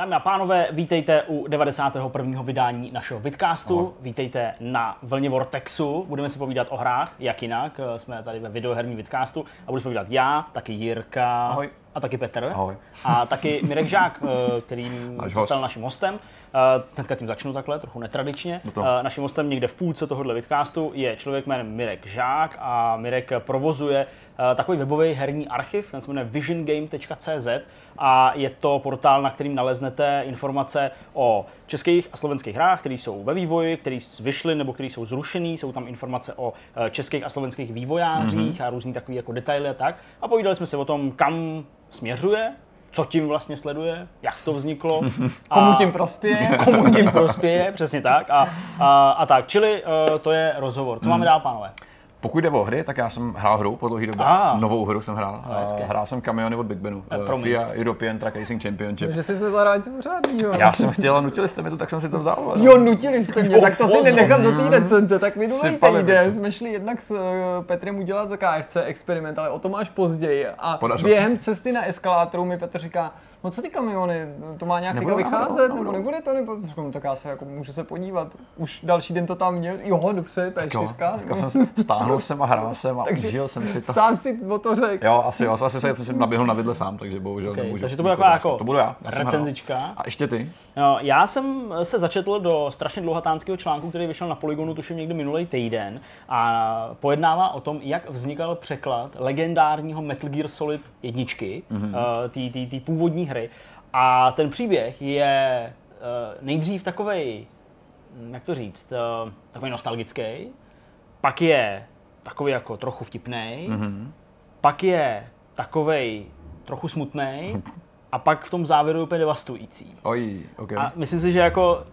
Dámy a pánové, vítejte u 91. vydání našeho vidcastu. Ahoj. Vítejte na vlně Vortexu. Budeme si povídat o hrách, jak jinak. Jsme tady ve videoherním vidcastu a budu si povídat já, taky Jirka. Ahoj. A taky Petr. Ahoj. A taky Mirek Žák, eh, který se stal naším hostem. Teďka tím začnu takhle, trochu netradičně. Uh, naším hostem někde v půlce tohohle vidcastu je člověk jménem Mirek Žák a Mirek provozuje takový webový herní archiv, ten se jmenuje visiongame.cz a je to portál, na kterým naleznete informace o českých a slovenských hrách, které jsou ve vývoji, které vyšly nebo které jsou zrušený. Jsou tam informace o českých a slovenských vývojářích mm-hmm. a různý takový jako detaily a tak. A povídali jsme se o tom, kam směřuje co tím vlastně sleduje, jak to vzniklo. A komu tím prospěje. Komu tím prospěje, přesně tak. A, a, a tak, čili uh, to je rozhovor. Co máme dál, pánové? Pokud jde o hry, tak já jsem hrál hru po dlouhé době. Ah. Novou hru jsem hrál. No, hrál jsem kamiony od Big Benu. Uh, FIA European Truck Racing Championship. že jsi se zahrál něco pořádného. Já jsem chtěl a nutili jste mě to, tak jsem si to vzal. Jo, nutili jste mě, tak to si nenechám do té recenze. Tak minulý týden jsme šli jednak s eh, Petrem udělat KFC experiment, ale o tom máš později. A Podařil během cesty na eskalátoru mi Petr říká, no co ty kamiony, to má nějak jako vycházet, nebo, nebo nebude to, nebo no, tak já se jako můžu se podívat. Už další den to tam měl, jo, dobře, P4. Stáhnul jsem a hrál jsem a takže užil jsem si to. Sám si o to řekl. Jo, asi jo, asi jsem naběhl na vidle sám, takže bohužel okay, nemůžu. Takže to bude taková jako to budu já, já recenzička. A ještě ty? No, já jsem se začetl do strašně dlouhatánského článku, který vyšel na Polygonu, tuším někdy minulý týden a pojednává o tom, jak vznikal překlad legendárního Metal Gear Solid jedničky, mm-hmm. té původní hry. A ten příběh je uh, nejdřív takový, hm, jak to říct, uh, takový nostalgický, pak je takový jako trochu vtipný, mm-hmm. pak je takový trochu smutný a pak v tom závěru je úplně devastující. Oj, okay. A myslím si, že jako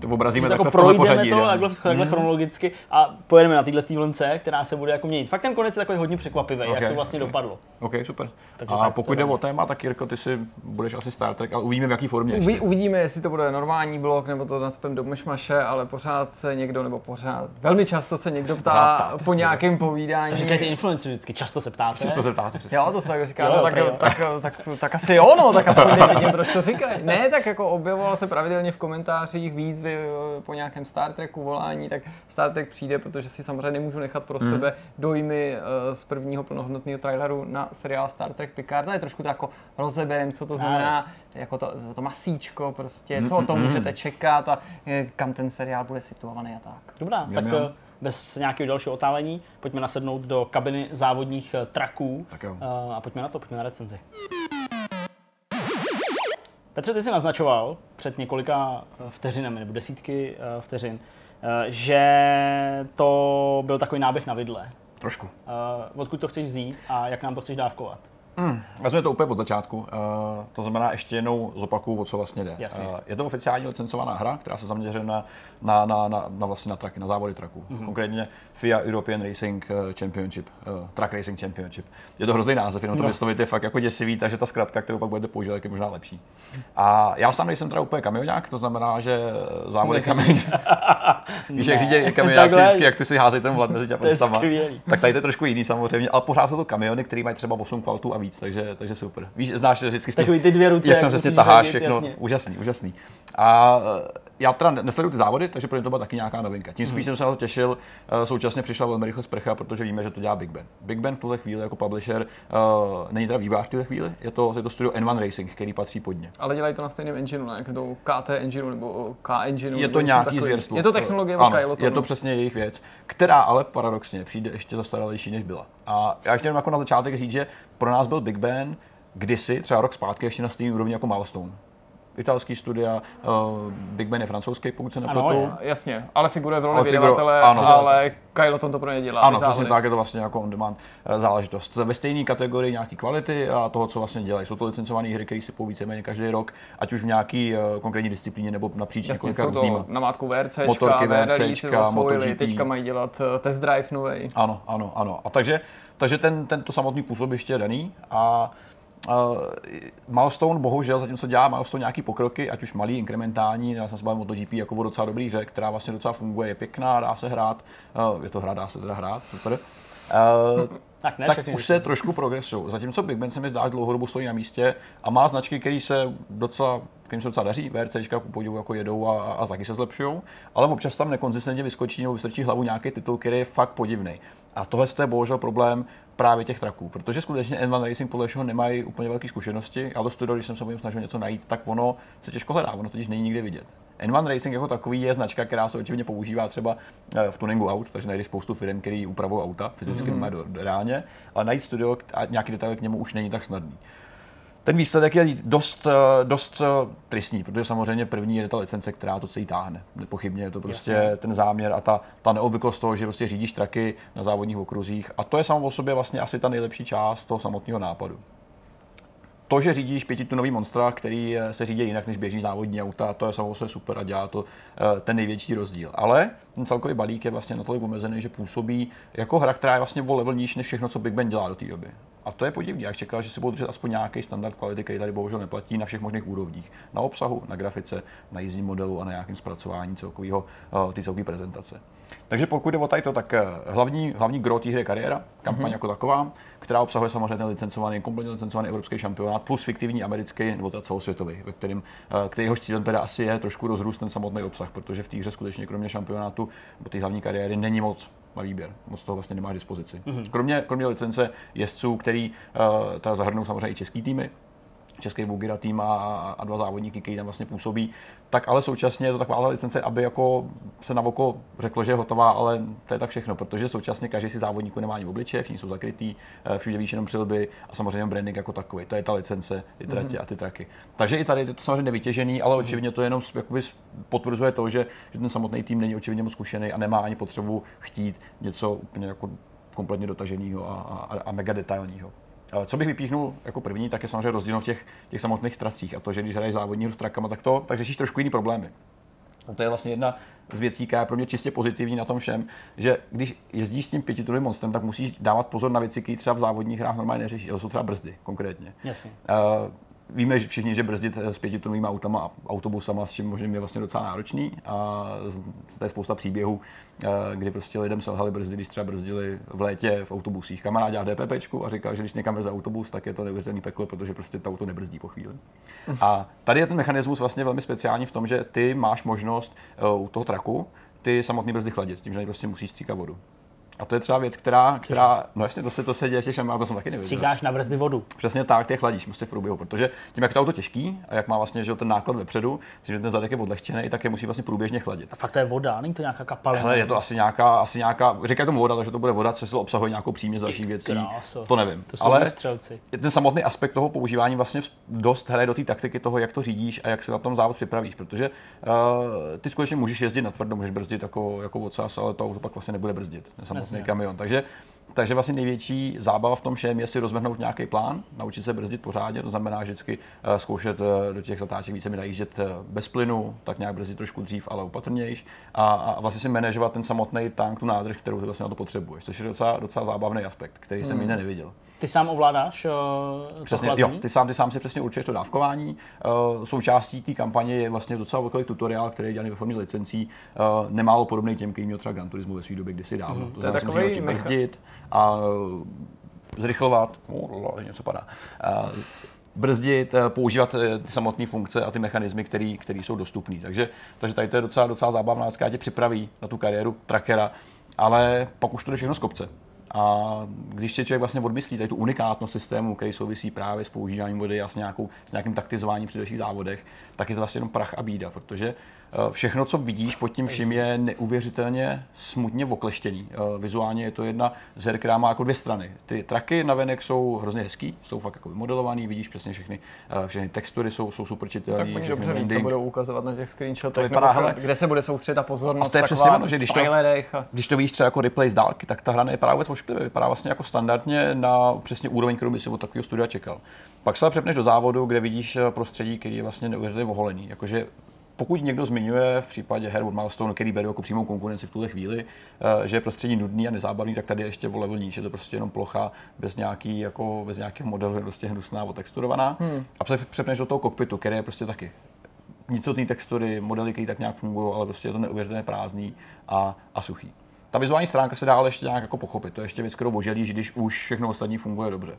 to obrazíme jako takhle projdeme pořadí, to takhle, takhle mm. chronologicky a pojedeme na téhle vlnce, která se bude jako měnit. Fakt ten konec je takový hodně překvapivý, okay, jak to vlastně okay. dopadlo. OK, super. Takže a tak, pokud jde o téma, tak Jirko, ty si budeš asi Star Trek, ale uvidíme v jaký formě ještě. Uvidíme, jestli to bude normální blok, nebo to nadspem do mešmaše, ale pořád se někdo, nebo pořád, velmi často se někdo ptá po nějakém povídání. To říkají ty influencery vždycky, často se ptáte. Často se ptáte. Jo, to se tak říká, no, tak, tak, tak, tak, asi ono, tak asi nevidím, proč to říkají. Ne, tak jako objevoval se pravidelně v komentářích výzvy po nějakém Star Treku volání, tak Star Trek přijde, protože si samozřejmě nemůžu nechat pro hmm. sebe dojmy uh, z prvního plnohodnotného traileru na seriál Star Trek Picard. je trošku to jako rozeberem, co to znamená, jako to, to masíčko prostě, co o tom hmm. můžete čekat a eh, kam ten seriál bude situovaný a tak. Dobrá, tak jo. Eh, bez nějakého dalšího otálení, pojďme nasednout do kabiny závodních traků a pojďme na to, pojďme na recenzi. Petře, ty jsi naznačoval před několika eh, vteřinami, nebo desítky uh, vteřin, uh, že to byl takový náběh na vidle. Trošku. Odkud to chceš vzít a jak nám to chceš dávkovat? Hmm, vezme to úplně od začátku. Uh, to znamená, ještě jednou zopakuju, o co vlastně jde. Uh, je to oficiální licencovaná hra, která se zaměřuje na, na, na, na, na, vlastně na traky, na závody traků. Mm-hmm. Konkrétně FIA European Racing Championship, uh, Track Racing Championship. Je to hrozný název, jenom to no. vyslovit je fakt jako děsivý, takže ta zkratka, kterou pak budete používat, je možná lepší. A já sám nejsem teda úplně kamionák, to znamená, že závody kamion. Víš, jak řídí kamionáci vždycky, jak ty si házejí ten vlad mezi těmi Tak tady to je trošku jiný samozřejmě, ale pořád jsou to kamiony, které mají třeba 8 kvaltů a víc, takže, takže super. Víš, znáš vždycky Takový ty dvě ruce, jak jsem přesně taháš všechno. Jasně. Úžasný, úžasný. A já teda nesleduju ty závody, takže pro mě to byla taky nějaká novinka. Tím spíš hmm. jsem se na to těšil. Eh, současně přišla velmi rychle sprcha, protože víme, že to dělá Big Ben. Big Ben v tuhle chvíli jako publisher uh, není teda vývář v tuhle chvíli, je to, je to studio N1 Racing, který patří pod ně. Ale dělají to na stejném engineu, ne? Jako to KT engineu nebo K engineu. Je to nějaký zvěrstvo. Je to technologie ano, Je to přesně jejich věc, která ale paradoxně přijde ještě zastaralejší, než byla. A já chtěl jako na začátek říct, že pro nás byl Big Ben kdysi, třeba rok zpátky, ještě na stejné úrovni jako Milestone italský studia, uh, Big Ben je francouzský, pokud se nepletu. Ano, jasně, ale figuruje v roli vydavatele, ano, ale Kylo to pro ně dělá. Ano, přesně tak, je to vlastně jako on-demand eh, záležitost. Ve stejné kategorii nějaký kvality a toho, co vlastně dělají. Jsou to licencované hry, které si po víceméně každý rok, ať už v nějaký uh, konkrétní disciplíně nebo napříč Jasně, jsou to na mátku VRC, motorky, VRC, teďka mají dělat test drive nový. Ano, ano, ano. A takže, takže ten, tento samotný působiště je daný a Milestone, bohužel, zatímco dělá Milestone nějaký pokroky, ať už malý, inkrementální, já jsem se bavil o MotoGP jako o docela dobrý hře, která vlastně docela funguje, je pěkná, dá se hrát, uh, je to hra, dá se teda hrát, super. Uh, tak, ne, tak už se trošku progresují. Zatímco Big Ben se mi zdá, že dlouhodobu stojí na místě a má značky, které se docela kterým se docela daří, VRCčka ku podivu jako jedou a, a, taky se zlepšují, ale občas tam nekonzistentně vyskočí nebo vystrčí hlavu nějaký titul, který je fakt podivný. A tohle je bohužel problém právě těch traků, protože skutečně N1 Racing podle všeho nemají úplně velké zkušenosti. Já to studio, když jsem se o snažil něco najít, tak ono se těžko hledá, ono totiž není nikde vidět. N1 Racing jako takový je značka, která se očividně používá třeba eh, v tuningu aut, takže najde spoustu firm, který upravují auta, fyzicky mm-hmm. do, do, reálně, ale najít studio a nějaký detail k němu už není tak snadný. Ten výsledek je dost, eh, dost eh, tristní, protože samozřejmě první je ta licence, která to celý táhne. Nepochybně je to prostě Jasně. ten záměr a ta, ta neobvyklost toho, že prostě řídíš traky na závodních okruzích. A to je samo o sobě vlastně asi ta nejlepší část toho samotného nápadu to, že řídíš pětitunový monstra, který eh, se řídí jinak než běží závodní auta, to je samozřejmě super a dělá to ten největší rozdíl. Ale ten celkový balík je vlastně natolik omezený, že působí jako hra, která je vlastně o level níž než všechno, co Big Ben dělá do té doby. A to je podivný. Já čekal, že si budou držet aspoň nějaký standard kvality, který tady bohužel neplatí na všech možných úrovních. Na obsahu, na grafice, na jízdním modelu a na nějakém zpracování celkového, eh, ty celkové prezentace. Takže pokud jde o to, tak hlavní, hlavní gro té hry je kariéra, kampaň mm-hmm. jako taková která obsahuje samozřejmě ten licencovaný, kompletně licencovaný evropský šampionát plus fiktivní americký nebo teda celosvětový, ve kterým, eh, kterýhož cílem teda asi je trošku rozrůst ten samotný obsah, protože v té hře skutečně kromě šampionátu nebo té hlavní kariéry není moc na výběr. Moc toho vlastně nemá dispozici. Mm-hmm. Kromě, kromě licence jezdců, který uh, teda zahrnou samozřejmě i český týmy, český Bugira tým a, a dva závodníky, kteří tam vlastně působí, tak ale současně je to taková licence, aby jako se na oko řeklo, že je hotová, ale to je tak všechno, protože současně každý si závodníků nemá ani obličeje, všichni jsou zakrytý, eh, všude víš jenom přilby a samozřejmě branding jako takový. To je ta licence, ty tratě mm-hmm. a ty traky. Takže i tady je to samozřejmě nevytěžený, ale mm-hmm. očividně to jenom jakoby potvrzuje to, že, že ten samotný tým není očividně moc zkušený a nemá ani potřebu chtít něco úplně jako kompletně dotaženého a, a, a mega detailního. Co bych vypíchnul jako první, tak je samozřejmě rozdíl v těch, těch samotných tracích. A to, že když hraješ závodní hru s trakama, tak to tak řešíš trošku jiný problémy. A to je vlastně jedna z věcí, která je pro mě čistě pozitivní na tom všem, že když jezdíš s tím pětitunovým monstrem, tak musíš dávat pozor na věci, které třeba v závodních hrách normálně neřešíš. To jsou třeba brzdy konkrétně. Jasně. Uh, Víme že všichni, že brzdit s pětitunovými autama a autobusama, s čím možná je vlastně docela náročný. A to je spousta příběhů, eh, kdy prostě lidem selhali brzdy, když třeba brzdili v létě v autobusích. Kamarád dělá DPP a říká, že když někam veze autobus, tak je to neuvěřitelný peklo, protože prostě to auto nebrzdí po chvíli. A tady je ten mechanismus vlastně velmi speciální v tom, že ty máš možnost eh, u toho traku ty samotný brzdy chladit, tím, že prostě musíš stříkat vodu. A to je třeba věc, která, která no jasně, to se, to se děje v těch šampionátech, to jsem taky nevěděl. Stříkáš na brzdy vodu. Přesně tak, ty chladíš prostě v průběhu, protože tím, jak to auto těžký a jak má vlastně že ten náklad vepředu, že ten zadek je odlehčený, tak je musí vlastně průběžně chladit. A fakt to je voda, není to nějaká kapalina? Hele, je to asi nějaká, asi nějaká, říkají tomu voda, takže to bude voda, co se obsahuje nějakou přímě z dalších věcí. Kráso. To nevím. To ale střelci. ten samotný aspekt toho používání vlastně dost hraje do té taktiky toho, jak to řídíš a jak se na tom závod připravíš, protože uh, ty skutečně můžeš jezdit na tvrdo, můžeš brzdit jako, jako ocas, ale to auto pak vlastně nebude brzdit, samotný kamion. Takže takže vlastně největší zábava v tom všem je si rozvrhnout nějaký plán, naučit se brzdit pořádně, to znamená vždycky eh, zkoušet eh, do těch zatáček více mi najíždět eh, bez plynu, tak nějak brzdit trošku dřív, ale opatrnější a, a vlastně si manažovat ten samotný tank, tu nádrž, kterou ty vlastně na to potřebuješ, což je docela, docela zábavný aspekt, který jsem hmm. jiný neviděl. Ty sám ovládáš uh, přesně, jo, ty sám, ty sám si přesně určuješ to dávkování. Uh, součástí té kampaně je vlastně docela velký tutoriál, který je dělaný ve formě licencí, uh, nemálo podobný těm, který měl třeba Gran Turismo ve své době kdysi dávno. Mm, to, to je takový brzdit a zrychlovat, oh, něco padá. Uh, brzdit, používat ty samotné funkce a ty mechanismy, které jsou dostupné. Takže, takže tady to je docela, docela zábavná věc, která tě připraví na tu kariéru trackera, ale pak už to jde všechno z kopce. A když se člověk vlastně odmyslí tady tu unikátnost systému, který souvisí právě s používáním vody a s, nějakou, s nějakým taktizováním při dalších závodech, tak je to vlastně jenom prach a bída, protože všechno, co vidíš pod tím vším, je neuvěřitelně smutně okleštěný. Eh, vizuálně je to jedna z her, která má jako dvě strany. Ty traky na venek jsou hrozně hezký, jsou fakt jako vymodelovaný, vidíš přesně všechny, eh, všechny textury jsou, jsou super čitelné. Tak oni dobře ví, co budou ukazovat na těch screenshotech, vypadá, hele, kde se bude soustředit ta pozornost. A to je přesně ono, že když to, a... když to víš třeba jako replay z dálky, tak ta hra nevypadá vůbec ošklivě, vypadá vlastně jako standardně na přesně úroveň, kterou by si od takového studia čekal. Pak se přepneš do závodu, kde vidíš prostředí, který je vlastně neuvěřitelně oholený. Jakože pokud někdo zmiňuje v případě her od Milestone, který beru jako přímou konkurenci v tuhle chvíli, eh, že je prostředí nudný a nezábavný, tak tady je ještě o level níž. Je to prostě jenom plocha bez, nějaký, jako, bez nějakého modelu, je prostě hnusná a texturovaná. Hmm. A přepneš do toho kokpitu, který je prostě taky nicotný textury, modely, které tak nějak fungují, ale prostě je to neuvěřitelně prázdný a, a suchý. Ta vizuální stránka se dá ale ještě nějak jako pochopit. To je ještě věc, kterou oželíš, když už všechno ostatní funguje dobře.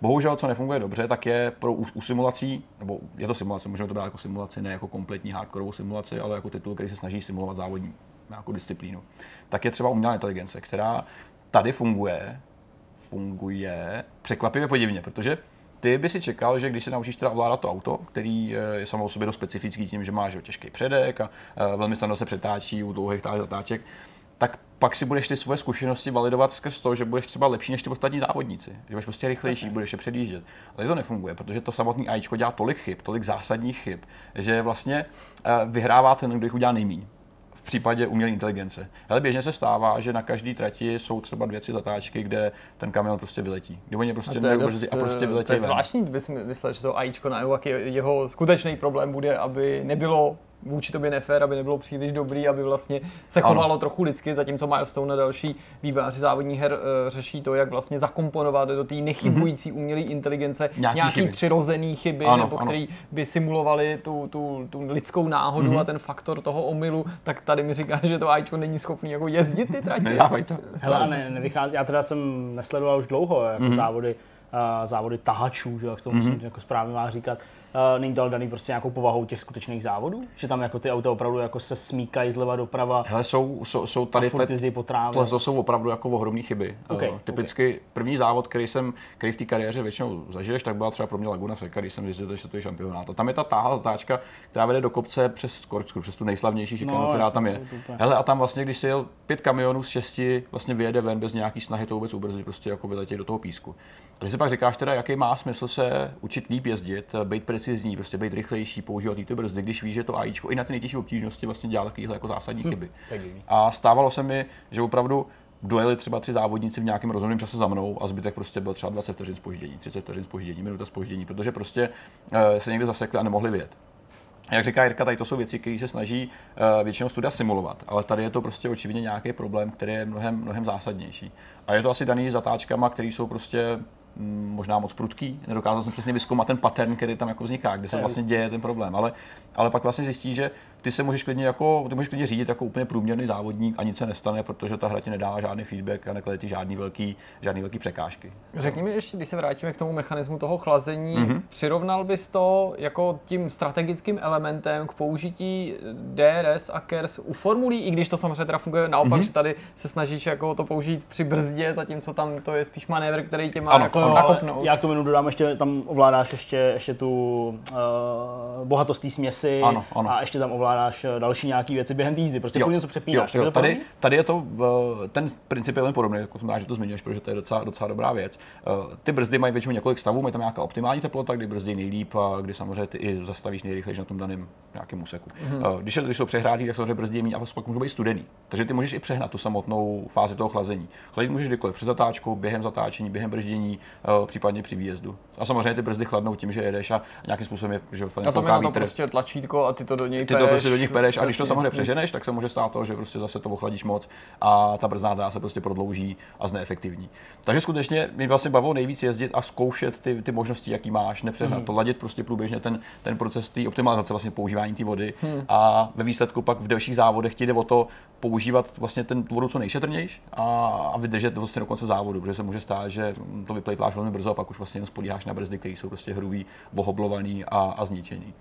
Bohužel, co nefunguje dobře, tak je pro u, u simulací, nebo je to simulace, můžeme to brát jako simulaci, ne jako kompletní hardkorovou simulaci, ale jako titul, který se snaží simulovat závodní jako disciplínu. Tak je třeba umělá inteligence, která tady funguje, funguje překvapivě podivně, protože ty by si čekal, že když se naučíš teda ovládat to auto, který je samo o sobě dost specifický tím, že máš těžký předek a velmi snadno se přetáčí u dlouhých zatáček, tak pak si budeš ty svoje zkušenosti validovat skrz to, že budeš třeba lepší než ty ostatní závodníci, že budeš prostě rychlejší, Jasně. budeš je předjíždět. Ale to nefunguje, protože to samotný AIčko dělá tolik chyb, tolik zásadních chyb, že vlastně eh, vyhrává ten, kdo jich udělá nejméně v případě umělé inteligence. Ale běžně se stává, že na každé trati jsou třeba dvě, tři zatáčky, kde ten kamion prostě vyletí. Kde oni prostě a, dost, a prostě vyletí. To je zvláštní, bys myslel, že to AIčko na EU, jeho skutečný problém bude, aby nebylo vůči tobě nefér, aby nebylo příliš dobrý, aby vlastně se chovalo ano. trochu lidsky, zatímco Milestone a další výváři závodních her uh, řeší to, jak vlastně zakomponovat do té nechybující mm-hmm. umělé inteligence nějaký, nějaký chyby. přirozený chyby, ano, nebo ano. který by simulovali tu, tu, tu lidskou náhodu mm-hmm. a ten faktor toho omylu, tak tady mi říká, že to Ačko není schopný jako jezdit ty tratě. Nedávaj to. Hele, ne, nevychází, já teda jsem nesledoval už dlouho jako mm-hmm. závody, uh, závody tahačů, že jak to musím mm-hmm. jako správně má říkat není to daný prostě nějakou povahou těch skutečných závodů? Že tam jako ty auta opravdu jako se smíkají zleva doprava Hele, jsou, jsou, jsou tady ty, tohle to jsou opravdu jako ohromné chyby. Okay, uh, typicky okay. první závod, který jsem, který v té kariéře většinou zažiješ, tak byla třeba pro mě Laguna Seca, když jsem jezdil do světový šampionát. A tam je ta táhla zatáčka, která vede do kopce přes Korksku, přes tu nejslavnější šikanu, no, která tam je. Hele, a tam vlastně, když si jel pět kamionů z šesti, vlastně vyjede ven bez nějaký snahy to vůbec ubrzdit, prostě jako vyletět do toho písku. A když si pak říkáš teda, jaký má smysl se učit líp jezdit, být precizní, prostě být rychlejší, používat ty brzdy, když víš, že to AIčko i na ty nejtěžší obtížnosti vlastně dělá takovéhle jako zásadní hm, chyby. A stávalo se mi, že opravdu dojeli třeba tři závodníci v nějakém rozumném čase za mnou a zbytek prostě byl třeba 20 vteřin spoždění, 30 vteřin spoždění, minuta spoždění, protože prostě uh, se někde zasekli a nemohli vyjet. Jak říká Jirka, tady to jsou věci, které se snaží uh, většinou studia simulovat, ale tady je to prostě očividně nějaký problém, který je mnohem, mnohem zásadnější. A je to asi daný zatáčkama, které jsou prostě možná moc prudký, nedokázal jsem přesně vyzkoumat ten pattern, který tam jako vzniká, kde se vlastně děje ten problém, ale, ale pak vlastně zjistí, že ty se můžeš klidně jako, ty můžeš klidně řídit jako úplně průměrný závodník a nic se nestane, protože ta hra ti nedává žádný feedback a neklade ti žádný velký, žádný velký překážky. Řekni mi ještě, když se vrátíme k tomu mechanismu toho chlazení, mm-hmm. přirovnal bys to jako tím strategickým elementem k použití DRS a KERS u formulí, i když to samozřejmě teda funguje naopak, mm-hmm. že tady se snažíš jako to použít při brzdě, zatímco tam to je spíš manévr, který tě má ano, jako nakopnout. Já k tomu dodám ještě, tam ovládáš ještě, ještě tu uh, bohatost té směsi ano, ano. a ještě tam ovládáš ovládáš eh, další nějaké věci během té jízdy. Prostě jo. něco přepínáš. Jo, jo. Tady, tady, je to, eh, ten princip je velmi podobný, jako jsem rád, že to zmiňuješ, protože to je docela, docela dobrá věc. Eh, ty brzdy mají většinou několik stavů, mají tam nějaká optimální teplota, kdy brzdí nejlíp a kdy samozřejmě ty i zastavíš nejrychleji na tom daném nějakém úseku. Mm-hmm. Když, je, když jsou přehrátý, tak samozřejmě brzdí méně a pak můžou být studený. Takže ty můžeš i přehnat tu samotnou fázi toho chlazení. Chladit můžeš kdykoliv před zatáčkou, během zatáčení, během brždění, případně při výjezdu. A samozřejmě ty brzdy chladnou tím, že jedeš a nějakým způsobem je, že a je to prostě tlačítko a ty to do něj ty to prostě do nich pereš a když to samozřejmě přeženeš, tak se může stát to, že prostě zase to ochladíš moc a ta brzná dráha se prostě prodlouží a zneefektivní. Takže skutečně mi vlastně bavilo nejvíc jezdit a zkoušet ty, ty možnosti, jaký máš, nepřehnat hmm. to, ladit prostě průběžně ten, ten proces té optimalizace, vlastně používání té vody hmm. a ve výsledku pak v delších závodech ti jde o to používat vlastně ten vodu co nejšetrnější a, a vydržet vlastně do konce závodu, protože se může stát, že to vyplejpláš velmi brzo a pak už vlastně jen spolíháš na brzdy, které jsou prostě hrubý, vohoblovaný a, a zničený.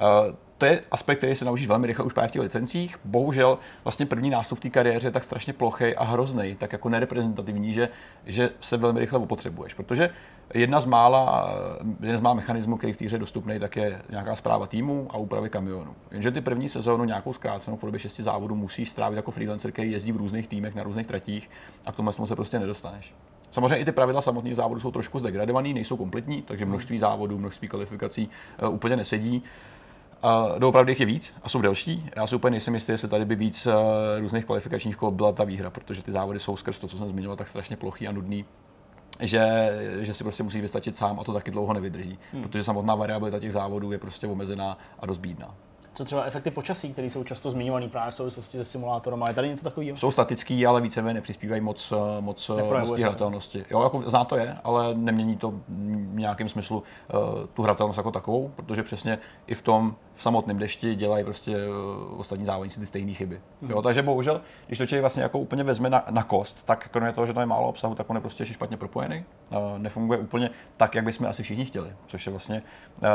Uh, to je aspekt, který se naučíš velmi rychle už právě v těch licencích. Bohužel vlastně první nástup v té kariéře je tak strašně plochý a hrozný, tak jako nereprezentativní, že, že se velmi rychle opotřebuješ. Protože jedna z mála, jeden z mála mechanismů, který v té hře je dostupný, tak je nějaká zpráva týmu a úpravy kamionu. Jenže ty první sezónu nějakou zkrácenou v podobě šesti závodů musí strávit jako freelancer, který jezdí v různých týmech na různých tratích a k tomu se prostě nedostaneš. Samozřejmě i ty pravidla samotných závodů jsou trošku zdegradovaný, nejsou kompletní, takže množství závodů, množství kvalifikací uh, úplně nesedí. Uh, doopravdy jich je víc a jsou delší. Já si úplně nejsem jistý, jestli tady by víc uh, různých kvalifikačních kol byla ta výhra, protože ty závody jsou skrz to, co jsem zmiňoval, tak strašně plochý a nudný, že, že si prostě musí vystačit sám a to taky dlouho nevydrží, hmm. protože samotná variabilita těch závodů je prostě omezená a dost bídná co třeba efekty počasí, které jsou často zmiňované právě v souvislosti se simulátorem. Je tady něco takového? Jsou statický, ale víceméně nepřispívají moc, eh, moc, eh, moc hratelnosti. Jo, jako zná to je, ale nemění to v nějakém smyslu uh, tu hratelnost jako takovou, protože přesně i v tom v samotném dešti dělají prostě uh, ostatní závodníci ty stejné chyby. Mm. Jo, takže bohužel, když to člověk vlastně jako úplně vezme na, na kost, tak kromě toho, že tam je málo obsahu, tak on je prostě ještě špatně propojený. Uh, nefunguje úplně tak, jak bychom asi všichni chtěli, což je vlastně uh,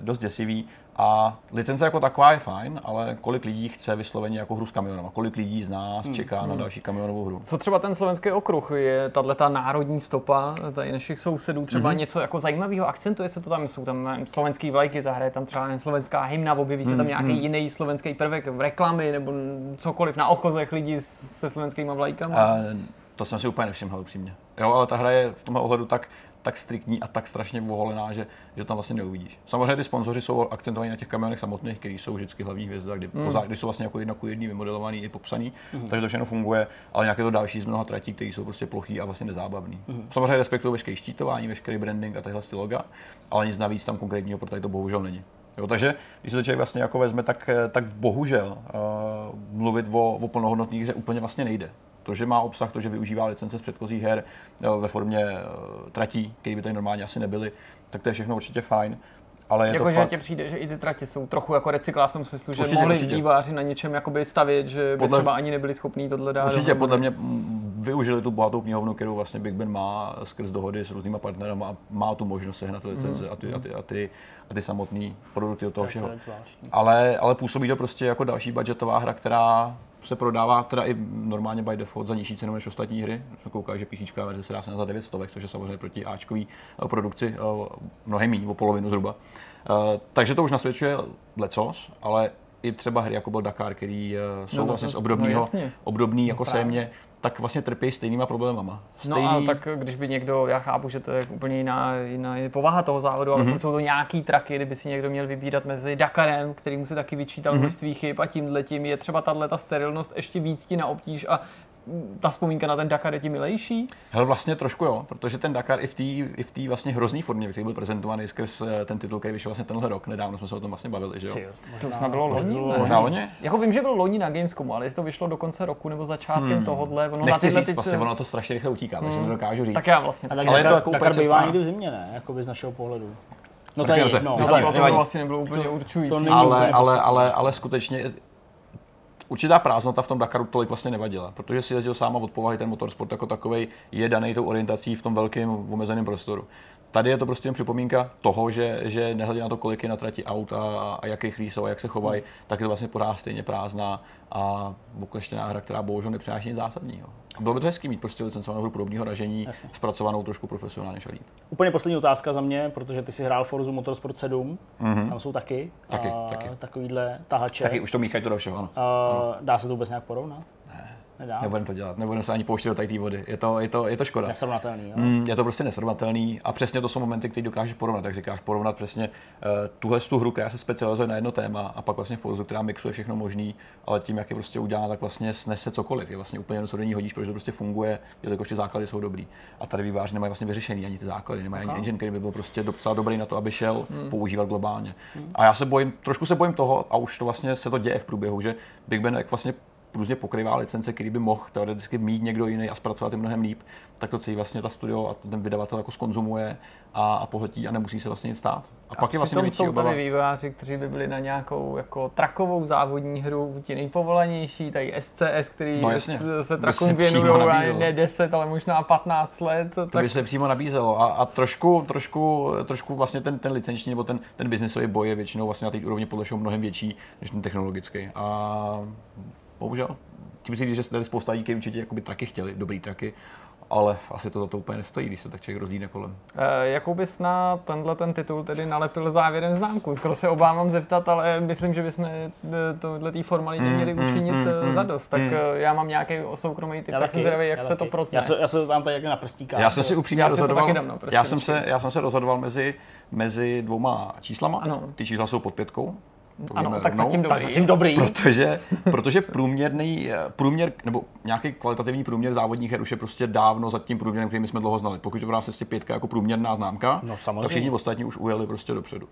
dost děsivý. A licence jako taková je fajn, ale kolik lidí chce vysloveně jako hru s kamionem? Kolik lidí z nás hmm, čeká hmm. na další kamionovou hru? Co třeba ten slovenský okruh? Je tahle ta národní stopa tady našich sousedů třeba hmm. něco jako zajímavého? Akcentuje se to tam? Jsou tam slovenský vlajky, zahraje tam třeba slovenská hymna, objeví se tam hmm, nějaký hmm. jiný slovenský prvek v reklamy nebo cokoliv na ochozech lidí se slovenskými vlajkami? A to jsem si úplně nevšiml upřímně. Jo, ale ta hra je v tomhle ohledu tak tak striktní a tak strašně voholená, že, že tam vlastně neuvidíš. Samozřejmě ty sponzoři jsou akcentovaní na těch kamionech samotných, které jsou vždycky hlavní hvězda, kdy, mm. kdy jsou vlastně jako jedna ku jedný vymodelovaný i popsaný, mm. takže to všechno funguje, ale nějaké to další z mnoha tratí, které jsou prostě plochý a vlastně nezábavný. Mm. Samozřejmě respektuju veškeré štítování, veškerý branding a tyhle loga, ale nic navíc tam konkrétního pro tady to bohužel není. Jo, takže když se to člověk vlastně jako vezme, tak, tak bohužel uh, mluvit o, o plnohodnotných hře úplně vlastně nejde to, že má obsah, to, že využívá licence z předchozích her ve formě eh, tratí, které by tady normálně asi nebyly, tak to je všechno určitě fajn. Ale je jako, to že fakt... tě přijde, že i ty tratě jsou trochu jako recykla v tom smyslu, že určitě, mohli určitě. výváři na něčem jakoby stavět, že podle... by třeba ani nebyli schopní tohle dát. Určitě, podle mě využili tu bohatou knihovnu, kterou vlastně Big Ben má skrz dohody s různýma partnery a má tu možnost sehnat licence mm. a, ty, a, ty, a, ty, a ty samotné produkty od toho všeho. Ale, ale působí to prostě jako další budgetová hra, která se prodává teda i normálně by default za nižší cenu než ostatní hry. Jsme koukali, že PC verze se dá se za 900, což je samozřejmě proti Ačkový eh, produkci eh, mnohem méně, o polovinu zhruba. Eh, takže to už nasvědčuje lecos, ale i třeba hry jako byl Dakar, který jsou no, vlastně z obdobného, no, obdobný jako no, sémě, tak vlastně trpí stejnýma problémama. Stejný... No a tak když by někdo, já chápu, že to je úplně jiná, jiná povaha toho závodu, ale mm-hmm. jsou to nějaký traky, kdyby si někdo měl vybírat mezi Dakarem, který mu se taky vyčítal mm-hmm. množství chyb a tím je třeba tahle sterilnost ještě víc ti na obtíž a ta vzpomínka na ten Dakar je ti milejší? Hele, vlastně trošku jo, protože ten Dakar i v té i v tý vlastně hrozný formě, který byl prezentovaný skrz eh, ten titul, který vyšel vlastně tenhle rok, nedávno jsme se o tom vlastně bavili, že jo? to už bylo loni, Možná loni? Jako vím, že bylo loni na Gamescomu, ale jestli to vyšlo do konce roku nebo začátkem hmm. tohohle, ono Nechci na říct, vlastně ono to strašně rychle utíká, hmm. takže nedokážu říct. Tak já vlastně. Ale, ale je to jako Dakar bývá někdy v zimě, ne? Jako z našeho pohledu. No to je jedno. To asi nebylo úplně určující. Ale, ale, ale, ale skutečně určitá prázdnota v tom Dakaru tolik vlastně nevadila, protože si jezdil sám od povahy ten motorsport jako takový je daný tou orientací v tom velkém omezeném prostoru. Tady je to prostě jen připomínka toho, že, že nehledě na to, kolik je na trati aut a, a jak rychlí jsou a jak se chovají, hmm. tak je to vlastně pořád stejně prázdná a okleštěná hra, která bohužel nepřináší nic zásadního. A bylo by to hezký mít prostě licencovanou hru podobného ražení, Jasně. zpracovanou trošku profesionálně líp. Úplně poslední otázka za mě, protože ty si hrál Forzu Motorsport 7, mm-hmm. tam jsou taky, taky, a, taky. takovýhle tahače. Taky už to míchají to do všeho, ano. A, dá se to vůbec nějak porovnat? Nedá. Nebudeme to dělat, nebudeme se ani pouštět do té vody. Je to, je to, je to škoda. Nesrovnatelný, jo? Mm, je to prostě nesrovnatelný a přesně to jsou momenty, které dokážeš porovnat. Jak říkáš, porovnat přesně uh, tuhle tu hru, která se specializuje na jedno téma a pak vlastně Forzu, která mixuje všechno možný, ale tím, jak je prostě udělá, tak vlastně snese cokoliv. Je vlastně úplně jedno, co do ní hodíš, protože to prostě funguje, jelikož ty základy jsou dobrý. A tady výváři nemají vlastně vyřešený ani ty základy, nemají ani engine, který by byl prostě docela dobrý na to, aby šel hmm. používat globálně. Hmm. A já se bojím, trošku se bojím toho, a už to vlastně se to děje v průběhu, že Big Ben jak vlastně různě pokrývá licence, který by mohl teoreticky mít někdo jiný a zpracovat je mnohem líp, tak to celý vlastně ta studio a ten vydavatel jako skonzumuje a, a pohltí a nemusí se vlastně nic stát. A, a pak je vlastně jsou obava... tady vývojáři, kteří by byli na nějakou jako trakovou závodní hru, ti nejpovolanější, tady SCS, který no, jasně. se trakům věnují ne 10, ale možná 15 let. To tak... by se přímo nabízelo a, a trošku, trošku, trošku vlastně ten, ten licenční nebo ten, ten biznisový boj je většinou vlastně na té úrovni podle mnohem větší než ten technologický. A bohužel. Tím si, že tady spousta lidí, určitě jakoby traky chtěli, dobrý traky, ale asi to za to úplně nestojí, když se tak člověk rozlídne kolem. E, jakou bys na tenhle ten titul tedy nalepil závěrem známku? Skoro se obávám zeptat, ale myslím, že bychom eh, tohle tý formality mm, měli mm, učinit mm, mm, mm, zadost. Tak mm. já mám nějaký soukromý typ, tak jsem zvědavý, jak se taky. to protne. Já se, já se to tam tady na prstíkách. Já jsem si upřímně já rozhodoval, já, jsem se, já jsem se rozhodoval mezi, mezi dvouma číslama. Ano. Ty čísla jsou pod pětkou. Ano, tak zatím dobrý. Tak zatím dobrý. Protože, protože průměrný, průměr, nebo nějaký kvalitativní průměr závodních her už je prostě dávno za tím průměrem, který my jsme dlouho znali. Pokud to pro nás je pětka jako průměrná známka, no, tak všichni ostatní už ujeli prostě dopředu.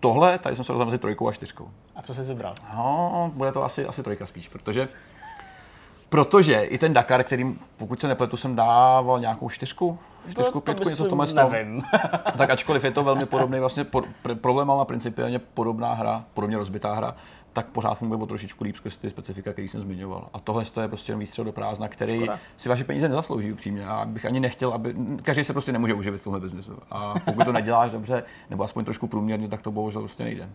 Tohle, tady jsem se rozhodl mezi trojkou a čtyřkou. A co jsi vybral? No, bude to asi, asi trojka spíš, protože Protože i ten Dakar, kterým, pokud se nepletu, jsem dával nějakou čtyřku, čtyřku, pětku, něco v tomhle nevím. tak ačkoliv je to velmi podobný, vlastně por, problém má principiálně podobná hra, podobně rozbitá hra, tak pořád funguje o trošičku líp skrz ty specifika, který jsem zmiňoval. A tohle je prostě jen výstřel do prázdna, který Škoda. si vaše peníze nezaslouží upřímně. A bych ani nechtěl, aby. Každý se prostě nemůže uživit v tomhle biznesu. A pokud to neděláš dobře, nebo aspoň trošku průměrně, tak to bohužel prostě nejde.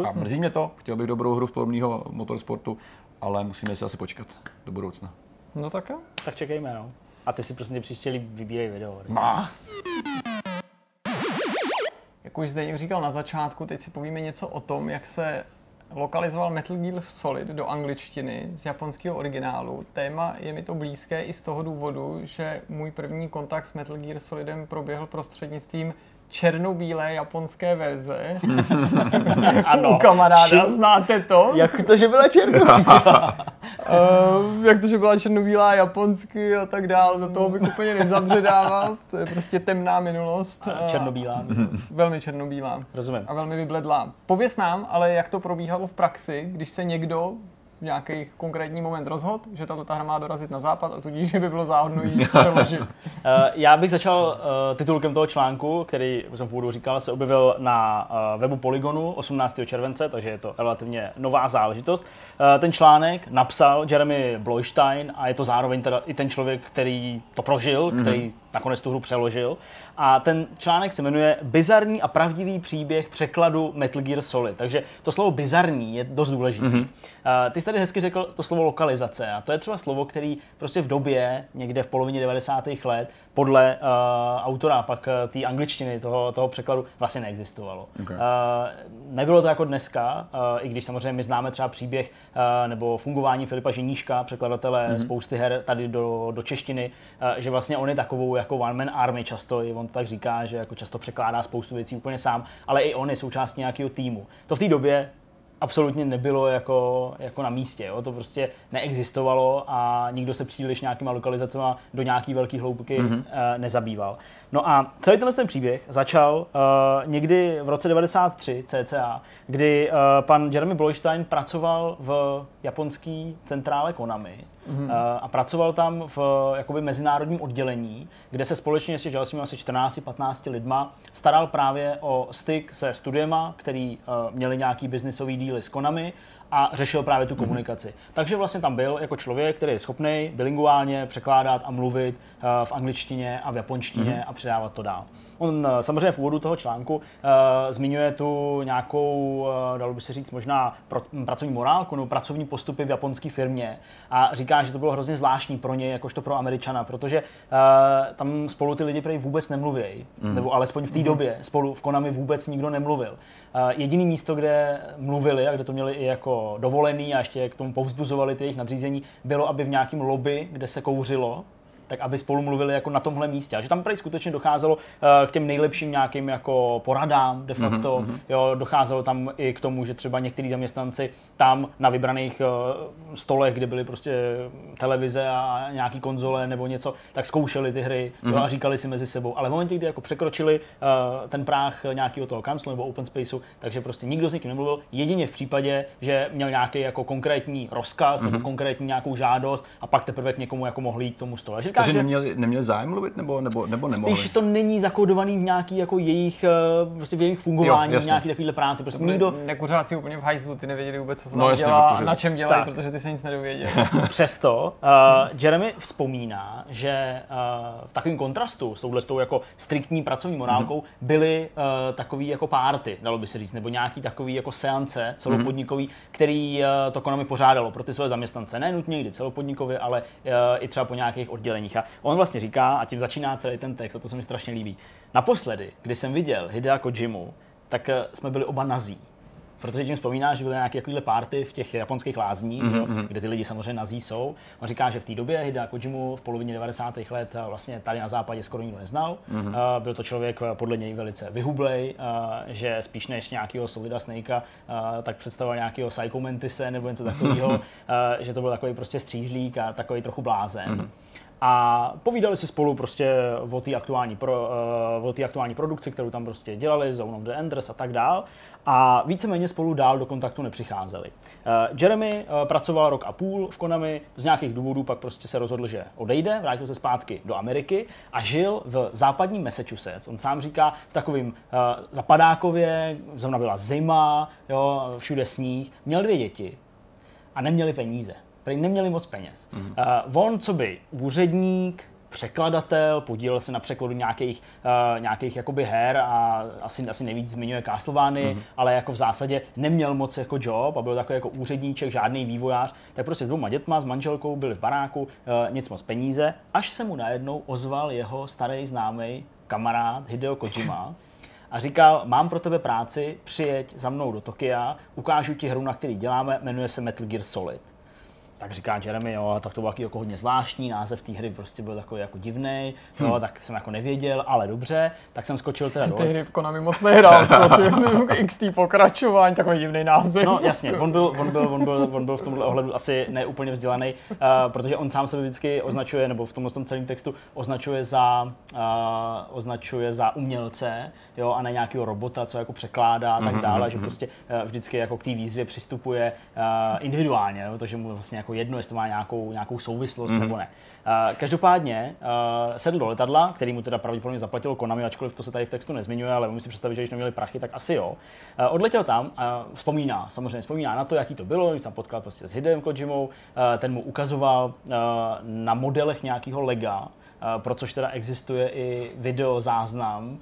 A mrzí mě to, chtěl bych dobrou hru z podobného motorsportu, ale musíme si asi počkat do budoucna. No tak jo. Tak čekejme, no. A ty si prostě příště vybírej video. Má. Jak už Zdeněk říkal na začátku, teď si povíme něco o tom, jak se lokalizoval Metal Gear Solid do angličtiny z japonského originálu. Téma je mi to blízké i z toho důvodu, že můj první kontakt s Metal Gear Solidem proběhl prostřednictvím černobílé japonské verze. ano. U kamaráda, znáte to? Jak to, že byla černobílá? uh, jak to, že byla černobílá japonsky a tak dále, do toho bych úplně nezabředával. To je prostě temná minulost. A černobílá. velmi černobílá. Rozumím. A velmi vybledlá. Pověz nám, ale jak to probíhalo v praxi, když se někdo nějaký konkrétní moment rozhod, že tato hra má dorazit na západ a tudíž že by bylo záhodno ji přeložit. Eh, já bych začal uh, titulkem toho článku, který, už jsem v úvodu říkal, se objevil na uh, webu Polygonu 18. července, takže je to relativně nová záležitost. Ten článek napsal Jeremy Bloistein a je to zároveň teda i ten člověk, který to prožil, mm-hmm. který nakonec tu hru přeložil. A ten článek se jmenuje Bizarní a pravdivý příběh překladu Metal Gear Solid. Takže to slovo bizarní je dost důležité. Mm-hmm. Uh, ty jsi tady hezky řekl to slovo lokalizace a to je třeba slovo, který prostě v době, někde v polovině 90. let, podle uh, autora pak uh, té angličtiny, toho, toho překladu, vlastně neexistovalo. Okay. Uh, nebylo to jako dneska, uh, i když samozřejmě my známe třeba příběh uh, nebo fungování Filipa Ženíška, překladatele mm-hmm. spousty her tady do, do češtiny, uh, že vlastně on je takovou jako one man army často, i on to tak říká, že jako často překládá spoustu věcí úplně sám, ale i on je součástí nějakého týmu. To v té době absolutně nebylo jako, jako na místě. Jo? To prostě neexistovalo a nikdo se příliš nějakýma lokalizacemi do nějaký velký hloubky mm-hmm. uh, nezabýval. No a celý tenhle ten příběh začal uh, někdy v roce 93 cca, kdy uh, pan Jeremy Bloistein pracoval v japonské centrále Konami mm-hmm. a pracoval tam v jakoby mezinárodním oddělení, kde se společně s dalšími asi 14-15 lidma staral právě o styk se studiema, který uh, měli nějaký biznisový díly s Konami a řešil právě tu mhm. komunikaci. Mm-hmm. Takže vlastně tam byl jako člověk, který je schopný bilinguálně překládat a mluvit uh, v angličtině a v japonštině mm-hmm. a předávat to dál. On eh, samozřejmě v úvodu toho článku uh, zmiňuje tu nějakou, uh, dalo by se říct, možná pro, pracovní morálku nebo pracovní postupy v japonské firmě a říká, že to bylo hrozně zvláštní pro něj, jakožto pro Američana, protože uh, tam spolu ty lidi prej vůbec nemluví, mm. nebo alespoň v té mm. době spolu v Konami vůbec nikdo nemluvil. Uh, jediný místo, kde mluvili a kde to měli i jako dovolený a ještě k tomu povzbuzovali ty jejich nadřízení, bylo, aby v nějakém lobby, kde se kouřilo, tak aby spolu mluvili jako na tomhle místě. A že tam prý skutečně docházelo uh, k těm nejlepším nějakým jako poradám de facto. Mm-hmm. Jo, docházelo tam i k tomu, že třeba někteří zaměstnanci tam na vybraných uh, stolech, kde byly prostě televize a nějaký konzole nebo něco, tak zkoušeli ty hry mm-hmm. jo, mhm. a říkali si mezi sebou. Ale v momentě, kdy jako překročili uh, ten práh nějakého toho kanclu nebo open spaceu, takže prostě nikdo s nikým nemluvil, jedině v případě, že měl nějaký jako konkrétní rozkaz mm-hmm. nebo mhm. konkrétní nějakou žádost a pak teprve k někomu jako mohli jít k tomu stolu. Říká, Takže neměli, neměli zájem mluvit nebo, nebo, nebo nemohli? Spíš to není zakódovaný v nějaký jako jejich, eh, prostě v jejich fungování, jo, v nějaký takovýhle práci. Prostě nikdo... Nekuřáci úplně v hajzlu, ty nevěděli vůbec, co se no, jasně, dělá protože... na čem dělají, tak. protože ty se nic nedověděli. Přesto uh, Jeremy vzpomíná, že uh, v takovém kontrastu s touhle s tou jako striktní pracovní morálkou mm-hmm. byly uh, takový jako párty, dalo by se říct, nebo nějaký takový jako seance celopodnikový, mm-hmm. který uh, to Konami pořádalo pro ty své zaměstnance. Ne nutně někdy celopodnikově, ale uh, i třeba po nějakých odděleních a on vlastně říká, a tím začíná celý ten text, a to se mi strašně líbí. Naposledy, kdy jsem viděl Hidea Kojimu, tak eh, jsme byli oba nazí protože tím vzpomíná, že byly nějaké takovéhle party v těch japonských lázních, mm-hmm. kde ty lidi samozřejmě nazí jsou. On říká, že v té době Hidea Kojimu v polovině 90. let eh, vlastně tady na západě skoro nikdo neznal. Mm-hmm. byl to člověk podle něj velice vyhublej, že spíš než nějakého Solida Snakea, tak představoval nějakého Psycho Mentise nebo něco takového, že to byl takový prostě střízlík a takový trochu blázen. Mm-hmm. A povídali si spolu prostě o té aktuální, pro, uh, o aktuální produkci, kterou tam prostě dělali, Zone of the Enders a tak dál a víceméně spolu dál do kontaktu nepřicházeli. Uh, Jeremy uh, pracoval rok a půl v Konami, z nějakých důvodů pak prostě se rozhodl, že odejde, vrátil se zpátky do Ameriky a žil v západním Massachusetts. On sám říká v takovým zapadákově, zrovna byla zima, jo, všude sníh, měl dvě děti a neměli peníze. Prý neměli moc peněz. Mm-hmm. Uh, on, co by úředník, překladatel, podílel se na překladu nějakých, uh, nějakých jakoby her a asi, asi nejvíc zmiňuje Castlevany, mm-hmm. ale jako v zásadě neměl moc jako job a byl takový jako úředníček, žádný vývojář, tak prostě s dvouma dětma, s manželkou byli v baráku, uh, nic moc peníze, až se mu najednou ozval jeho starý známý kamarád Hideo Kojima, a říkal, mám pro tebe práci, přijeď za mnou do Tokia, ukážu ti hru, na který děláme, jmenuje se Metal Gear Solid tak říká Jeremy, jo, tak to bylo jako hodně zvláštní, název té hry prostě byl takový jako divný, jo, hmm. tak jsem jako nevěděl, ale dobře, tak jsem skočil teda Ty, ty hry v Konami moc nehrál, co ty XT pokračování, takový divný název. No jasně, on byl, on byl, on byl, on byl v tomhle ohledu asi neúplně vzdělaný, uh, protože on sám se vždycky označuje, nebo v tomhle tom celém textu označuje za, uh, označuje za umělce, jo, a ne nějakého robota, co jako překládá a tak mhm, dále, mm-hmm. že mhm. prostě uh, vždycky jako k té výzvě přistupuje uh, individuálně, jo, takže mu vlastně jako jako jedno, jestli to má nějakou, nějakou souvislost mm-hmm. nebo ne. Uh, každopádně uh, sedl do letadla, který mu teda pravděpodobně zaplatil Konami, ačkoliv to se tady v textu nezmiňuje, ale umím si představit, že když neměli prachy, tak asi jo. Uh, odletěl tam a vzpomíná, samozřejmě vzpomíná na to, jaký to bylo, když jsem potkal prostě s Hidem Kojimou, uh, ten mu ukazoval uh, na modelech nějakého lega, pro což teda existuje i video záznam,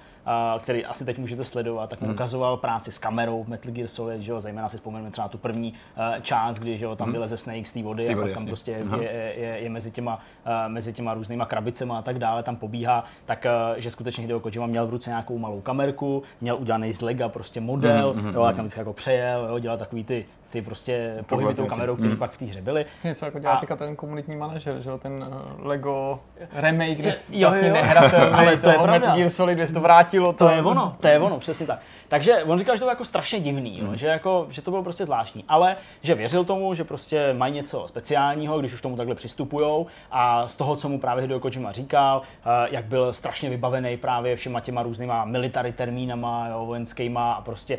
který asi teď můžete sledovat, tak mi hmm. ukazoval práci s kamerou v Metal Gear Solid, že jo, zejména si vzpomeneme třeba tu první část, kdy že jo, tam hmm. vyleze Snake z té vody a pak tam prostě je, je, je, je, mezi, těma, mezi těma různýma krabicema a tak dále, tam pobíhá, tak že skutečně Hideo Kojima měl v ruce nějakou malou kamerku, měl udělaný z lega prostě model, hmm, jo, a tam vždycky jako přejel, jo, dělal takový ty ty prostě pohyby tou kamerou, které mm. pak v té hře byly. Něco jako dělá a... ten komunitní manažer, že jo, ten uh, Lego remake, kde jo, vlastně jo. nehratelný Ale to je Metal Gear Solid, kde se to vrátilo. To... to je ono, to je ono, přesně tak. Takže on říkal, že to bylo jako strašně divný, mm. jo, že, jako, že to bylo prostě zvláštní, ale že věřil tomu, že prostě mají něco speciálního, když už tomu takhle přistupujou a z toho, co mu právě Hideo Kojima říkal, uh, jak byl strašně vybavený právě všema těma různýma military termínama, jo, vojenskýma a prostě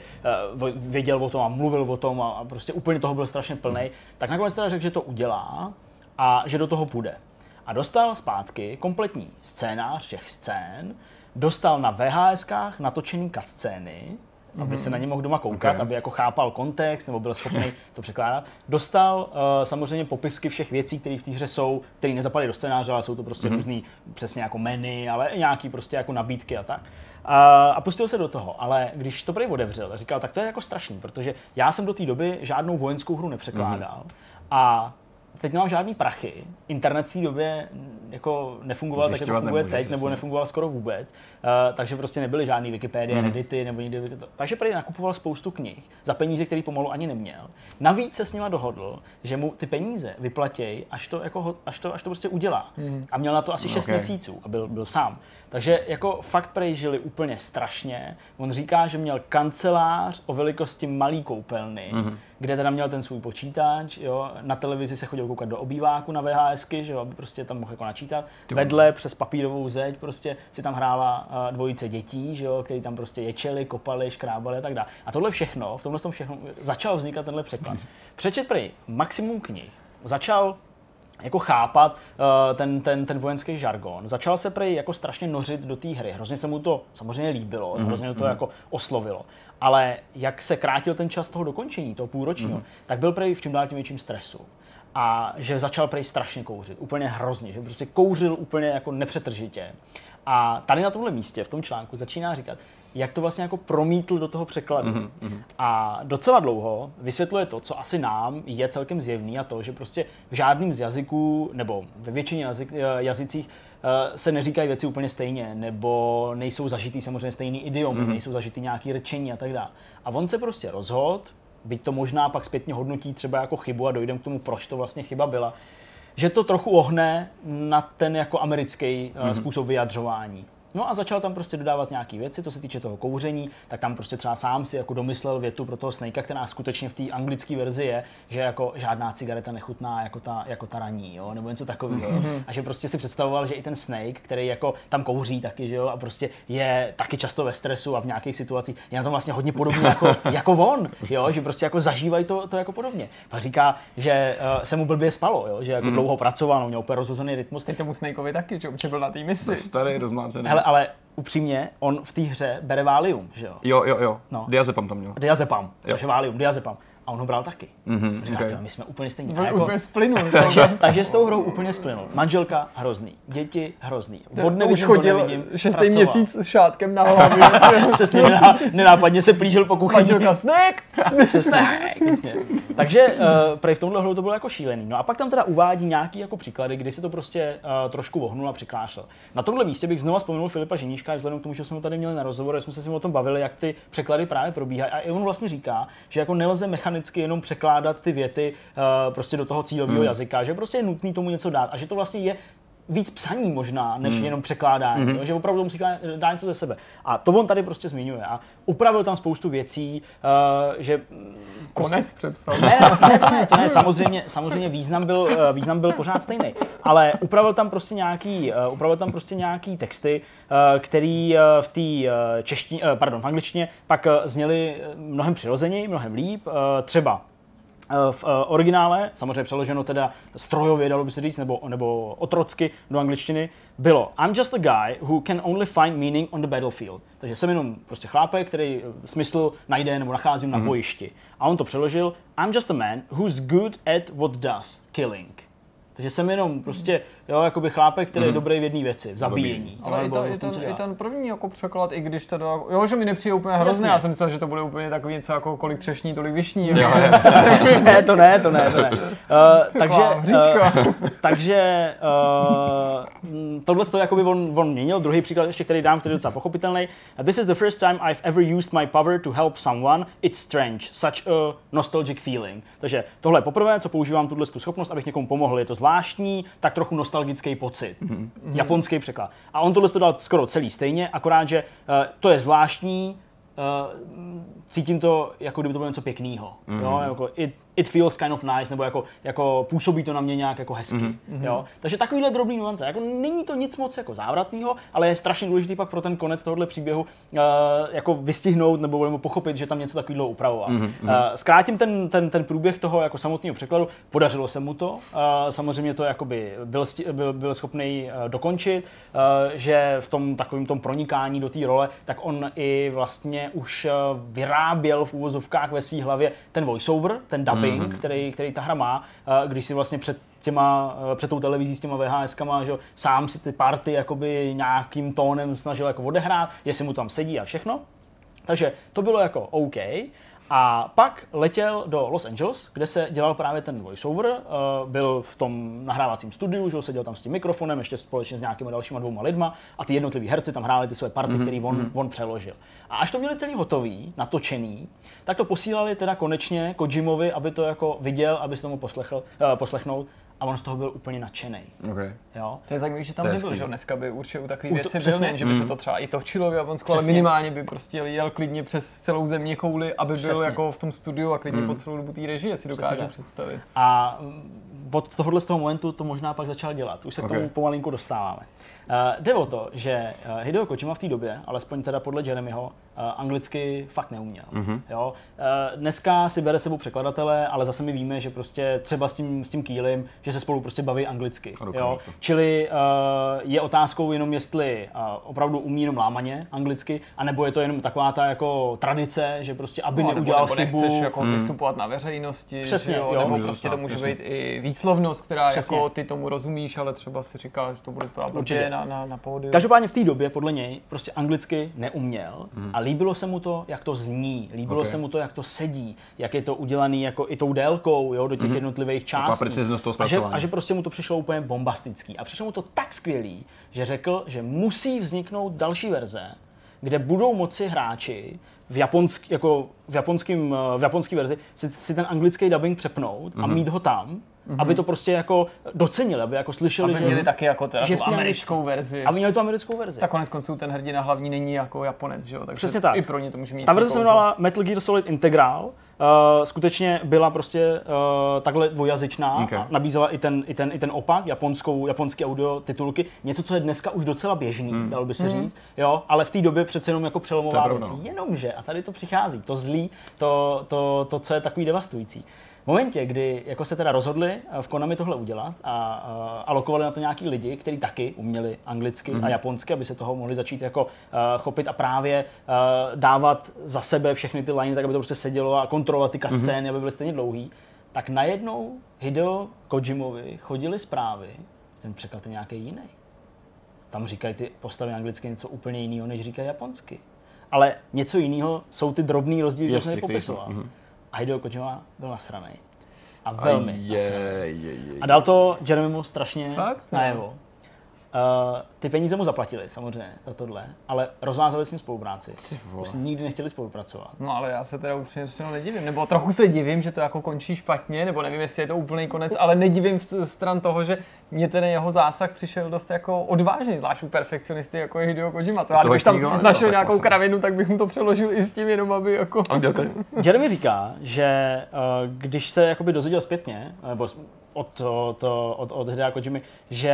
uh, věděl o tom a mluvil o tom a, a prostě prostě úplně toho byl strašně plný, tak nakonec teda řekl, že to udělá a že do toho půjde. A dostal zpátky kompletní scénář všech scén, dostal na VHSkách natočený scény, mm-hmm. aby se na ně mohl doma koukat, okay. aby jako chápal kontext nebo byl schopný to překládat. Dostal uh, samozřejmě popisky všech věcí, které v té hře jsou, které nezapadají do scénáře, ale jsou to prostě mm-hmm. různý přesně jako menu, ale nějaký prostě jako nabídky a tak. A, a pustil se do toho, ale když to prý otevřel, říkal, tak to je jako strašný, protože já jsem do té doby žádnou vojenskou hru nepřekládal mm-hmm. a teď nemám žádný prachy. Internet v té době jako nefungoval tak, jako funguje teď, nebo nefungoval skoro vůbec. Uh, takže prostě nebyly žádný Wikipedia, mm. Reddity nebo nikdy. Takže prý nakupoval spoustu knih za peníze, které pomalu ani neměl. Navíc se s nima dohodl, že mu ty peníze vyplatěj, až to, jako, až to, až to prostě udělá. Mm. A měl na to asi 6 okay. měsíců a byl, byl sám. Takže jako fakt prej žili úplně strašně. On říká, že měl kancelář o velikosti malý koupelny, mm-hmm. kde teda měl ten svůj počítač, jo. na televizi se chodil koukat do obýváku na VHSky, že jo, aby prostě tam mohl jako načítat. Vedle přes papírovou zeď prostě si tam hrála uh, dvojice dětí, že jo, který tam prostě ječeli, kopali, škrábali a tak dále. A tohle všechno, v tomhle tom všechno začal vznikat tenhle překlad. Přečet prej maximum knih. Začal jako chápat uh, ten, ten, ten vojenský žargon. Začal se prej jako strašně nořit do té hry. Hrozně se mu to samozřejmě líbilo, mm-hmm. hrozně to mm-hmm. jako oslovilo. Ale jak se krátil ten čas toho dokončení, toho půlročního, mm-hmm. tak byl prej v čím dál tím větším stresu. A že začal prej strašně kouřit, úplně hrozně, že prostě kouřil úplně jako nepřetržitě. A tady na tomhle místě, v tom článku, začíná říkat, jak to vlastně jako promítl do toho překladu. Mm-hmm. A docela dlouho vysvětluje to, co asi nám je celkem zjevný a to, že prostě v žádným z jazyků, nebo ve většině jazyk, eh, jazycích eh, se neříkají věci úplně stejně, nebo nejsou zažitý samozřejmě stejný idiom, mm-hmm. nejsou zažitý nějaký řečení a tak dále. A on se prostě rozhod, byť to možná pak zpětně hodnotí třeba jako chybu a dojdeme k tomu, proč to vlastně chyba byla, že to trochu ohne na ten jako americký mm-hmm. způsob vyjadřování No a začal tam prostě dodávat nějaké věci, co se týče toho kouření, tak tam prostě třeba sám si jako domyslel větu pro toho Snakea, která skutečně v té anglické verzi je, že jako žádná cigareta nechutná jako ta, jako ta raní, jo, nebo něco takového. Mm-hmm. A že prostě si představoval, že i ten Snake, který jako tam kouří taky, že jo, a prostě je taky často ve stresu a v nějakých situacích, je na tom vlastně hodně podobný jako, jako on, jo, že prostě jako zažívají to, to jako podobně. Pak říká, že uh, se mu blbě spalo, jo, že jako mm. dlouho pracoval, no, měl úplně rozhozený rytmus. Teď tomu Snakeovi taky, že určitě byl na té misi. Starý, rozmácený. Hele, ale upřímně, on v té hře bere Valium, že jo? Jo, jo, jo. No. Diazepam tam měl. Diazepam, což je Valium, Diazepam on ho bral taky. Mm-hmm, Říká, okay. my jsme úplně stejní. Byl jako, úplně splynul. takže, takže s tou hrou úplně splynul. Manželka hrozný, děti hrozný. Vodne už chodil nevidím, šestý pracoval. měsíc s šátkem na hlavě. Přesně, nená, nenápadně se plížil po kuchyni. Manželka, snack! Přesně, přesně. Takže uh, prej v tomhle hru to bylo jako šílený. No a pak tam teda uvádí nějaký jako příklady, kdy se to prostě uh, trošku vohnul a přiklášel. Na tomhle místě bych znovu vzpomenul Filipa Ženíška, vzhledem k tomu, že jsme ho tady měli na rozhovoru, jsme se s ním o tom bavili, jak ty překlady právě probíhají. A i on vlastně říká, že jako nelze mechanicky jenom překládat ty věty uh, prostě do toho cílového hmm. jazyka, že prostě je nutný tomu něco dát a že to vlastně je víc psaní možná, než hmm. jenom překládání, mm-hmm. jo? že opravdu musí dát něco ze sebe. A to on tady prostě zmiňuje. A upravil tam spoustu věcí, uh, že... Konec prostě, přepsal. Ne, ne, to ne, to ne, samozřejmě, samozřejmě význam byl, uh, význam byl pořád stejný. Ale upravil tam prostě nějaký, uh, upravil tam prostě nějaký texty, uh, který uh, v té uh, češtině, uh, pardon, v angličtině pak uh, zněly mnohem přirozeněji, mnohem líp. Uh, třeba Eh, v eh, originále, samozřejmě přeloženo teda strojově, dalo by se říct, nebo, nebo otrocky do angličtiny, bylo I'm just a guy who can only find meaning on the battlefield. Takže jsem jenom prostě chlápek, který eh, smysl najde nebo nacházím mm-hmm. na mhm. bojišti. A on to přeložil I'm just a man who's good at what does, killing. Takže jsem jenom prostě, jo, jakoby chlápek, který mm. je mhm. dobrý v jedné věci, v zabíjení. Ale i, to, i, ten, i ten první jako překlad, i když to do, jo, že mi nepřijde úplně hrozné, já jsem myslel, že to bude úplně takový něco jako kolik třešní, tolik vyšní. Jo, ne, to ne, to ne, to ne. Uh, takže, uh, takže uh, tohle to jakoby on, on měnil. Druhý příklad ještě, který dám, který je docela pochopitelný. This is the first time I've ever used my power to help someone. It's strange, such a nostalgic feeling. Takže tohle je poprvé, co používám tuhle schopnost, abych někomu pomohl. Je to zvláštní, tak trochu nostalgický pocit. Mm-hmm. Japonský překlad. A on tohle to dal skoro celý stejně, akorát, že uh, to je zvláštní, uh, cítím to, jako kdyby to bylo něco pěkného. Mm-hmm. Jo? Jako it, it feels kind of nice, nebo jako, jako působí to na mě nějak jako hezky. Mm-hmm. Jo? Takže takovýhle drobný nuance. Jako není to nic moc jako závratného, ale je strašně důležitý pak pro ten konec tohohle příběhu uh, jako vystihnout nebo, nebo pochopit, že tam něco takového upravoval. Mm-hmm. Uh, zkrátím ten, ten, ten průběh toho jako samotného překladu. Podařilo se mu to. Uh, samozřejmě to jakoby byl, byl, byl schopný uh, dokončit, uh, že v tom takovém tom pronikání do té role, tak on i vlastně už uh, vyráběl v úvozovkách ve své hlavě ten voiceover, ten dub dubbing, mm-hmm. který, který ta hra má, když si vlastně před těma, před tou televizí s těma VHS-kama, že sám si ty party jakoby nějakým tónem snažil jako odehrát, jestli mu tam sedí a všechno. Takže to bylo jako OK. A pak letěl do Los Angeles, kde se dělal právě ten voiceover, uh, byl v tom nahrávacím studiu, že seděl tam s tím mikrofonem, ještě společně s nějakými dalšíma dvouma lidma a ty jednotliví herci tam hráli ty své party, mm-hmm. který on, mm-hmm. on přeložil. A až to měli celý hotový, natočený, tak to posílali teda konečně Kojimovi, aby to jako viděl, aby se tomu poslechl, uh, poslechnout a on z toho byl úplně nadšený. Okay. Jo? To je zajímavé, že tam to nebyl, že dneska by určitě u takové věci byl, nejen, že by se to třeba i točilo v Japonsku, ale minimálně by prostě jel klidně přes celou země kouli, aby byl přesně. jako v tom studiu a klidně mm. po celou dobu té režie, si dokážu představit. A od tohohle z toho momentu to možná pak začal dělat. Už se okay. k tomu pomalinku dostáváme. Uh, jde o to, že uh, Hideo Kojima v té době, alespoň teda podle Jeremyho, anglicky fakt neuměl. Mm-hmm. Jo? Uh, dneska si bere sebou překladatele, ale zase my víme, že prostě třeba s tím, s tím Kýlem, že se spolu prostě baví anglicky. Jo? Čili uh, je otázkou jenom, jestli uh, opravdu umí jenom lámaně anglicky, anebo je to jenom taková ta jako tradice, že prostě aby no, neudělal nebo, nebo chybu. nechceš jako hmm. vystupovat na veřejnosti, Přesně, jo? Jo, nebo prostě to může být i výslovnost, která Přesně. jako ty tomu rozumíš, ale třeba si říkáš, že to bude správně na, na, na pódiu. Každopádně v té době, podle něj, prostě anglicky neuměl hmm. Líbilo se mu to, jak to zní, líbilo okay. se mu to, jak to sedí, jak je to udělané jako i tou délkou jo, do těch hmm. jednotlivých částí. toho a, že, a že prostě mu to přišlo úplně bombastický. A přišlo mu to tak skvělý, že řekl, že musí vzniknout další verze, kde budou moci hráči v, japonský, jako v, japonským, v japonský verzi si, si ten anglický dubbing přepnout mm-hmm. a mhm. mít ho tam mm-hmm. aby to prostě jako docenili, aby jako slyšeli, aby že... měli taky jako teda že tu americkou verzi. Aby měli tu americkou verzi. Tak konec konců ten hrdina hlavní není jako Japonec, že jo? Takže Přesně tak. I pro ně to může mít Ta verze se jmenovala Metal Gear Solid Integral. Uh, skutečně byla prostě uh, takhle dvojazyčná okay. a nabízela i ten, i ten, i ten opak, japonskou, japonský audio titulky. Něco, co je dneska už docela běžný, mm. dalo by se mm. říct, jo, ale v té době přece jenom jako přelomová věc. Jenomže, a tady to přichází, to zlý, to, to, to, co je takový devastující. V momentě, kdy jako se teda rozhodli v Konami tohle udělat a, a alokovali na to nějaký lidi, kteří taky uměli anglicky mm-hmm. a mhm. japonsky, aby se toho mohli začít jako uh, chopit a právě uh, dávat za sebe všechny ty liny, tak aby to prostě sedělo a kontrolovat ty kascény, mm-hmm. aby byly stejně dlouhý, tak najednou Hideo Kojimovi chodili zprávy, ten překlad je nějaký jiný. Tam říkají ty postavy anglicky něco úplně jiného, než říkají japonsky. Ale něco jiného jsou ty drobné rozdíly, které jsem popisoval. Mm-hmm. A Hideo Kojima byl nasraný. A velmi je, je, je, je, A dal to Jeremymu strašně Fakt? najevo. Uh, ty peníze mu zaplatili samozřejmě za tohle, ale rozvázali s ním spolupráci. Prostě nikdy nechtěli spolupracovat. No ale já se teda upřímně řečeno nedivím, nebo trochu se divím, že to jako končí špatně, nebo nevím, jestli je to úplný konec, ale nedivím v stran toho, že mě ten jeho zásah přišel dost jako odvážný, zvlášť u perfekcionisty jako je Hideo Kojima. To já kdybych tam no, našel no, nějakou kravinu, tak bych mu to přeložil i s tím jenom, aby jako... Jeremy říká, že uh, když se jakoby dozvěděl zpětně, nebo od, to, od, od Hidea Kojimy, že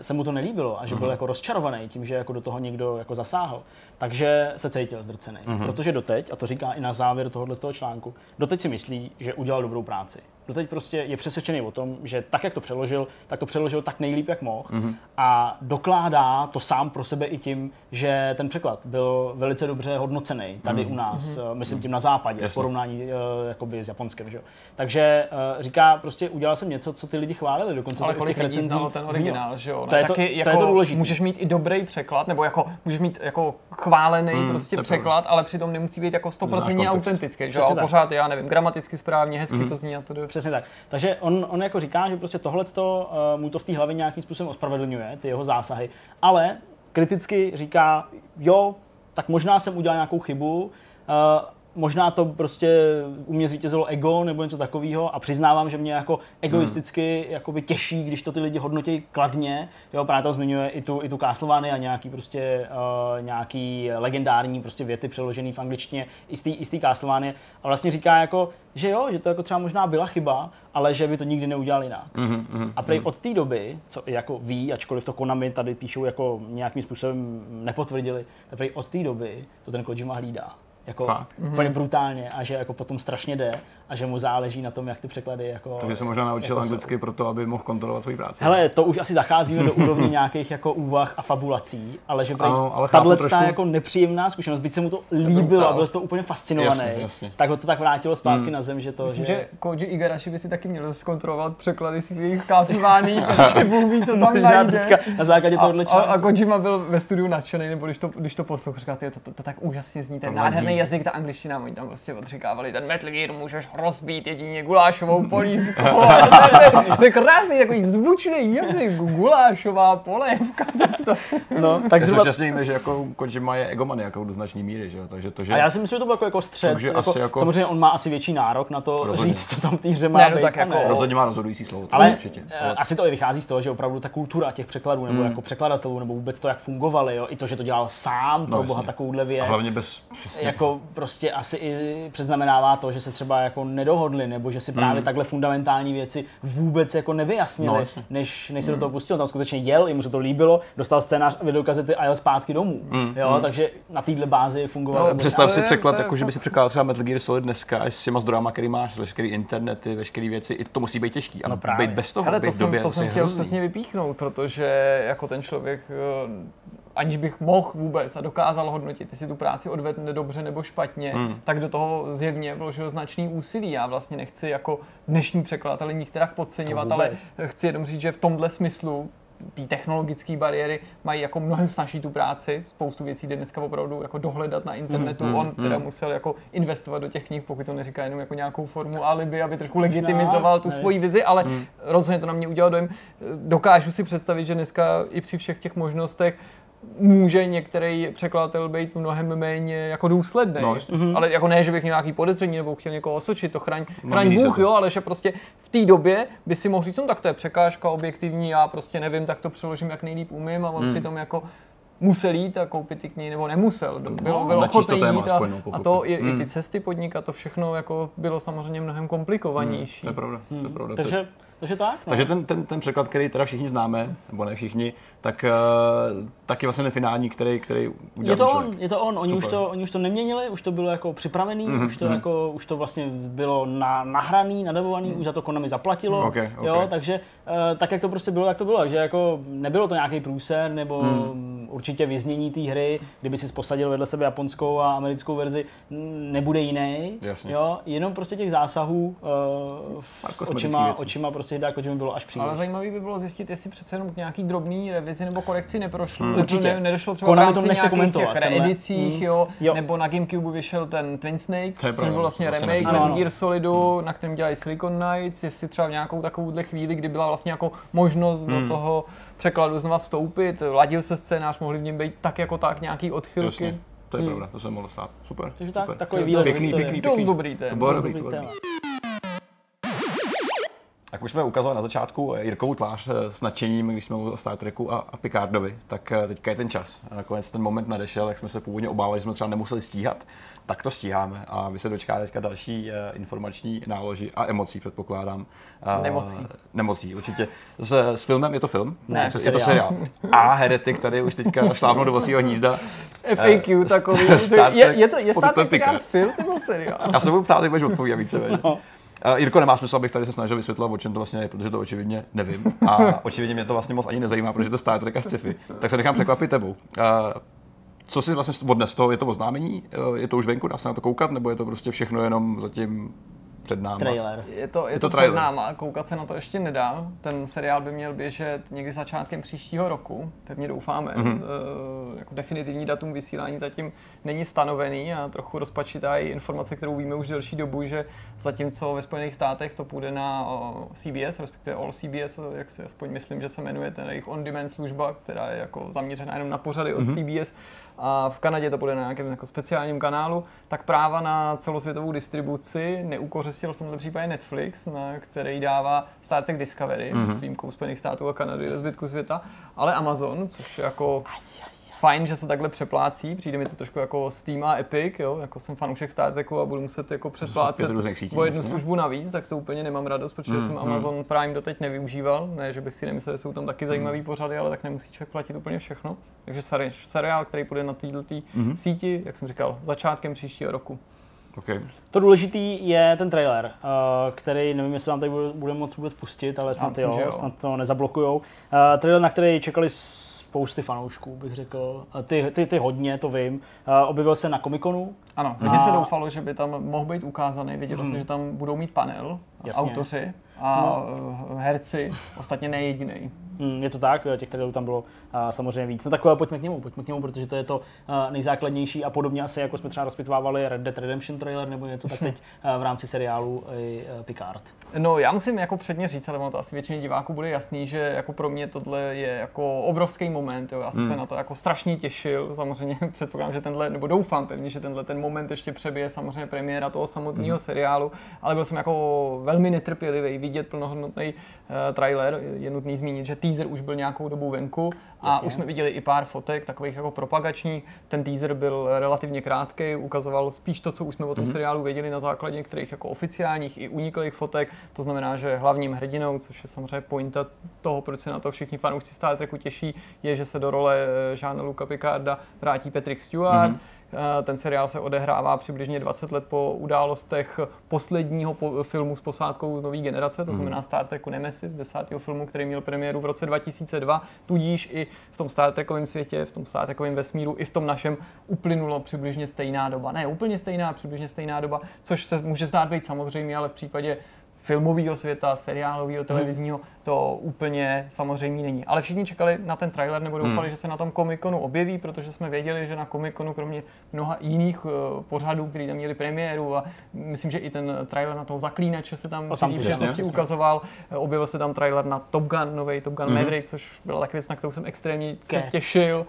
se mu to nelíbilo a že byl mm-hmm. jako rozčarovaný tím, že jako do toho někdo jako zasáhl. Takže se cítil zdrcený. Mm-hmm. Protože doteď, a to říká i na závěr tohohle z toho článku, doteď si myslí, že udělal dobrou práci. Doteď prostě je přesvědčený o tom, že tak, jak to přeložil, tak to přeložil tak nejlíp, jak mohl. Mm-hmm. A dokládá to sám pro sebe i tím, že ten překlad byl velice dobře hodnocený tady mm-hmm. u nás, mm-hmm. myslím tím na západě, Jasně. v porovnání uh, jakoby s Japonskem. Že? Takže uh, říká prostě, udělal jsem něco, co ty lidi chválili, dokonce Ale kolik lidí znalo ten originál, že jo? To je to, taky to, jako, to je to jako důležité. Můžeš mít i dobrý překlad, nebo jako můžeš mít jako chválený mm, prostě překlad, ale přitom nemusí být jako 100% autentický, že jo? Pořád, já nevím, gramaticky správně, hezky mm. to zní a to. Přesně tak. Takže on, on jako říká, že prostě tohle uh, mu to v té hlavě nějakým způsobem ospravedlňuje, ty jeho zásahy, ale kriticky říká, jo, tak možná jsem udělal nějakou chybu, uh, možná to prostě u mě zvítězilo ego nebo něco takového a přiznávám, že mě jako egoisticky hmm. jakoby těší, když to ty lidi hodnotí kladně. Jo, právě to zmiňuje i tu, i tu Castlevania a nějaký prostě uh, nějaký legendární prostě věty přeložený v angličtině i z té Castlevania a vlastně říká jako, že jo, že to jako třeba možná byla chyba, ale že by to nikdy neudělal jinak. Mm-hmm, a prej mm. od té doby, co jako ví, ačkoliv to Konami tady píšou jako nějakým způsobem nepotvrdili, tak prej od té doby to ten Kojima hlídá. Jako Fakt. úplně brutálně a že jako potom strašně jde a že mu záleží na tom, jak ty překlady jako... Takže se možná naučil jako anglicky jsou. proto, aby mohl kontrolovat svou práci. Hele, to už asi zacházíme do úrovně nějakých jako úvah a fabulací, ale že tahle trošku... jako nepříjemná zkušenost, byť se mu to líbilo a byl z toho úplně fascinovaný, jasně, jasně. tak ho to tak vrátilo zpátky hmm. na zem, že to... Myslím, že, že Koji Igarashi by si taky měl zkontrolovat překlady svých kásování, protože Bůh ví, co tam najde. na základě tohohle a, a, a Kojima byl ve studiu nadšený, nebo když to, když to poslouchal, říkal, to, to, to, tak úžasně zní, ten nádherný jazyk, ta angličtina, oni tam prostě odříkávali, ten Metal Gear můžeš rozbít jedině gulášovou polívku. to je krásný takový zvučný jazyk, gulášová polévka. no, tak zhruba... Současně víme, že jako Kojima je egoman jako do značné míry, že? Takže to, že... A já si myslím, že to bylo jako, jako střed. Takže jako, asi jako... Samozřejmě on má asi větší nárok na to rozhodně. říct, co tam v té hře má ne, no, tak jako... Rozhodně má rozhodující slovo, ale určitě. Eh, ale... asi to i vychází z toho, že opravdu ta kultura těch překladů, nebo hmm. jako překladatelů, nebo vůbec to, jak fungovali, jo? i to, že to dělal sám, pro no, boha takovouhle věc. A hlavně bez... Jako prostě asi i předznamenává to, že se třeba jako nedohodli, nebo že si právě mm. takhle fundamentální věci vůbec jako nevyjasnili, no, než, než se mm. do toho pustil. Tam skutečně jel, jemu se to líbilo, dostal scénář a videokazety a jel zpátky domů. Mm. Jo, mm. takže na téhle bázi fungoval. No, představ si překlad, jako, že by si překládal třeba Metal Gear Solid dneska a s těma zdrojama, který máš, veškeré internety, veškeré věci, i to musí být těžký. A no být bez toho, Hele, být to jsem, to jsem chtěl přesně vypíchnout, protože jako ten člověk eh, aniž bych mohl vůbec a dokázal hodnotit, jestli tu práci odvedne dobře nebo špatně, hmm. tak do toho zjevně vložil značný úsilí. Já vlastně nechci jako dnešní překladatel nikterak podceňovat, ale chci jenom říct, že v tomhle smyslu ty technologické bariéry mají jako mnohem snažší tu práci. Spoustu věcí jde dneska opravdu jako dohledat na internetu. Mm, On teda mm. musel jako investovat do těch knih, pokud to neříká jenom jako nějakou formu alibi, aby trošku legitimizoval tu svoji vizi, ale mm. rozhodně to na mě udělalo dojem. Dokážu si představit, že dneska i při všech těch možnostech může některý překladatel být mnohem méně jako důsledný. No, mm-hmm. Ale jako ne, že bych měl nějaký podezření nebo chtěl někoho osočit, to chraň, no, chraň Bůh, jo, ale že prostě v té době by si mohl říct, no tak to je překážka objektivní, já prostě nevím, tak to přeložím jak nejlíp umím a on mm. přitom jako musel jít a koupit ty knihy, nebo nemusel, no, bylo, bylo ochotný jít a, no, a to i, hmm. i ty hmm. cesty podnikat, to všechno jako bylo samozřejmě mnohem komplikovanější. Hmm, to je pravda, hmm. to je pravda. Takže takže tak. No. Takže ten, ten, ten překlad, který teda všichni známe, nebo ne všichni, tak uh, taky vlastně ten finální, který, který udělal Je to člověk. on, je to on. Oni už to, oni už to neměnili, už to bylo jako připravený, mm-hmm. už, to mm-hmm. jako, už to vlastně bylo na, nahraný, nadabovaný, mm. už za to Konami zaplatilo. Okay, okay. Jo, takže uh, tak, jak to prostě bylo, jak to bylo. Takže jako nebylo to nějaký průser, nebo mm. určitě vyznění té hry, kdyby si posadil vedle sebe japonskou a americkou verzi, nebude jiný. Jo, jenom prostě těch zásahů uh, s očima, očima prostě Hideo Kojima bylo až příliš. Ale zajímavý by bylo zjistit, jestli přece jenom k nějaký drobný revizi nebo korekci neprošlo. Hmm. Určitě. Ne, nedošlo třeba Konami rámci nějakých komentovat, těch reedicích, hmm. jo, jo, nebo na Gamecube vyšel ten Twin Snakes, což byl vlastně remake Metal Gear Solidu, hmm. na kterém dělají Silicon Knights, jestli třeba v nějakou takovouhle chvíli, kdy byla vlastně jako možnost hmm. do toho překladu znova vstoupit, ladil se scénář, mohli v něm být tak jako tak nějaký odchylky. Jasně. To je hmm. pravda, to se mohlo stát. Super. Takže tak, super. takový výlet. Pěkný, pěkný, pěkný. Dost dobrý téma. To bylo dobrý, téma. Jak už jsme ukázali na začátku Jirkovou tvář eh, s nadšením, když jsme mluvili o Star Treku a, a Picardovi, tak eh, teďka je ten čas. A nakonec ten moment nadešel, jak jsme se původně obávali, že jsme třeba nemuseli stíhat, tak to stíháme a vy se dočkáte teďka další uh, informační náloži a emocí, předpokládám. Nemocí. Nemocí, určitě. S, s filmem je to film? Ne, je to seriál. A Heretik tady už teďka šlávnou do vosího hnízda. FAQ takový. je, je, to je Star Trek film nebo seriál? Já se budu ptát, jak budeš odpovídat více. No. Uh, Jirko, nemá smysl, abych tady se snažil vysvětlovat, o čem to vlastně je, protože to očividně nevím. A očividně mě to vlastně moc ani nezajímá, protože to Star Trek a sci-fi. Tak se nechám překvapit tebou. Uh, co si vlastně odnes toho? Je to oznámení? Uh, je to už venku? Dá se na to koukat? Nebo je to prostě všechno jenom zatím před náma. Trailer. Je to, je, je to, to před náma, koukat se na to ještě nedá. Ten seriál by měl běžet někdy začátkem příštího roku, pevně doufáme. Mm-hmm. E, jako definitivní datum vysílání zatím není stanovený a trochu rozpačitá i informace, kterou víme už delší dobu, že zatímco ve Spojených státech to půjde na CBS, respektive All CBS, jak si aspoň myslím, že se jmenuje ten jejich on-demand služba, která je jako zaměřená jenom na pořady od mm-hmm. CBS, a v Kanadě to bude na nějakém jako speciálním kanálu, tak práva na celosvětovou distribuci neukořistil v tomto případě Netflix, na který dává Star Trek Discovery mm-hmm. s výjimkou Spojených států a Kanady ve zbytku světa, ale Amazon, což jako fajn, že se takhle přeplácí, přijde mi to trošku jako Steam a Epic, jo, jako jsem fanoušek Star Treku a budu muset jako předplácet o jednu službu navíc, tak to úplně nemám radost, protože mm, jsem mm. Amazon Prime doteď nevyužíval, ne, že bych si nemyslel, že jsou tam taky mm. zajímavý pořady, ale tak nemusí člověk platit úplně všechno. Takže seri- seriál, který půjde na této mm. síti, jak jsem říkal, začátkem příštího roku. Okay. To důležitý je ten trailer, uh, který nevím, jestli vám tady bude, moc vůbec pustit, ale snad, jo, jo. snad to nezablokujou. Uh, trailer, na který čekali spousty fanoušků, bych řekl. Ty, ty, ty hodně, to vím. Objevil se na Comiconu. Ano, kdyby a... se doufalo, že by tam mohl být ukázaný, vidělo hmm. se, že tam budou mít panel, Jasně. autoři a no. herci, ostatně nejediný. Mm, je to tak, těch trailerů tam bylo samozřejmě víc. No tak uh, pojďme k němu, pojďme k němu, protože to je to uh, nejzákladnější a podobně asi jako jsme třeba rozpitvávali Red Dead Redemption trailer nebo něco, tak teď v rámci seriálu i Picard. No já musím jako předně říct, ale ono to asi většině diváků bude jasný, že jako pro mě tohle je jako obrovský moment, jo. já jsem mm. se na to jako strašně těšil, samozřejmě předpokládám, že tenhle, nebo doufám pevně, že tenhle ten moment ještě přebije samozřejmě premiéra toho samotného mm. seriálu, ale byl jsem jako velmi netrpělivý vidět plnohodnotný uh, trailer, je nutný zmínit, že teaser už byl nějakou dobu venku a Jasně. už jsme viděli i pár fotek, takových jako propagačních. Ten teaser byl relativně krátký, ukazoval spíš to, co už jsme o tom mm-hmm. seriálu věděli na základě některých jako oficiálních i uniklých fotek. To znamená, že hlavním hrdinou, což je samozřejmě pointa toho, proč se na to všichni fanoušci Star Treku těší, je, že se do role eh, Jeana Luca Picarda vrátí Patrick Stewart. Mm-hmm Eh, ten seriál se odehrává přibližně 20 let po událostech posledního filmu s posádkou z nové generace, to znamená Star Treku Nemesis, desátého filmu, který měl premiéru v roce 2002. Tudíž i v tom Star Trekovém světě, v tom Star Trekovém vesmíru, i v tom našem uplynulo přibližně stejná doba. Ne úplně stejná, přibližně stejná doba, což se může zdát být samozřejmě, ale v případě filmového světa, seriálového, mhm. televizního, to úplně samozřejmě není. Ale všichni čekali na ten trailer nebo doufali, hmm. že se na tom Comic-Conu objeví, protože jsme věděli, že na Comic-Conu kromě mnoha jiných uh, pořadů, který tam měli premiéru a myslím, že i ten trailer na toho zaklínače se tam při příležitosti ukazoval. Eh, objevil se tam trailer na Top Gun, nový Top Gun hmm. Maverick, což byla tak věc, na kterou jsem extrémně se těšil.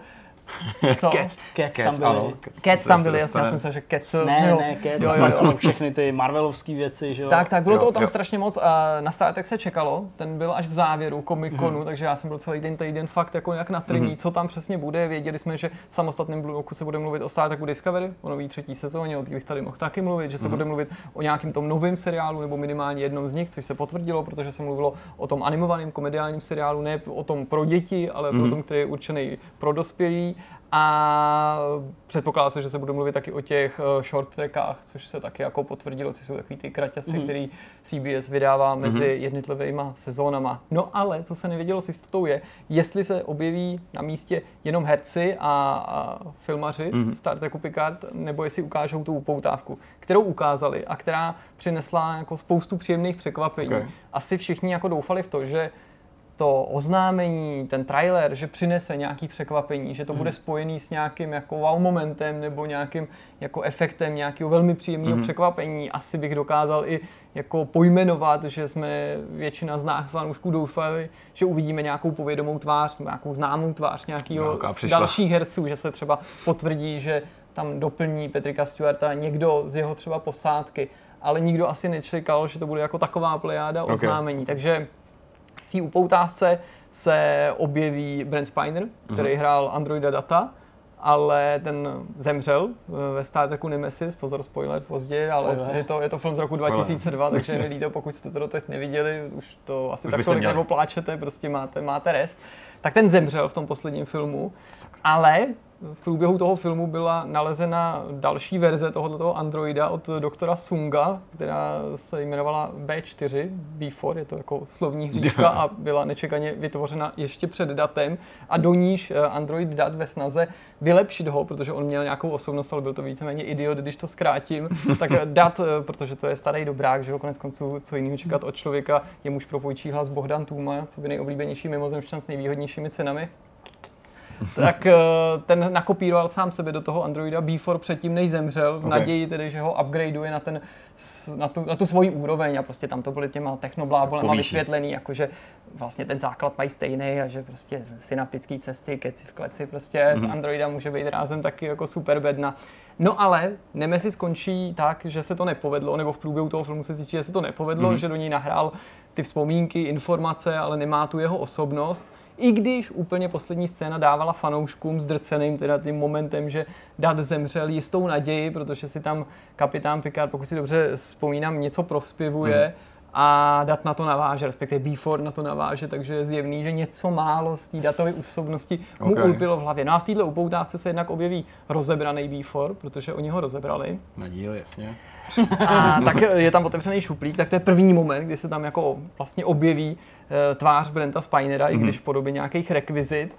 Co? Cats. Cats, Cats tam byly. Ano. Cats tam byly, jasně, já jsem myslel, že Cats. Ne, jo. ne, Cats, jo, jo, jo. všechny ty Marvelovské věci, že jo. Tak, tak, bylo jo, to o tom jo. strašně moc a na Star Trek se čekalo, ten byl až v závěru Comic Conu, mm-hmm. takže já jsem byl celý ten týden fakt jako nějak na trní, mm-hmm. co tam přesně bude. Věděli jsme, že v samostatném bloku se bude mluvit o Star Treku Discovery, o nový třetí sezóně, o těch bych tady mohl taky mluvit, že se mm-hmm. bude mluvit o nějakém tom novém seriálu nebo minimálně jednom z nich, což se potvrdilo, protože se mluvilo o tom animovaném komediálním seriálu, ne o tom pro děti, ale mm-hmm. pro tom, který je určený pro dospělí. A předpokládá se, že se bude mluvit taky o těch eh, short trackách, což se taky jako potvrdilo, co jsou takový ty kraťasy, mm-hmm. který CBS vydává mezi mm-hmm. jednotlivými sezónama. No ale, co se nevědělo s jistotou je, jestli se objeví na místě jenom herci a, a filmaři mm-hmm. Star Treku Picard, nebo jestli ukážou tu upoutávku, kterou ukázali a která přinesla jako spoustu příjemných překvapení. Okay. Asi všichni jako doufali v to, že to oznámení, ten trailer, že přinese nějaký překvapení, že to mm. bude spojený s nějakým jako wow momentem nebo nějakým jako efektem nějakého velmi příjemného mm. překvapení. Asi bych dokázal i jako pojmenovat, že jsme většina z nás fanoušků doufali, že uvidíme nějakou povědomou tvář, nějakou známou tvář nějakého z dalších herců, že se třeba potvrdí, že tam doplní Petrika Stewarta někdo z jeho třeba posádky, ale nikdo asi nečekal, že to bude jako taková plejáda okay. oznámení. Takže v té upoutávce se objeví Brent Spiner, který uh-huh. hrál Androida Data, ale ten zemřel eh, ve Star Treku Nemesis, pozor, spoiler později, ale je to, je to film z roku 2002, takže je mi líto, pokud jste to teď neviděli, už to asi už tak tolik nebo pláčete, prostě máte, máte rest. Tak ten zemřel v tom posledním filmu, ale v průběhu toho filmu byla nalezena další verze tohoto androida od doktora Sunga, která se jmenovala B4, B4, je to jako slovní hříčka a byla nečekaně vytvořena ještě před datem. A do níž eh, android dat ve snaze vylepšit ho, protože on měl nějakou osobnost, ale byl to víceméně idiot, když to zkrátím, tak dat, eh, protože to je starý dobrák, že ho konec konců co jiného čekat od člověka, je muž propojčí hlas Bohdan Tuma, co by nejoblíbenější mimozemšťan s nejvýhodnějšími cenami tak eh, ten nakopíroval sám sebe do toho Androida B4 předtím, než zemřel, v okay. naději tedy, že ho upgradeuje na, ten, na, tu, na tu svoji úroveň a prostě tam to byly těma technoblábolema vysvětlený, jakože vlastně ten základ mají stejný a že prostě synaptické cesty, keci v kleci prostě mm-hmm. z mhm. Androida může být rázem taky jako super bedna. No ale Nemesis skončí tak, že se to nepovedlo, nebo v průběhu toho filmu se cítí, že se to nepovedlo, mm-hmm. že do ní nahrál ty vzpomínky, informace, ale nemá tu jeho osobnost. I když úplně poslední scéna dávala fanouškům zdrceným teda tím momentem, že Dad zemřel jistou naději, protože si tam kapitán Picard, pokud si dobře vzpomínám, něco provzpěvuje. Hmm a dat na to naváže, respektive B4 na to naváže, takže je zjevný, že něco málo z té datové osobnosti mu okay. ulpilo v hlavě. No a v této upoutávce se jednak objeví rozebraný B4, protože oni ho rozebrali. Na díl, jasně. A tak je tam otevřený šuplík, tak to je první moment, kdy se tam jako vlastně objeví uh, tvář Brenta Spinera, mm-hmm. i mhm. když v podobě nějakých rekvizit.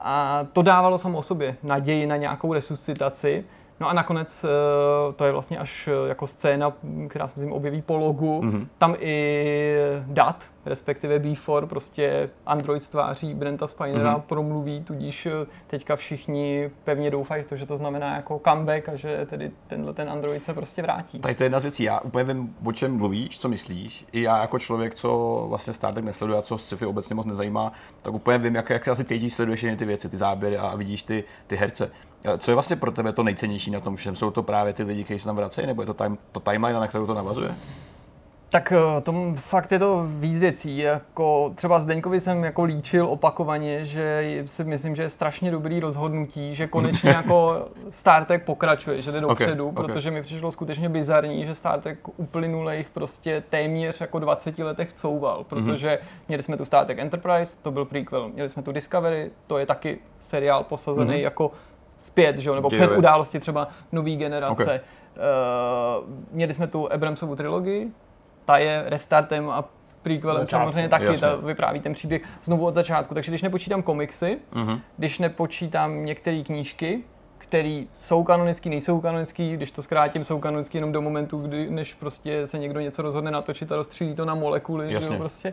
A to dávalo samo o sobě naději na nějakou resuscitaci. No a nakonec eh, to je vlastně až eh, jako scéna, která se myslím objeví po logu. Mm-hmm. Tam i dat, respektive B4, prostě Android stváří Brenta Spinera mm-hmm. promluví, tudíž eh, teďka všichni pevně doufají v to, že to znamená jako comeback a že tedy tenhle ten Android se prostě vrátí. Tady to je jedna z věcí, já úplně vím, o čem mluvíš, co myslíš. I já jako člověk, co vlastně Star Trek nesleduje a co sci-fi obecně moc nezajímá, tak úplně vím, jak, jak se asi cítíš, sleduješ ty věci, ty záběry a vidíš ty, ty herce. Co je vlastně pro tebe to nejcennější na tom všem? Jsou to právě ty lidi, kteří se tam vracejí, nebo je to, time, to timeline, na kterou to navazuje? Tak eh, tom fakt je to víc věcí. Jako třeba Zdeňkovi jsem jako líčil opakovaně, že si myslím, že je strašně dobrý rozhodnutí, že konečně jako Star Trek pokračuje, že jde dopředu, okay, okay. protože mi přišlo skutečně bizarní, že Star Trek uplynulých prostě téměř jako 20 letech couval, protože mm-hmm. měli jsme tu Star Trek Enterprise, to byl prequel, měli jsme tu Discovery, to je taky seriál posazený mm-hmm. jako zpět, že? nebo před události třeba nový generace. Okay. Uh, měli jsme tu Abramsovu trilogii, ta je restartem a prequelem začátku, samozřejmě taky, jasně. ta vypráví ten příběh znovu od začátku. Takže když nepočítám komiksy, uh-huh. když nepočítám některé knížky, který jsou kanonický, nejsou kanonický, když to zkrátím, jsou kanonický jenom do momentu, kdy, než prostě se někdo něco rozhodne natočit a rozstřílí to na molekuly, že jo, prostě,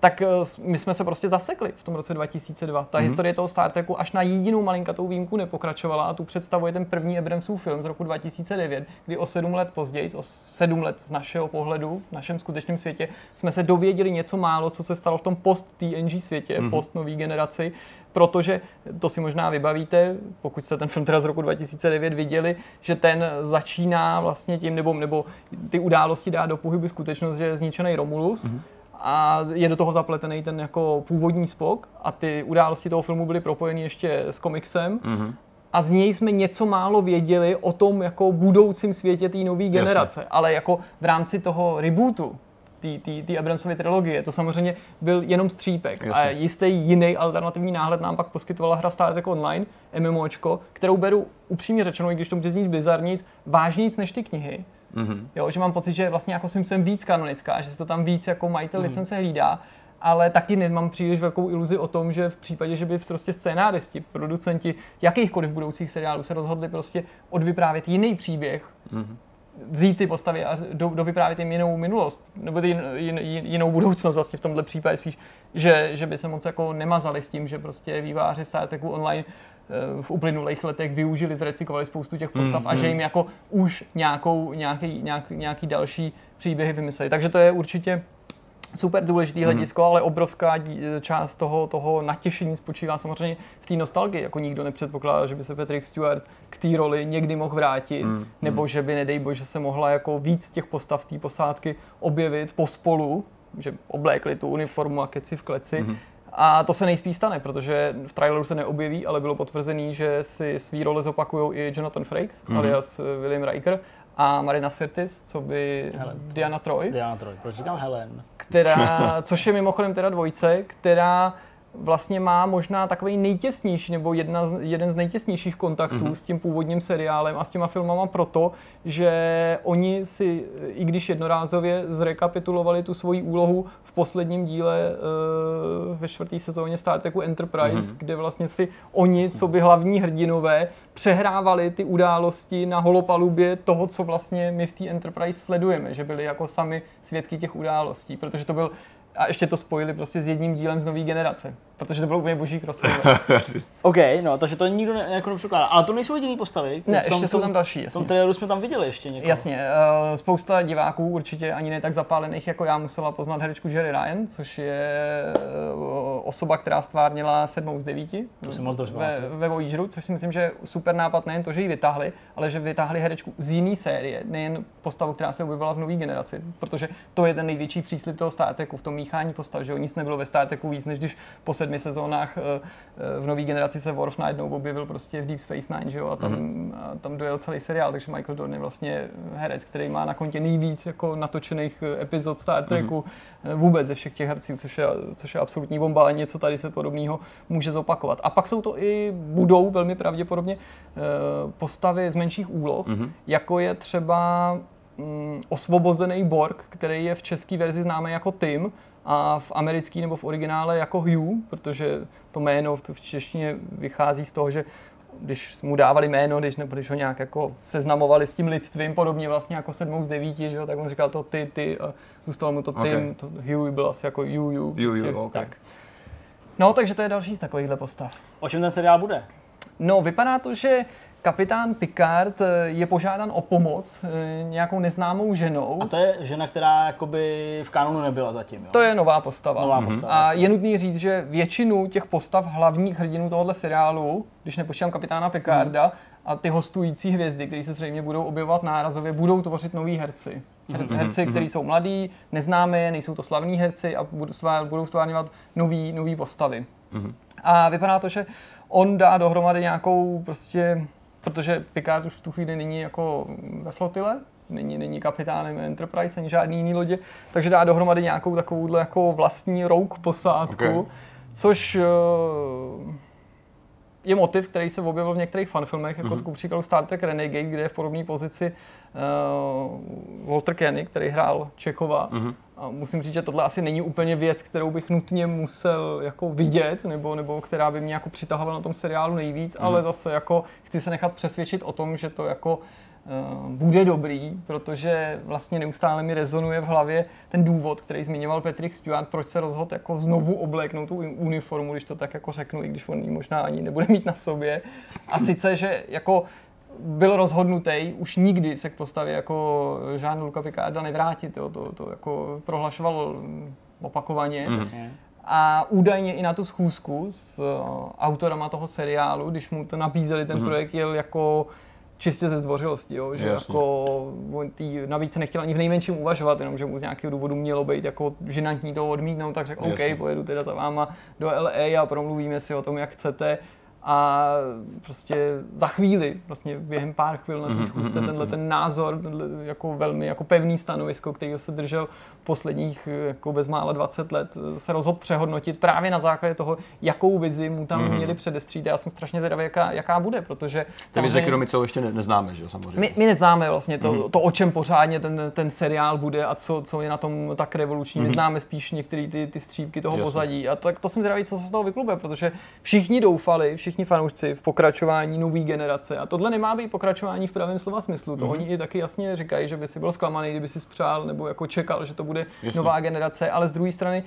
tak eh, my jsme se prostě zasekli v tom roce 2002. Ta mm-hmm. historie toho Star Treku až na jedinou malinkatou výjimku nepokračovala a tu představuje ten první Abramsův film z roku 2009, kdy o sedm let později, o sedm let z našeho pohledu, v našem skutečném světě, jsme se dověděli něco málo, co se stalo v tom post-TNG světě, mm-hmm. post-nový generaci, protože to si možná vybavíte, pokud jste ten film teda z roku 2009 viděli, že ten začíná vlastně tím, nebo, nebo ty události dá do pohybu skutečnost, že je zničený Romulus, mm-hmm a je do toho zapletený ten jako původní spok a ty události toho filmu byly propojeny ještě s komiksem mm-hmm. a z něj jsme něco málo věděli o tom jako budoucím světě té nové generace, Jasně. ale jako v rámci toho rebootu, té Abramsovy trilogie. To samozřejmě byl jenom střípek. Jasně. A jistý jiný alternativní náhled nám pak poskytovala hra Star Trek Online, MMOčko, kterou beru upřímně řečeno, i když to může znít bizarníc, vážníc než ty knihy. Mm-hmm. Jo, že mám pocit, že je vlastně jako svým způsobem víc kanonická, že se to tam víc jako majitel mm-hmm. licence hlídá, ale taky nemám příliš velkou iluzi o tom, že v případě, že by prostě scénáristi, producenti jakýchkoliv budoucích seriálů se rozhodli prostě odvyprávět jiný příběh, mm-hmm vzít ty postavy a do, dovyprávět jim jinou minulost, nebo jin, jin, jinou budoucnost vlastně v tomhle případě spíš, že, že by se moc jako nemazali s tím, že prostě výváři Star Treku online eh, v uplynulých letech využili, zrecyklovali spoustu těch postav mm, a mm. že jim jako už nějakou, nějaký, nějak, nějaký další příběhy vymysleli. Takže to je určitě super důležitý mm. hledisko, ale obrovská část toho, toho natěšení spočívá samozřejmě v té nostalgii. Jako nikdo nepředpokládá, že by se Patrick Stewart k té roli někdy mohl vrátit, mm. nebo že by, nedej bože, se mohla jako víc těch postav té posádky objevit pospolu, že oblékli tu uniformu a keci v kleci. Mm. A to se nejspíš stane, protože v traileru se neobjeví, ale bylo potvrzený, že si svý role zopakují i Jonathan Frakes, mm. alias William Riker, a Marina Sirtis, co by Helen. Diana Troy. Diana Troy, proč říkám Helen? Která, což je mimochodem teda dvojce, která vlastně má možná takový nejtěsnější, nebo jedna z, jeden z nejtěsnějších kontaktů mm-hmm. s tím původním seriálem a s těma filmama proto, že oni si, i když jednorázově zrekapitulovali tu svoji úlohu posledním díle uh, ve čtvrté sezóně Star Treku Enterprise, mm-hmm. kde vlastně si oni, co by hlavní hrdinové, přehrávali ty události na holopalubě toho, co vlastně my v té Enterprise sledujeme, že byli jako sami svědky těch událostí, protože to byl a ještě to spojili prostě s jedním dílem z nové generace, protože to bylo úplně boží crossover. OK, no, takže to nikdo ne, jako nepřekládá. Ale to nejsou jediný postavy. Ne, tom, ještě jsou tam další, jasně. V tom traileru jsme tam viděli ještě někoho. Jasně, uh, spousta diváků, určitě ani ne tak zapálených jako já, musela poznat herečku Jerry Ryan, což je uh, osoba, která stvárnila sedmou z devíti to si moc dobře ve, ve Voyageru, což si myslím, že je super nápad nejen to, že ji vytáhli, ale že vytáhli herečku z jiné série, nejen postavu, která se objevila v nové generaci, protože to je ten největší příslip toho Star Treku v tom míchání postav, že jo? Nic nebylo ve Star Treku víc, než když po sedmi sezónách eh, eh, v nové generaci se Worf najednou objevil prostě v Deep Space Nine, že jo? A tam, mm-hmm. a tam dojel celý seriál, takže Michael Dorn je vlastně herec, který má na kontě nejvíc jako natočených eh, epizod Star Treku mm-hmm. vůbec ze všech těch herců, což je, což je absolutní bomba a něco tady se podobného může zopakovat. A pak jsou to i, budou velmi pravděpodobně postavy z menších úloh, mm-hmm. jako je třeba mm, osvobozený Borg, který je v české verzi známý jako Tim a v americký nebo v originále jako Hugh, protože to jméno v češtině vychází z toho, že když mu dávali jméno, když, nebo když ho nějak jako seznamovali s tím lidstvím, podobně vlastně jako sedmou z devíti, že jo, tak on říkal to ty, ty a zůstalo mu to Tim, okay. to Hugh byl asi jako Hugh, Hugh. Hugh, Hugh okay. tak. No, takže to je další z takovýchhle postav. O čem ten seriál bude? No, vypadá to, že kapitán Picard eh, je požádán o pomoc eh, nějakou neznámou ženou. A to je žena, která jakoby v kanonu nebyla zatím, jo? To je nová postava. Nová mm-hmm. postava a je nutný říct, že většinu těch postav hlavních hrdinů tohohle seriálu, když nepočítám kapitána Picarda mm. a ty hostující hvězdy, které se zřejmě budou objevovat nárazově, budou tvořit noví herci. Her, mm-hmm. herci, kteří mm-hmm. jsou mladí, neznámé, nejsou to slavní herci a budou stvárňovat nový, nový postavy. Mm-hmm. A vypadá to, že on dá dohromady nějakou prostě protože Picard už v tu chvíli není jako ve flotile, není, není kapitánem Enterprise ani žádný jiný lodě, takže dá dohromady nějakou takovouhle jako vlastní rouk posádku, okay. což uh, je motiv, který se objevil v některých fanfilmech, jako mm-hmm. příkladu Star Trek Renegade, kde je v podobné pozici uh, Walter Kenny, který hrál Čechova. Mm-hmm. A musím říct, že tohle asi není úplně věc, kterou bych nutně musel jako vidět, nebo, nebo která by mě jako přitahovala na tom seriálu nejvíc, mm-hmm. ale zase jako chci se nechat přesvědčit o tom, že to jako Uh, bude dobrý, protože vlastně neustále mi rezonuje v hlavě ten důvod, který zmiňoval Patrick Stewart, proč se rozhodl jako znovu obléknout tu uniformu, když to tak jako řeknu, i když on ji možná ani nebude mít na sobě. A sice, že jako byl rozhodnutý už nikdy se k postavě jako Jean-Luc Picarda nevrátit, jo, to, to jako prohlašoval opakovaně. Mm. A údajně i na tu schůzku s uh, autorama toho seriálu, když mu to nabízeli, ten mm-hmm. projekt jel jako čistě ze zdvořilosti, jo? že Jasně. jako on tý, navíc se nechtěl ani v nejmenším uvažovat, jenom že mu z nějakého důvodu mělo být jako žinantní to odmítnout, tak řekl, Jasně. OK, pojedu teda za váma do LA a promluvíme si o tom, jak chcete a prostě za chvíli, vlastně během pár chvil na té mhm, schůzce, mhm, tenhle mhm. ten názor, tenhle jako velmi jako pevný stanovisko, který se držel posledních jako bezmála 20 let, se rozhodl přehodnotit právě na základě toho, jakou vizi mu tam mm-hmm. měli předestřít. Já jsem strašně zvědavý, jaká, jaká bude, protože... Ta vize, kterou my co ještě ne, neznáme, že samozřejmě. My, my neznáme vlastně to, mm-hmm. to, o čem pořádně ten, ten seriál bude a co, co je na tom tak revoluční. Mm-hmm. My známe spíš některé ty, ty střípky toho Jasně. pozadí a tak to jsem zvědavý, co se z toho vyklube, protože všichni doufali, všichni fanoušci v pokračování nové generace a tohle nemá být pokračování v pravém slova smyslu. To mm-hmm. oni i taky jasně říkají, že by si byl zklamaný, kdyby si spřál nebo jako čekal, že to bude Jasně. nová generace, ale z druhé strany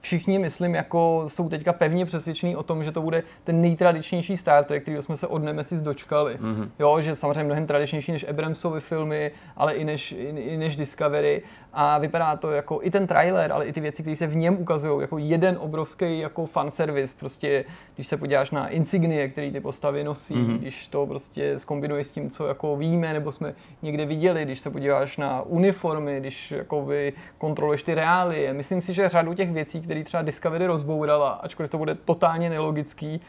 všichni, myslím, jako jsou teďka pevně přesvědčení o tom, že to bude ten nejtradičnější Star Trek, který jsme se od Nemesis dočkali. Mm-hmm. Jo, že samozřejmě mnohem tradičnější než Abramsovy filmy, ale i než, i, i než Discovery a vypadá to jako i ten trailer, ale i ty věci, které se v něm ukazují, jako jeden obrovský jako fanservice, prostě když se podíváš na insignie, který ty postavy nosí, mm-hmm. když to prostě skombinuješ s tím, co jako víme, nebo jsme někde viděli, když se podíváš na uniformy, když jako vy kontroluješ ty reálie. Myslím si, že řadu těch věcí, které třeba Discovery rozbourala, ačkoliv to bude totálně nelogický,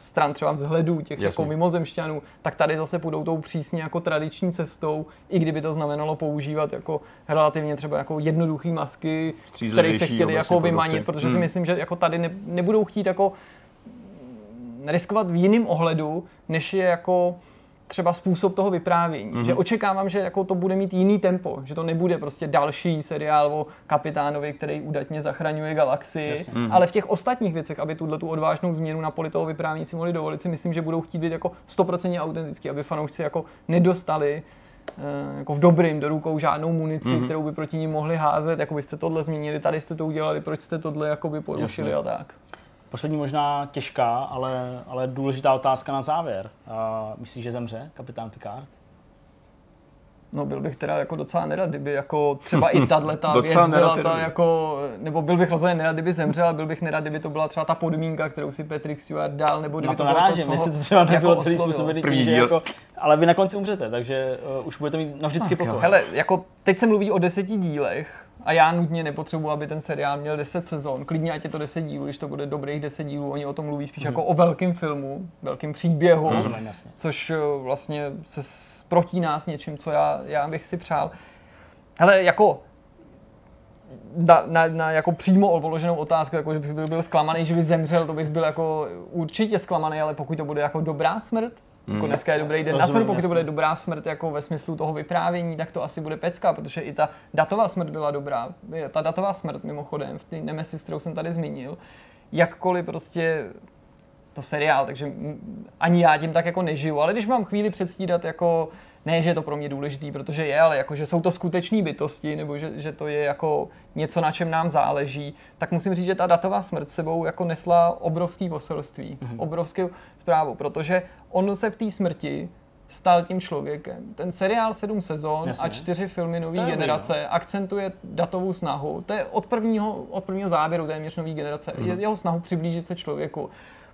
stran třeba vzhledů těch jako mimozemšťanů, tak tady zase půjdou tou přísně jako tradiční cestou, i kdyby to znamenalo používat jako relativně třeba jako jednoduché masky, které se chtěli jako vymanit, protože hmm. si myslím, že jako tady ne, nebudou chtít jako riskovat v jiném ohledu, než je jako třeba způsob toho vyprávění. Mm-hmm. Že očekávám, že jako to bude mít jiný tempo, že to nebude prostě další seriál o kapitánovi, který údatně zachraňuje galaxii, yes. mm-hmm. ale v těch ostatních věcech, aby tuhle tu odvážnou změnu na poli toho vyprávění si mohli dovolit, si myslím, že budou chtít být jako 100% autentický, aby fanoušci jako nedostali eh, jako v dobrým do rukou žádnou munici, mm-hmm. kterou by proti ním mohli házet, jako byste tohle zmínili, tady jste to udělali, proč jste tohle jako by porušili Jasně. a tak. Poslední možná těžká, ale, ale důležitá otázka na závěr. Uh, myslíš, že zemře kapitán Picard? No byl bych teda jako docela nerad, kdyby jako třeba i tahle ta věc byla ta jako, nebo byl bych rozhodně nerad, kdyby zemřel, ale byl bych nerad, kdyby to byla třeba ta podmínka, kterou si Patrick Stewart dal, nebo kdyby to, to bylo to, co jestli to třeba nebylo jako celý způsobený tím, že jako, ale vy na konci umřete, takže uh, už budete mít navždycky pokoj. Hele, jako teď se mluví o deseti dílech, a já nutně nepotřebuji, aby ten seriál měl 10 sezon. Klidně ať je to 10 dílů, když to bude dobrých 10 dílů. Oni o tom mluví spíš hmm. jako o velkém filmu, velkém příběhu, hmm. což eh, vlastně se protíná s něčím, co já, já bych si přál. Ale jako na, na, na jako přímo položenou otázku, jako že bych byl, byl zklamaný, že by zemřel, to bych byl jako určitě zklamaný, ale pokud to bude jako dobrá smrt. Jako dneska je dobrý den Rozumím, na smrt, pokud to bude dobrá smrt jako ve smyslu toho vyprávění, tak to asi bude pecka, protože i ta datová smrt byla dobrá. Ta datová smrt mimochodem v té Nemesis, kterou jsem tady zmínil, jakkoliv prostě to seriál, takže ani já tím tak jako nežiju, ale když mám chvíli předstírat jako ne, že je to pro mě důležitý, protože je, ale jako, že jsou to skutečné bytosti, nebo že, že, to je jako něco, na čem nám záleží, tak musím říct, že ta datová smrt sebou jako nesla obrovský poselství, mm-hmm. obrovskou zprávu, protože on se v té smrti stal tím člověkem. Ten seriál sedm sezon Jasně. a čtyři filmy nové generace no. akcentuje datovou snahu. To je od prvního, od prvního záběru téměř nové generace. Mm-hmm. Jeho snahu přiblížit se člověku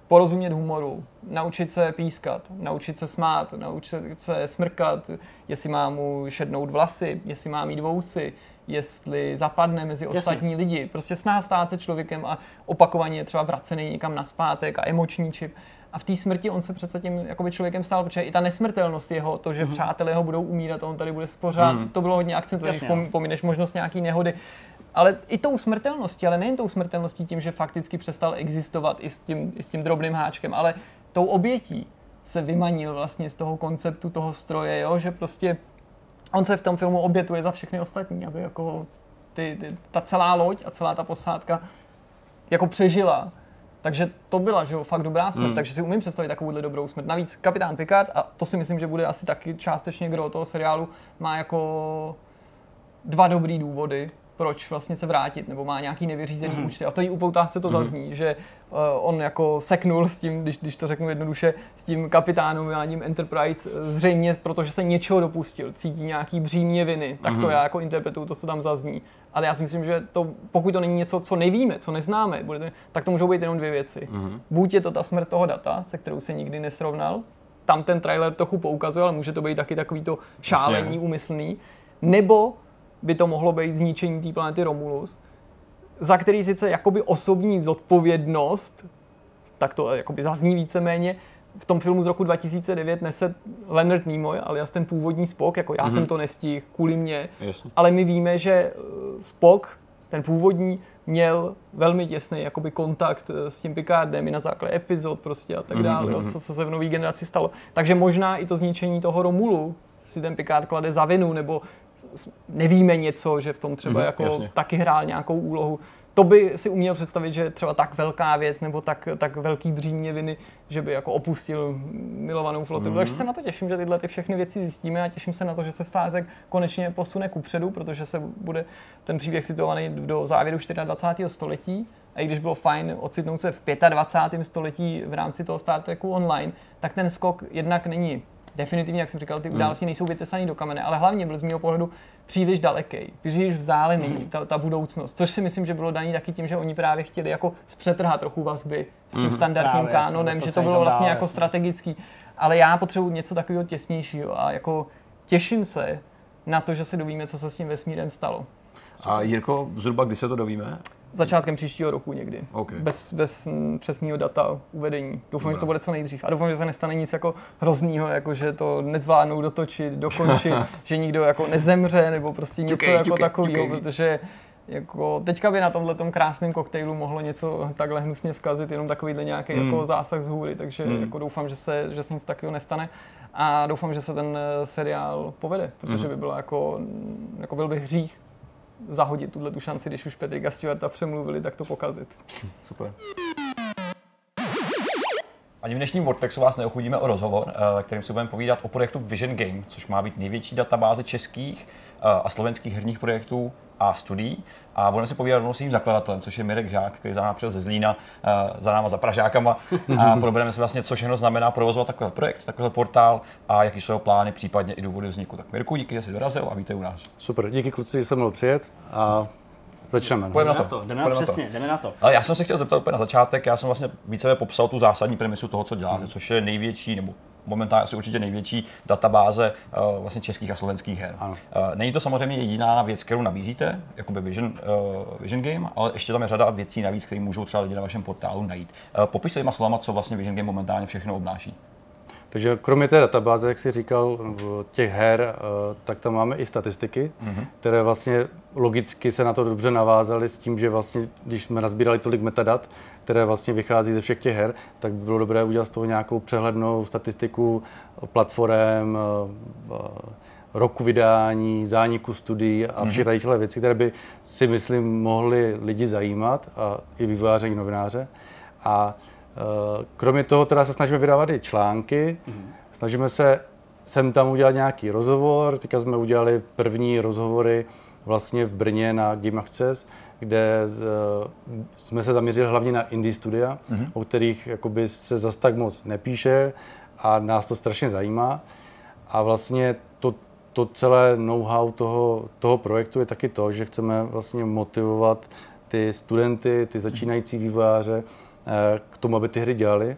porozumět humoru, naučit se pískat, naučit se smát, naučit se smrkat, jestli má mu šednout vlasy, jestli má mít vousy, jestli zapadne mezi Jasně. ostatní lidi. Prostě sná stát se člověkem a opakovaně je třeba vracený někam na zpátek a emoční čip. A v té smrti on se přece tím jakoby člověkem stál, protože i ta nesmrtelnost jeho, to, že mm-hmm. přátelé ho budou umírat a on tady bude spořád, mm-hmm. to bylo hodně akcentované, když pomineš možnost nějaký nehody ale i tou smrtelností, ale nejen tou smrtelností tím, že fakticky přestal existovat i s tím, i s tím drobným háčkem, ale tou obětí se vymanil vlastně z toho konceptu toho stroje, jo? že prostě on se v tom filmu obětuje za všechny ostatní, aby jako ty, ty, ta celá loď a celá ta posádka jako přežila. Takže to byla, že jo, fakt dobrá smrt, mm. takže si umím představit takovouhle dobrou smrt. Navíc kapitán Picard, a to si myslím, že bude asi taky částečně gro toho seriálu, má jako dva dobrý důvody, proč vlastně se vrátit, nebo má nějaký nevyřízený mm-hmm. účty. A v té upoutávce to mm-hmm. zazní, že uh, on jako seknul s tím, když, když to řeknu jednoduše, s tím kapitánováním Enterprise, eh, zřejmě protože se něčeho dopustil, cítí nějaký břímě viny, tak mm-hmm. to mhm. já jako interpretuju to, co tam zazní. Ale já si myslím, že to, pokud to není něco, co nevíme, co neznáme, bude to, tak to můžou být jenom dvě věci. Mm-hmm. Buď je to ta smrt toho data, se kterou se nikdy nesrovnal, tam ten trailer trochu poukazuje, ale může to být taky takový to šálení úmyslný, nebo by to mohlo být zničení té planety Romulus, za který sice jakoby osobní zodpovědnost, tak to jakoby zazní víceméně, v tom filmu z roku 2009 nese Leonard Nimoy, ale já ten původní Spock, jako já mm-hmm. jsem mhm. to nestihl kvůli mě, Jasně. ale my víme, že eh, Spock, ten původní, měl velmi těsný jakoby kontakt eh, s tím Picardem i na základě epizod prostě a tak mhm, dále, mm-hmm. co, co se v nové generaci stalo. Takže možná i to zničení toho Romulu si ten Picard klade za vinu, nebo nevíme něco, že v tom třeba mm, jako jasně. taky hrál nějakou úlohu. To by si uměl představit, že třeba tak velká věc nebo tak, tak velký břímě viny, že by jako opustil milovanou flotilu. Mm. Takže se na to těším, že tyhle ty všechny věci zjistíme a těším se na to, že se státek konečně posune kupředu, protože se bude ten příběh situovaný do závěru 24. století. A i když bylo fajn ocitnout se v 25. století v rámci toho Star Treku online, tak ten skok jednak není definitivně, jak jsem říkal, ty hmm. události hmm. nejsou vytesané do kamene, ale hlavně byl z mého pohledu příliš daleký, příliš vzdálený hmm. ta, ta, budoucnost, což si myslím, že bylo daný taky tím, že oni právě chtěli jako zpřetrhat trochu vazby s tím hmm. standardním právě, kánonem, že to bylo vlastně dál, jako jasný. strategický, ale já potřebuji něco takového těsnějšího a jako těším se na to, že se dovíme, co se s tím vesmírem stalo. A Jirko, zhruba kdy se to dovíme? Začátkem příštího roku někdy. Okay. Bez, bez přesného data uvedení. Doufám, Dobre. že to bude co nejdřív. A doufám, že se nestane nic jako hroznýho, jako že to nezvládnou dotočit, dokončit, že nikdo jako nezemře, nebo prostě něco ťukej, jako takového, protože jako teďka by na tomhle krásném koktejlu mohlo něco takhle hnusně zkazit, jenom takovýhle nějaký mm. jako zásah z hůry, takže mm. jako doufám, že se, že se nic takového nestane a doufám, že se ten eh, seriál povede, protože mm. by bylo jako, jako byl by hřích zahodit tuhle tu šanci, když už Petrika Stewarta přemluvili, tak to pokazit. Super. Ani v dnešním Vortexu vás neochudíme o rozhovor, eh, kterým si budeme povídat o projektu Vision Game, což má být největší databáze českých a slovenských herních projektů a studií. A budeme si povídat rovnou s tím zakladatelem, což je Mirek Žák, který za náma přijel ze Zlína, za náma za Pražákama. A probereme si vlastně, co všechno znamená provozovat takový projekt, takový portál a jaký jsou jeho plány, případně i důvody vzniku. Tak Mirku, díky, že jsi dorazil a víte u nás. Super, díky kluci, že jsem mohl přijet a Začneme. Pojďme na to. to. Jdeme, na to. přesně, jdeme na to. Ale já jsem se chtěl zeptat úplně na začátek, já jsem vlastně více popsal tu zásadní premisu toho, co děláte, hmm. což je největší, nebo momentálně asi určitě největší databáze uh, vlastně českých a slovenských her. Ano. Uh, není to samozřejmě jediná věc, kterou nabízíte, jako by Vision, uh, Vision Game, ale ještě tam je řada věcí navíc, které můžou třeba lidi na vašem portálu najít. Uh, popis svýma slovama, co vlastně Vision Game momentálně všechno obnáší. Takže kromě té databáze, jak jsi říkal, těch her, tak tam máme i statistiky, mm-hmm. které vlastně logicky se na to dobře navázaly s tím, že vlastně, když jsme nazbírali tolik metadat, které vlastně vychází ze všech těch her, tak by bylo dobré udělat z toho nějakou přehlednou statistiku platform, eh, roku vydání, zániku studií a všech tady těchto věcí, které by si myslím mohly lidi zajímat a i vývojáře, i novináře. A eh, kromě toho teda se snažíme vydávat i články, mm. snažíme se sem tam udělat nějaký rozhovor, teďka jsme udělali první rozhovory vlastně v Brně na Game Access, kde z, jsme se zaměřili hlavně na indie studia, mm-hmm. o kterých jakoby se zas tak moc nepíše a nás to strašně zajímá. A vlastně to, to celé know-how toho, toho projektu je taky to, že chceme vlastně motivovat ty studenty, ty začínající vývojáře eh, k tomu, aby ty hry dělali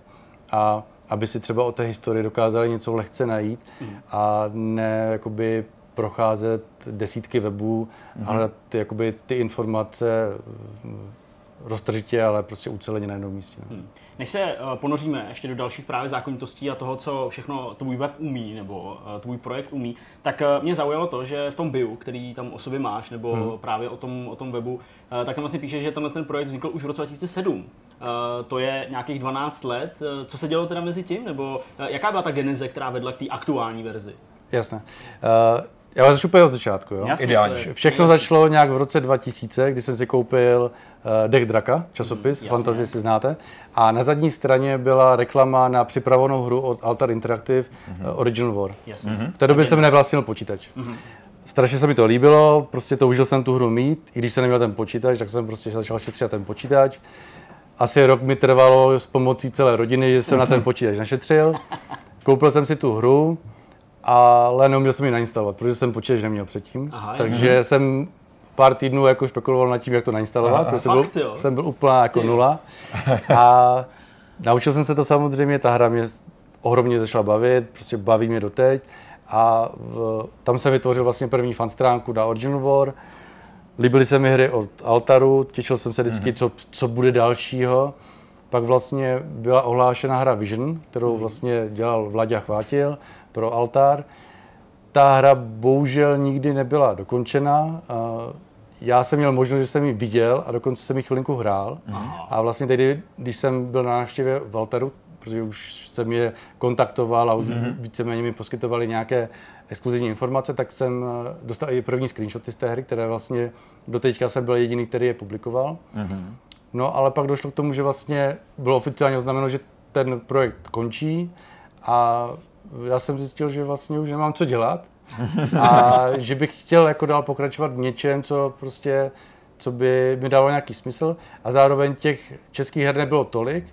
a aby si třeba o té historii dokázali něco lehce najít mm. a ne jakoby procházet desítky webů mm-hmm. a hledat ty, jakoby, ty informace mm, roztržitě, ale prostě uceleně na jednom místě. No. Hmm. Než se uh, ponoříme ještě do dalších právě zákonitostí a toho, co všechno tvůj web umí nebo uh, tvůj projekt umí, tak uh, mě zaujalo to, že v tom bio, který tam o sobě máš, nebo hmm. právě o tom, o tom webu, uh, tak tam vlastně píše, že tenhle ten projekt vznikl už v roce 2007. Uh, to je nějakých 12 let. Uh, co se dělo teda mezi tím? Nebo uh, jaká byla ta geneze, která vedla k té aktuální verzi? Jasně. Uh, já vás začnu od začátku, jo? Jasně, Ideálně. Všechno začalo nějak v roce 2000, kdy jsem si koupil uh, Dech Draka, časopis, mm, fantazie si znáte. A na zadní straně byla reklama na připravenou hru od Altar Interactive mm-hmm. uh, Original War. Jasně. Mm-hmm. V té době jsem nevlastnil počítač. Mm-hmm. strašně se mi to líbilo, prostě toužil jsem tu hru mít, i když jsem neměl ten počítač, tak jsem prostě začal šetřit ten počítač. Asi rok mi trvalo s pomocí celé rodiny, že jsem na ten počítač našetřil. Koupil jsem si tu hru, ale neuměl jsem ji nainstalovat, protože jsem počítač neměl předtím. Aha, takže je. jsem pár týdnů jako špekuloval nad tím, jak to nainstalovat, protože jsem byl, jsem byl úplná jako nula. A naučil jsem se to samozřejmě, ta hra mě ohromně začala bavit, prostě baví mě doteď. A v, tam jsem vytvořil vlastně první fan stránku na Original War. Líbily se mi hry od Altaru, těšil jsem se vždycky, mm-hmm. co, co bude dalšího. Pak vlastně byla ohlášena hra Vision, kterou mhm. vlastně dělal Vlaďa Chvátil pro Altar. Ta hra bohužel nikdy nebyla dokončena. Já jsem měl možnost, že jsem ji viděl a dokonce jsem ji chvilinku hrál. Aha. A vlastně tehdy, když jsem byl na návštěvě v Altaru, protože už jsem je kontaktoval a už mm-hmm. víceméně mi poskytovali nějaké exkluzivní informace, tak jsem eh, dostal i první screenshoty z té hry, které vlastně do teďka jsem byl jediný, který je publikoval. Mm-hmm. No ale pak došlo k tomu, že vlastně bylo oficiálně oznámeno, že ten projekt končí a já jsem zjistil, že vlastně už nemám co dělat a že bych chtěl jako dál pokračovat v něčem, co prostě co by mi dalo nějaký smysl a zároveň těch českých her nebylo tolik,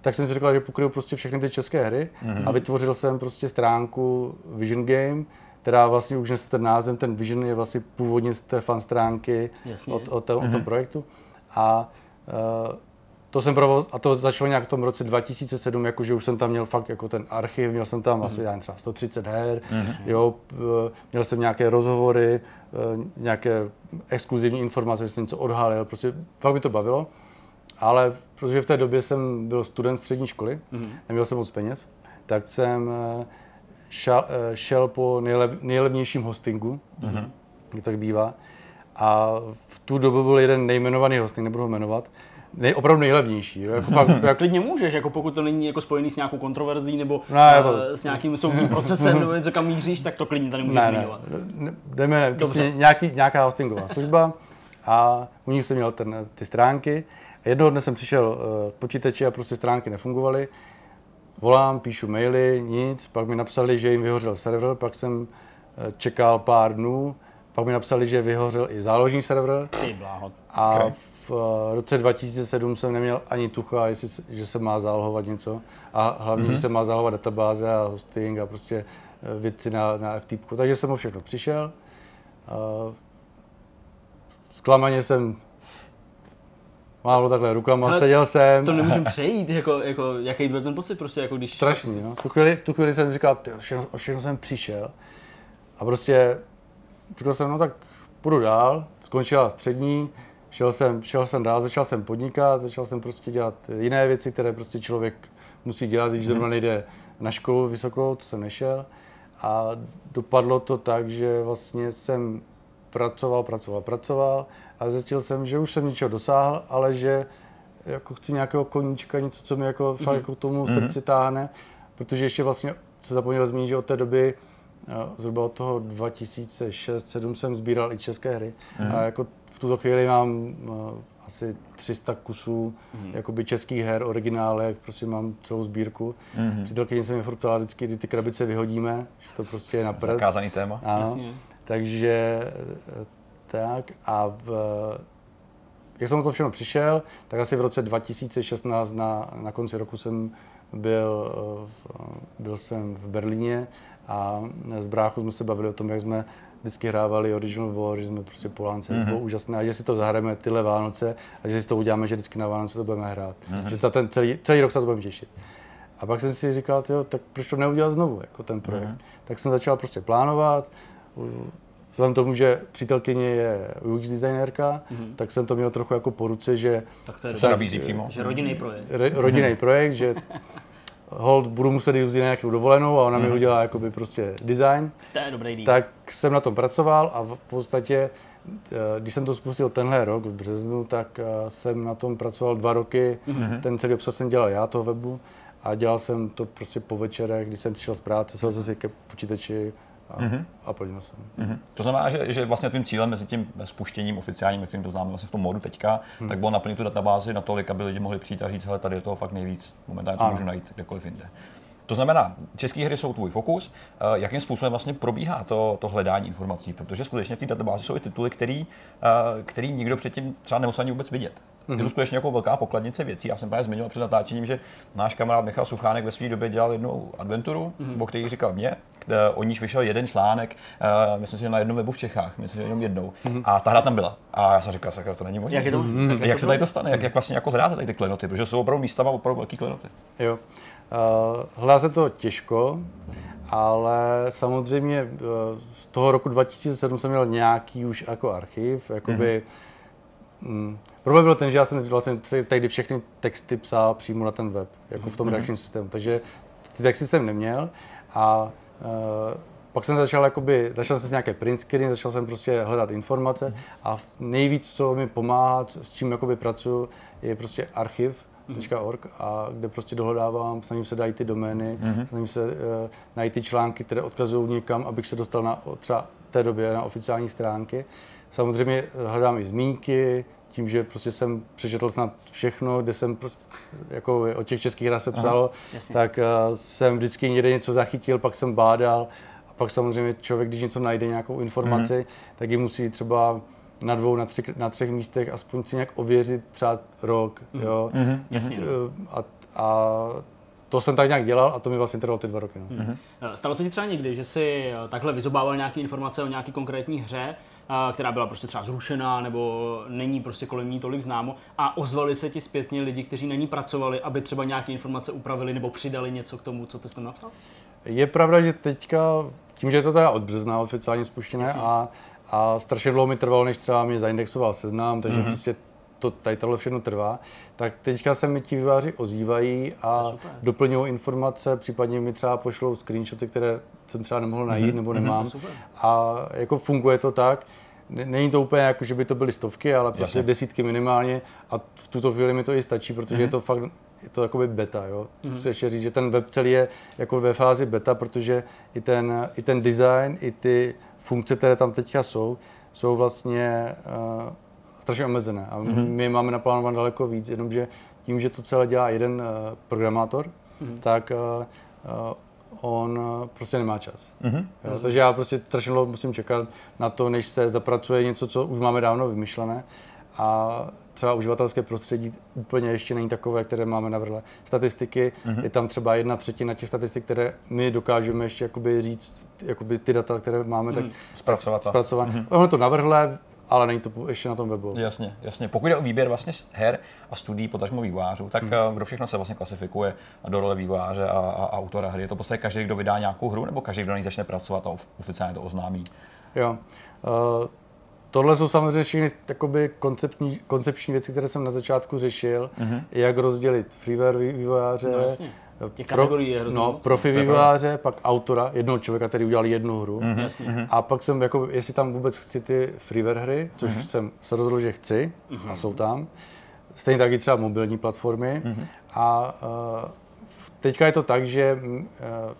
tak jsem si říkal, že pokryju prostě všechny ty české hry mm-hmm. a vytvořil jsem prostě stránku Vision Game, která vlastně už nese ten název, ten Vision je vlastně původně z té fan stránky od, od, mm-hmm. tom projektu. A uh, to jsem provoz, a to začalo nějak v tom roce 2007, jakože už jsem tam měl fakt jako ten archiv, měl jsem tam mm. asi já třeba 130 her, mm. jo, měl jsem nějaké rozhovory, eh, nějaké exkluzivní informace, že jsem něco odhalil, prostě fakt by to bavilo. Ale protože v té době jsem byl student střední školy, mm. neměl jsem moc peněz, tak jsem eh, šel, eh, šel po nejlev, nejlevnějším hostingu, mm. jak tak bývá. A v tu dobu byl jeden nejmenovaný hosting, nebudu ho jmenovat, nej, opravdu nejlevnější. Jako fakt, jak... Klidně můžeš, jako pokud to není jako spojený s nějakou kontroverzí nebo no, to... uh, s nějakým soudním procesem nebo něco, kam míříš, tak to klidně tady můžeš ne, zmiňovat. Ne, jdeme, prostě nějaký, nějaká hostingová služba a u nich jsem měl ten, ty stránky. Jednoho dne jsem přišel uh, počítači a prostě stránky nefungovaly. Volám, píšu maily, nic, pak mi napsali, že jim vyhořel server, pak jsem uh, čekal pár dnů, pak mi napsali, že vyhořel i záložní server. Ty bláho. A okay v eh, roce 2007 jsem neměl ani tucha, jestli, že se má zálohovat něco. A hlavně, mm-hmm. že se má zálohovat databáze a hosting a prostě eh, věci na, na FTP. Takže jsem o všechno přišel. Uh, zklamaně jsem málo takhle rukama, Ale seděl jsem. To nemůžu přejít, jako, jako, jaký byl ten pocit, prostě, jako když... Strašný, no. Tu chvíli, tu chvíli jsem říkal, ty, všechno, o všechno jsem přišel. A prostě říkal jsem, no tak půjdu dál, skončila střední, šel jsem, šel jsem dál, začal jsem podnikat, začal jsem prostě dělat jiné věci, které prostě člověk musí dělat, když zrovna nejde na školu vysokou, to jsem nešel. A dopadlo to tak, že vlastně jsem pracoval, pracoval, pracoval a zjistil jsem, že už jsem něčeho dosáhl, ale že jako chci nějakého koníčka, něco, co mi jako mm-hmm. fakt jako tomu mm-hmm. srdci táhne, protože ještě vlastně se zapomněl zmínit, že od té doby zhruba od toho 2006-2007 jsem sbíral i české hry mm-hmm. a jako tuto chvíli mám uh, asi 300 kusů mm-hmm. jakoby českých her, originálek, prostě mám celou sbírku. Mm-hmm. Přítelkyně se mi furt ptala vždycky, kdy ty krabice vyhodíme, že to prostě je na prd. Zakázaný téma. Ano, Jasně. takže eh, tak a v, jak jsem to všechno přišel, tak asi v roce 2016 na, na konci roku jsem byl, eh, byl jsem v Berlíně a s bráchou jsme se bavili o tom, jak jsme vždycky hrávali Original War, že jsme prostě Polánce, mm-hmm. to bylo mhm. úžasné, a že si to zahrajeme tyhle Vánoce a že si to uděláme, že vždycky na Vánoce to budeme hrát. Mm-hmm. Že za ten celý, celý rok se to budeme těšit. A pak jsem si říkal, tyjo, tak proč to neudělat znovu, jako ten projekt. Mm-hmm. Tak jsem začal prostě plánovat, Vzhledem tomu, že přítelkyně je UX designérka, mm-hmm. tak jsem to měl trochu jako po ruce, že... Tak to je tak, nabízí přímo. Že rodinný projekt. rodinný projekt, že hold, budu muset jít nějakou dovolenou a ona mi mhm. udělá jakoby prostě design. To je dobrý deal. Tak jsem na tom pracoval a v podstatě, eh, když jsem to spustil tenhle rok v březnu, tak eh, jsem na tom pracoval dva roky. Mm-hmm. Ten celý obsah jsem dělal já toho webu a dělal jsem to prostě po večerech, když jsem přišel z práce, sel jsem si ke počítači, a, mm-hmm. a plnil jsem. Mm-hmm. To znamená, že, že vlastně tvým cílem mezi tím spuštěním oficiálním, kterým to známe vlastně v tom modu teďka, mm. tak bylo naplnit tu databázi natolik, aby lidi mohli přijít a říct, hele, tady je toho fakt nejvíc, momentálně to můžu najít kdekoliv jinde. To znamená, české hry jsou tvůj fokus. Uh, jakým způsobem vlastně probíhá to, to hledání informací? Protože skutečně v té databázi jsou i tituly, který, uh, který nikdo předtím třeba nemusel ani vůbec vidět. Mm-hmm. Je to skutečně jako velká pokladnice věcí. Já jsem právě zmiňoval před natáčením, že náš kamarád Michal Suchánek ve své době dělal jednu adventuru, mm-hmm. o který říkal mě, kde o níž vyšel jeden článek, uh, myslím si, že na jednom webu v Čechách, myslím, že jenom jednou. Mm-hmm. A ta hra tam byla. A já jsem říkal, sakra, to není možné. Jak, mm-hmm. jak, jak se tady to stane? Jak, jak vlastně jako hledáte tady ty klenoty? Protože jsou opravdu místa, opravdu velké klenoty. Jo. Hledá se to těžko, ale samozřejmě uh, z toho roku 2007 jsem měl nějaký už jako archiv, jakoby mm-hmm. mm, Problém byl ten, že já jsem vlastně tehdy všechny texty psal přímo na ten web, jako v tom mm-hmm. redakčním systému. Takže ty texty jsem neměl a uh, pak jsem začal, jakoby, začal jsem s nějaké print screen, začal jsem prostě hledat informace mm-hmm. a nejvíc, co mi pomáhá, s čím jakoby pracuji, je prostě archiv, .org a kde prostě dohledávám, snažím se dát ty domény, mm-hmm. snažím se uh, najít ty články, které odkazují někam, abych se dostal na třeba té době na oficiální stránky. Samozřejmě hledám i zmínky, tím, že prostě jsem přečetl snad všechno, kde jsem prostě, jako o těch českých hrách se psalo, Aha, tak uh, jsem vždycky někde něco zachytil, pak jsem bádal a pak samozřejmě člověk, když něco najde, nějakou informaci, mm-hmm. tak ji musí třeba na dvou, na, tři, na třech místech aspoň si nějak ověřit třeba rok, mm-hmm. jo. Mm-hmm, a, a to jsem tak nějak dělal a to mi vlastně trvalo ty dva roky. No. Mm-hmm. Stalo se ti třeba někdy, že jsi takhle vyzobával nějaké informace o nějaké konkrétní hře, která byla prostě třeba zrušená nebo není prostě kolem ní tolik známo a ozvali se ti zpětně lidi, kteří na ní pracovali, aby třeba nějaké informace upravili nebo přidali něco k tomu, co ty jsi tam napsal? Je pravda, že teďka, tím, že je to teda od března oficiálně spuštěné a, a strašně dlouho mi trvalo, než třeba mě zaindexoval seznam, takže mm-hmm. prostě to tady tohle všechno trvá, tak teďka se mi ti výváři ozývají a doplňují informace, případně mi třeba pošlou screenshoty, které jsem třeba nemohl najít mm-hmm. nebo mhm. nemám. Mm-hmm. A jako funguje to tak, Není to úplně jako, že by to byly stovky, ale prostě Jasně. desítky minimálně a v tuto chvíli mi to i stačí, protože mm-hmm. je mhm. to fakt je to jakoby beta, jo. Mm-hmm. Chci ještě říct, že ten web celý je jako ve fázi beta, protože i ten, i ten design, i ty funkce, které tam teďka jsou, jsou vlastně uh, strašně omezené. A mm-hmm. my máme naplánovat daleko víc, jenomže tím, že to celé dělá jeden uh, programátor, mm-hmm. tak uh, uh, on prostě nemá čas. Mm-hmm. Jo, takže já prostě strašně dlouho musím čekat na to, než se zapracuje něco, co už máme dávno vymyšlené. A třeba uživatelské prostředí úplně ještě není takové, které máme na vrle. Statistiky, mm-hmm. je tam třeba jedna třetina těch statistik, které my dokážeme ještě jakoby říct, jakoby ty data, které máme, mm. tak zpracovat. zpracovat. Mm-hmm. Ono to navrhle, ale není to ještě na tom webu. Jasně, jasně. Pokud jde o výběr vlastně her a studií potažmo vývojářů, tak hmm. kdo všechno se vlastně klasifikuje do role vývojáře a, a, a autora hry? Je to prostě každý, kdo vydá nějakou hru, nebo každý, kdo na ní začne pracovat a oficiálně to oznámí? Jo. Uh, tohle jsou samozřejmě všechny takoby koncepční, koncepční věci, které jsem na začátku řešil, mm-hmm. jak rozdělit freeware vývojáře, no, Těch kategorií je hrozně No, profi vývojáře, pak autora, jednoho člověka, který udělal jednu hru. Mm-hmm. A pak jsem, jako, jestli tam vůbec chci ty freeware hry, což mm-hmm. jsem se rozhodl, že chci, mm-hmm. a jsou tam. Stejně tak i třeba mobilní platformy. Mm-hmm. A uh, teďka je to tak, že uh,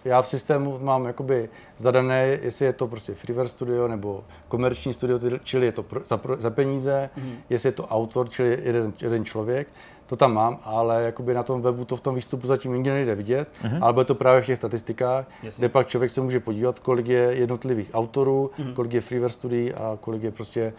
já v systému mám jakoby zadané, jestli je to prostě freeware studio nebo komerční studio, čili je to pro, za, za peníze, mm-hmm. jestli je to autor, čili jeden, jeden člověk to tam mám, ale jakoby na tom webu to v tom výstupu zatím nikdy nejde vidět, mm-hmm. ale bude to právě v těch statistikách, Jasně. kde pak člověk se může podívat, kolik je jednotlivých autorů, mm-hmm. kolik je freeware studií a kolik je prostě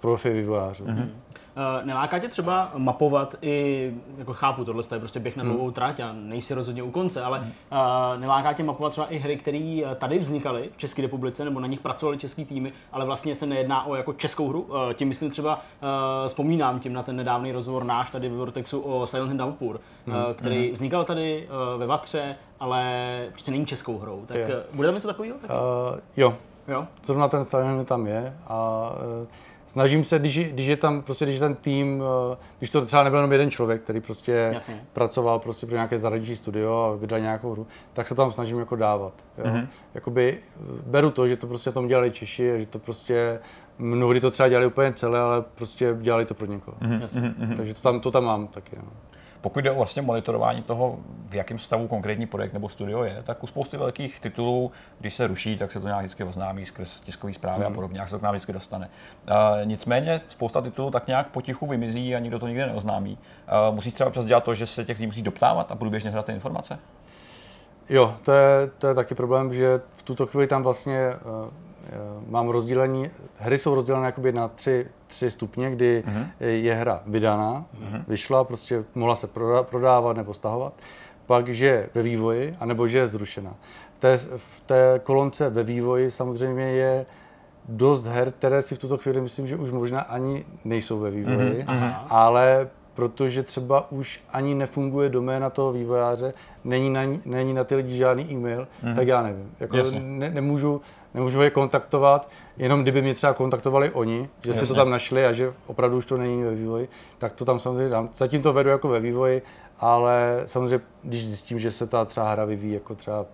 profi vývojářů. Mm-hmm. Uh, neláká tě třeba mapovat i, jako chápu, tohle je prostě běh na hmm. dlouhou hmm. trať a nejsi rozhodně u konce, ale uh, neláká tě mapovat třeba i hry, které tady vznikaly v České republice, nebo na nich pracovali český týmy, ale vlastně se nejedná o jako českou hru. Uh, tím myslím třeba, uh, vzpomínám tím na ten nedávný rozhovor náš tady ve Vortexu o Silent Hill Downpour, hmm. uh, který hmm. vznikal tady uh, ve Vatře, ale prostě není českou hrou. Tak je. bude tam něco takového? Uh, jo. jo. Zrovna ten Silent Hill tam je a uh, snažím se, když, když je tam prostě, když je ten tým, eh, když to třeba nebyl jenom jeden člověk, který prostě Jasně. pracoval prostě pro nějaké zahraniční studio a vydal nějakou hru, tak se tam snažím jako dávat. Jo? Mm-hmm. Jakoby eh, beru to, že to prostě tom dělali Češi a že to prostě mnohdy to třeba dělali úplně celé, ale prostě dělali to pro někoho. Mm-hmm. Takže to tam, to tam mám taky. No. Pokud jde o vlastně monitorování toho, v jakém stavu konkrétní projekt nebo studio je, tak u spousty velkých titulů, když se ruší, tak se to nějak vždycky oznámí skrz tiskové zprávy mm. a hmm. podobně, jak se to k nám vždycky dostane. Uh, nicméně spousta titulů tak nějak potichu vymizí a nikdo to nikdy neoznámí. Uh, musíš třeba občas dělat to, že se těch lidí musí doptávat a průběžně hledat ty informace? Jo, to je, to je taky problém, že v tuto chvíli tam vlastně uh, mám rozdělení, hry jsou rozdělené jakoby na tři, tři stupně, kdy uh-huh. je hra vydaná, uh-huh. vyšla, prostě mohla se prodávat nebo stahovat, pak, že je ve vývoji, anebo že je zrušena. V té, v té kolonce ve vývoji samozřejmě je dost her, které si v tuto chvíli myslím, že už možná ani nejsou ve vývoji, uh-huh. ale protože třeba už ani nefunguje doména toho vývojáře, není na, není na ty lidi žádný e-mail, mm. tak já nevím. Jako ne, nemůžu, nemůžu je kontaktovat, jenom kdyby mě třeba kontaktovali oni, že Jasně. si to tam našli a že opravdu už to není ve vývoji, tak to tam samozřejmě dám. Zatím to vedu jako ve vývoji, ale samozřejmě, když zjistím, že se ta třeba hra vyvíjí jako třeba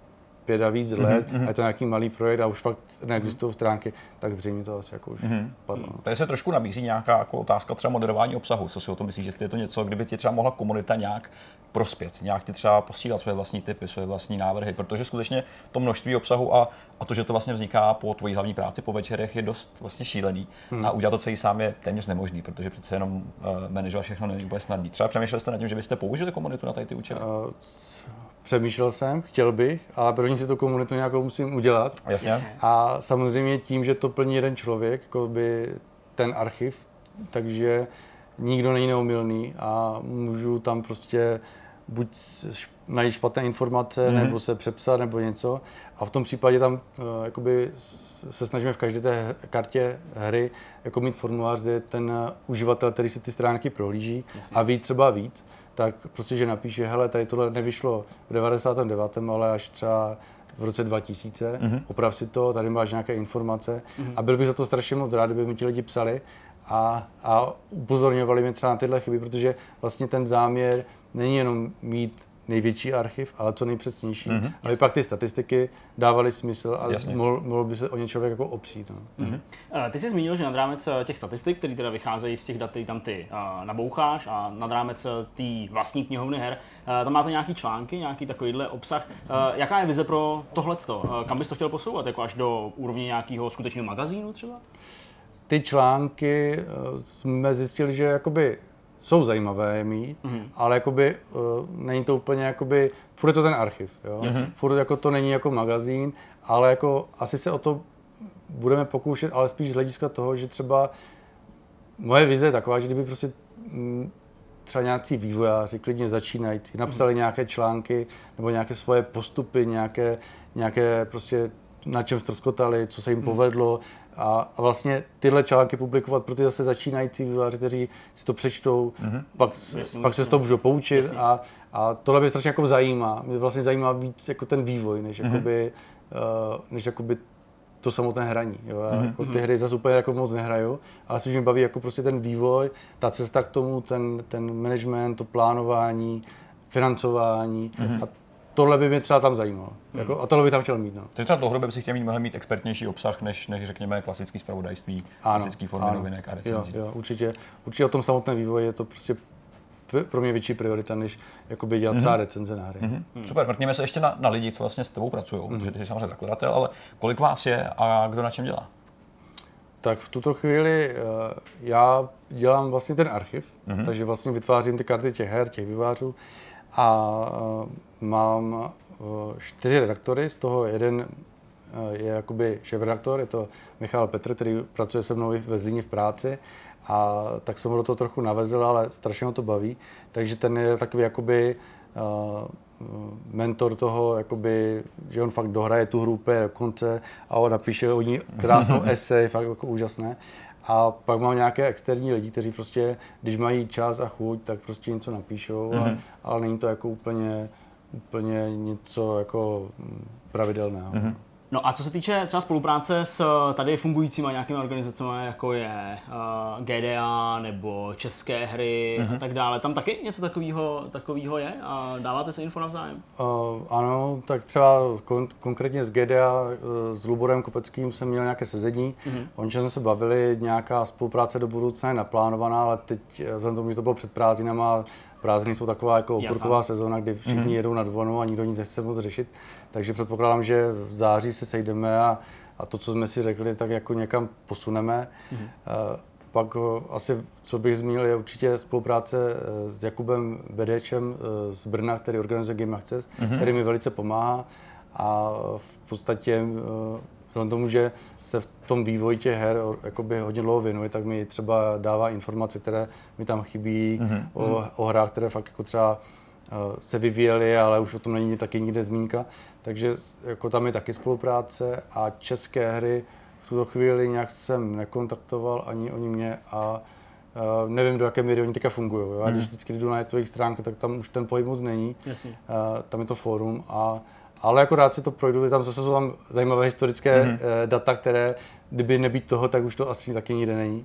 pět a víc let mm-hmm. a je to nějaký malý projekt a už fakt neexistují stránky, tak zřejmě to asi jako už mm-hmm. padlo. Tady se trošku nabízí nějaká jako otázka třeba moderování obsahu. Co si o tom myslíš, jestli je to něco, kdyby ti třeba mohla komunita nějak prospět, nějak ti třeba posílat své vlastní typy, své vlastní návrhy, protože skutečně to množství obsahu a, a to, že to vlastně vzniká po tvojí hlavní práci po večerech, je dost vlastně šílený. Hmm. A udělat to celý sám je téměř nemožný, protože přece jenom uh, manažovat všechno není úplně snadný. Třeba přemýšlel jste nad tím, že byste použili komunitu na tady ty účely? Uh, přemýšlel jsem, chtěl bych, ale první si tu komunitu nějakou musím udělat. Jasně. A samozřejmě tím, že to plní jeden člověk, jako by ten archiv, takže nikdo není neumilný a můžu tam prostě buď najít špatné informace, mm-hmm. nebo se přepsat, nebo něco. A v tom případě tam uh, jakoby se snažíme v každé té kartě hry jako mít formulář, kde ten uh, uživatel, který si ty stránky prohlíží Jasně. a ví třeba víc, tak prostě, že napíše, hele, tady tohle nevyšlo v 99., ale až třeba v roce 2000, mm-hmm. oprav si to, tady máš nějaké informace. Mm-hmm. A byl bych za to strašně moc rád, kdyby mi ti lidi psali a, a upozorňovali mě třeba na tyhle chyby, protože vlastně ten záměr není jenom mít největší archiv, ale co nejpřesnější, mm-hmm. aby pak ty statistiky dávaly smysl a mohl, mohl by se o ně člověk jako opřít. No. Mm-hmm. Ty jsi zmínil, že nad rámec eh, těch statistik, které teda vycházejí z těch dat, které tam ty uh, naboucháš a nad rámec té vlastní knihovny her, uh, tam máte nějaký články, nějaký takovýhle obsah. Uh, jaká je vize pro tohleto? Uh, kam bys to chtěl posouvat? Jako až do úrovně nějakého skutečného magazínu třeba? Ty články uh, jsme zjistili, že jakoby jsou zajímavé je mít, mm-hmm. ale jakoby, uh, není to úplně jakoby, furt je to ten archiv, jo? Mm-hmm. Furt jako to není jako magazín, ale jako asi se o to budeme pokoušet, ale spíš z hlediska toho, že třeba moje vize je taková, že kdyby prostě m, mm, třeba nějací vývojáři, klidně začínající, napsali mm-hmm. nějaké články nebo nějaké svoje postupy, nějaké, nějaké prostě na čem ztroskotali, co se jim mm-hmm. povedlo, a, a vlastně tyhle články publikovat pro ty zase začínající vývojáři, kteří si to přečtou, mm-hmm. pak, jasně, pak se z toho můžou poučit a, a tohle mě strašně jako zajímá. Mě vlastně zajímá víc jako ten vývoj, než, mm-hmm. jakoby, uh, než jakoby to samotné hraní. Jo. Já mm-hmm. jako ty hry zase úplně jako moc nehraju, ale spíš mě baví jako prostě ten vývoj, ta cesta k tomu, ten, ten management, to plánování, financování mm-hmm. a tohle by mě třeba tam zajímalo. Hmm. Jako, a tohle by tam chtěl mít. No. Takže třeba dlouhodobě by si chtěl mít mnohem mít expertnější obsah, než, než řekněme klasický zpravodajství, ano, klasický formy novinek a recenzí. Jo, jo, určitě, určitě o tom samotném vývoji je to prostě pro mě větší priorita, než jakoby dělat mm-hmm. třeba recenze na hry. Mm-hmm. Super, vrtněme se ještě na, na lidi, co vlastně s tebou pracují, mm-hmm. protože ty jsi samozřejmě zakladatel, ale kolik vás je a kdo na čem dělá? Tak v tuto chvíli uh, já dělám vlastně ten archiv, mm-hmm. takže vlastně vytvářím ty karty těch her, těch vývářů a uh, mám eh, čtyři redaktory, z toho jeden eh, je jakoby šéf-redaktor, je to Michal Petr, který pracuje se mnou ve Zlíně v práci a tak jsem ho do toho trochu navezl, ale strašně ho to baví, takže ten je takový jakoby uh, mentor toho, jakoby, že on fakt dohraje tu hru úplně do konce a on napíše o ní krásnou esej, fakt jako úžasné. A pak mám nějaké externí lidi, kteří prostě, když mají čas a chuť, tak prostě něco napíšou, mm-hmm. a, ale není to jako úplně úplně něco jako pravidelného. Mm-hmm. No a co se týče třeba spolupráce s tady fungujícíma nějakými organizacemi, jako je uh, GDA nebo České hry mm-hmm. a tak dále, tam taky něco takového takového je a dáváte se info navzájem? Uh, ano, tak třeba kon- konkrétně s GDA, uh, s Luborem Kopeckým jsem měl nějaké sezení, mm-hmm. oni jsme se bavili, nějaká spolupráce do budoucna je naplánovaná, ale teď, vzhledem tomu, že to bylo před prázdninama, prázdniny jsou taková jako okurková sezóna, kdy všichni mm-hmm. jedou na dovolenou a nikdo nic nechce moc řešit. Takže předpokládám, že v září se sejdeme a, a to, co jsme si řekli, tak jako někam posuneme. Mm-hmm. Pak eh, asi, co bych zmínil, je určitě spolupráce eh, s Jakubem Bedečem z Brna, který organizuje Game Access, mm-hmm. který mi velice pomáhá a v podstatě vzhledem tomu, že se v tom vývoji těch her jakoby hodně dlouho věnuje, tak mi třeba dává informace, které mi tam chybí mm-hmm. o, o hrách, které fakt jako třeba se vyvíjely, ale už o tom není taky nikde zmínka. Takže jako tam je taky spolupráce a české hry v tuto chvíli nějak jsem nekontaktoval ani oni mě a Uh, nevím, do jaké míry oni teďka fungují. Jo? Hmm. Když vždycky jdu na jejich stránku, tak tam už ten pohyb moc není. Uh, tam je to fórum. A, ale jako rád si to projdu, tam zase jsou tam zajímavé historické hmm. uh, data, které kdyby nebýt toho, tak už to asi taky nikde není.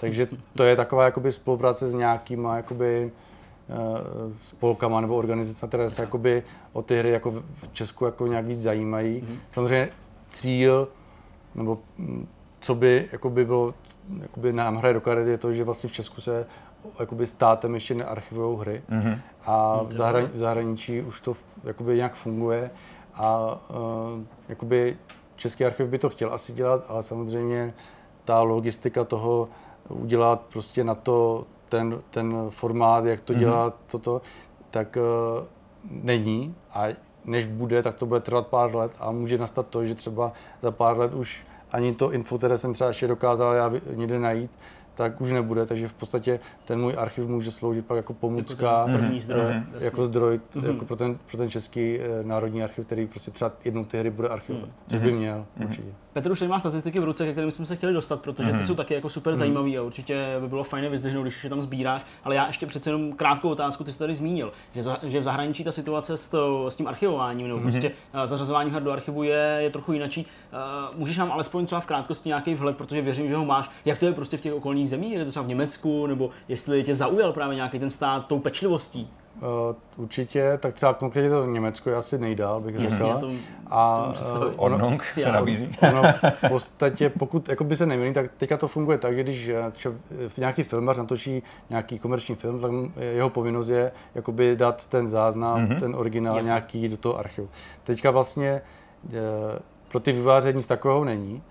Takže to je taková jakoby spolupráce s nějakýma jakoby, uh, spolkama nebo organizacemi, které se jakoby o ty hry jako v Česku jako nějak víc zajímají. hmm Samozřejmě cíl nebo mm, co by jakoby bylo, jakoby nám hraje do karet, je to, že vlastně v Česku se jakoby státem ještě nearchivují hry mm-hmm. a v, zahrani- v zahraničí už to jakoby nějak funguje a uh, jakoby Český archiv by to chtěl asi dělat, ale samozřejmě ta logistika toho udělat prostě na to ten, ten formát, jak to mm-hmm. dělat, toto, tak uh, není a než bude, tak to bude trvat pár let a může nastat to, že třeba za pár let už ani to info, které jsem třeba ještě dokázal já někde najít, tak už nebude, takže v podstatě ten můj archiv může sloužit pak jako pomůcka, první zdroj, mm-hmm. jako zdroj mm-hmm. jako pro, ten, pro ten český eh, národní archiv, který prostě třeba jednou ty hry bude archivovat, mm-hmm. což by měl mm-hmm. určitě. Petr už má statistiky v ruce, ke kterým jsme se chtěli dostat, protože ty mm-hmm. jsou taky jako super mm-hmm. zajímavý a určitě by bylo fajn vyzdvihnout, když už je tam sbíráš. Ale já ještě přece jenom krátkou otázku, ty jsi tady zmínil, že, za, že v zahraničí ta situace s, to, s tím archivováním nebo mm-hmm. prostě uh, zařazováním her do archivu je, je trochu jinačí. Uh, můžeš nám alespoň třeba v krátkosti nějaký vhled, protože věřím, že ho máš, jak to je prostě v těch okolních zemích, je to třeba v Německu, nebo jestli tě zaujal právě nějaký ten stát tou pečlivostí? Uh, určitě, tak třeba konkrétně to Německo je asi nejdál, bych řekl. Mm-hmm. A uh, ono, se nabízí. ono v podstatě, pokud jako by se nemýlím, tak teďka to funguje tak, že když v nějaký filmař natočí nějaký komerční film, tak jeho povinnost je jakoby dát ten záznam, mm-hmm. ten originál yes. nějaký do toho archivu. Teďka vlastně pro ty vyváření nic takového není.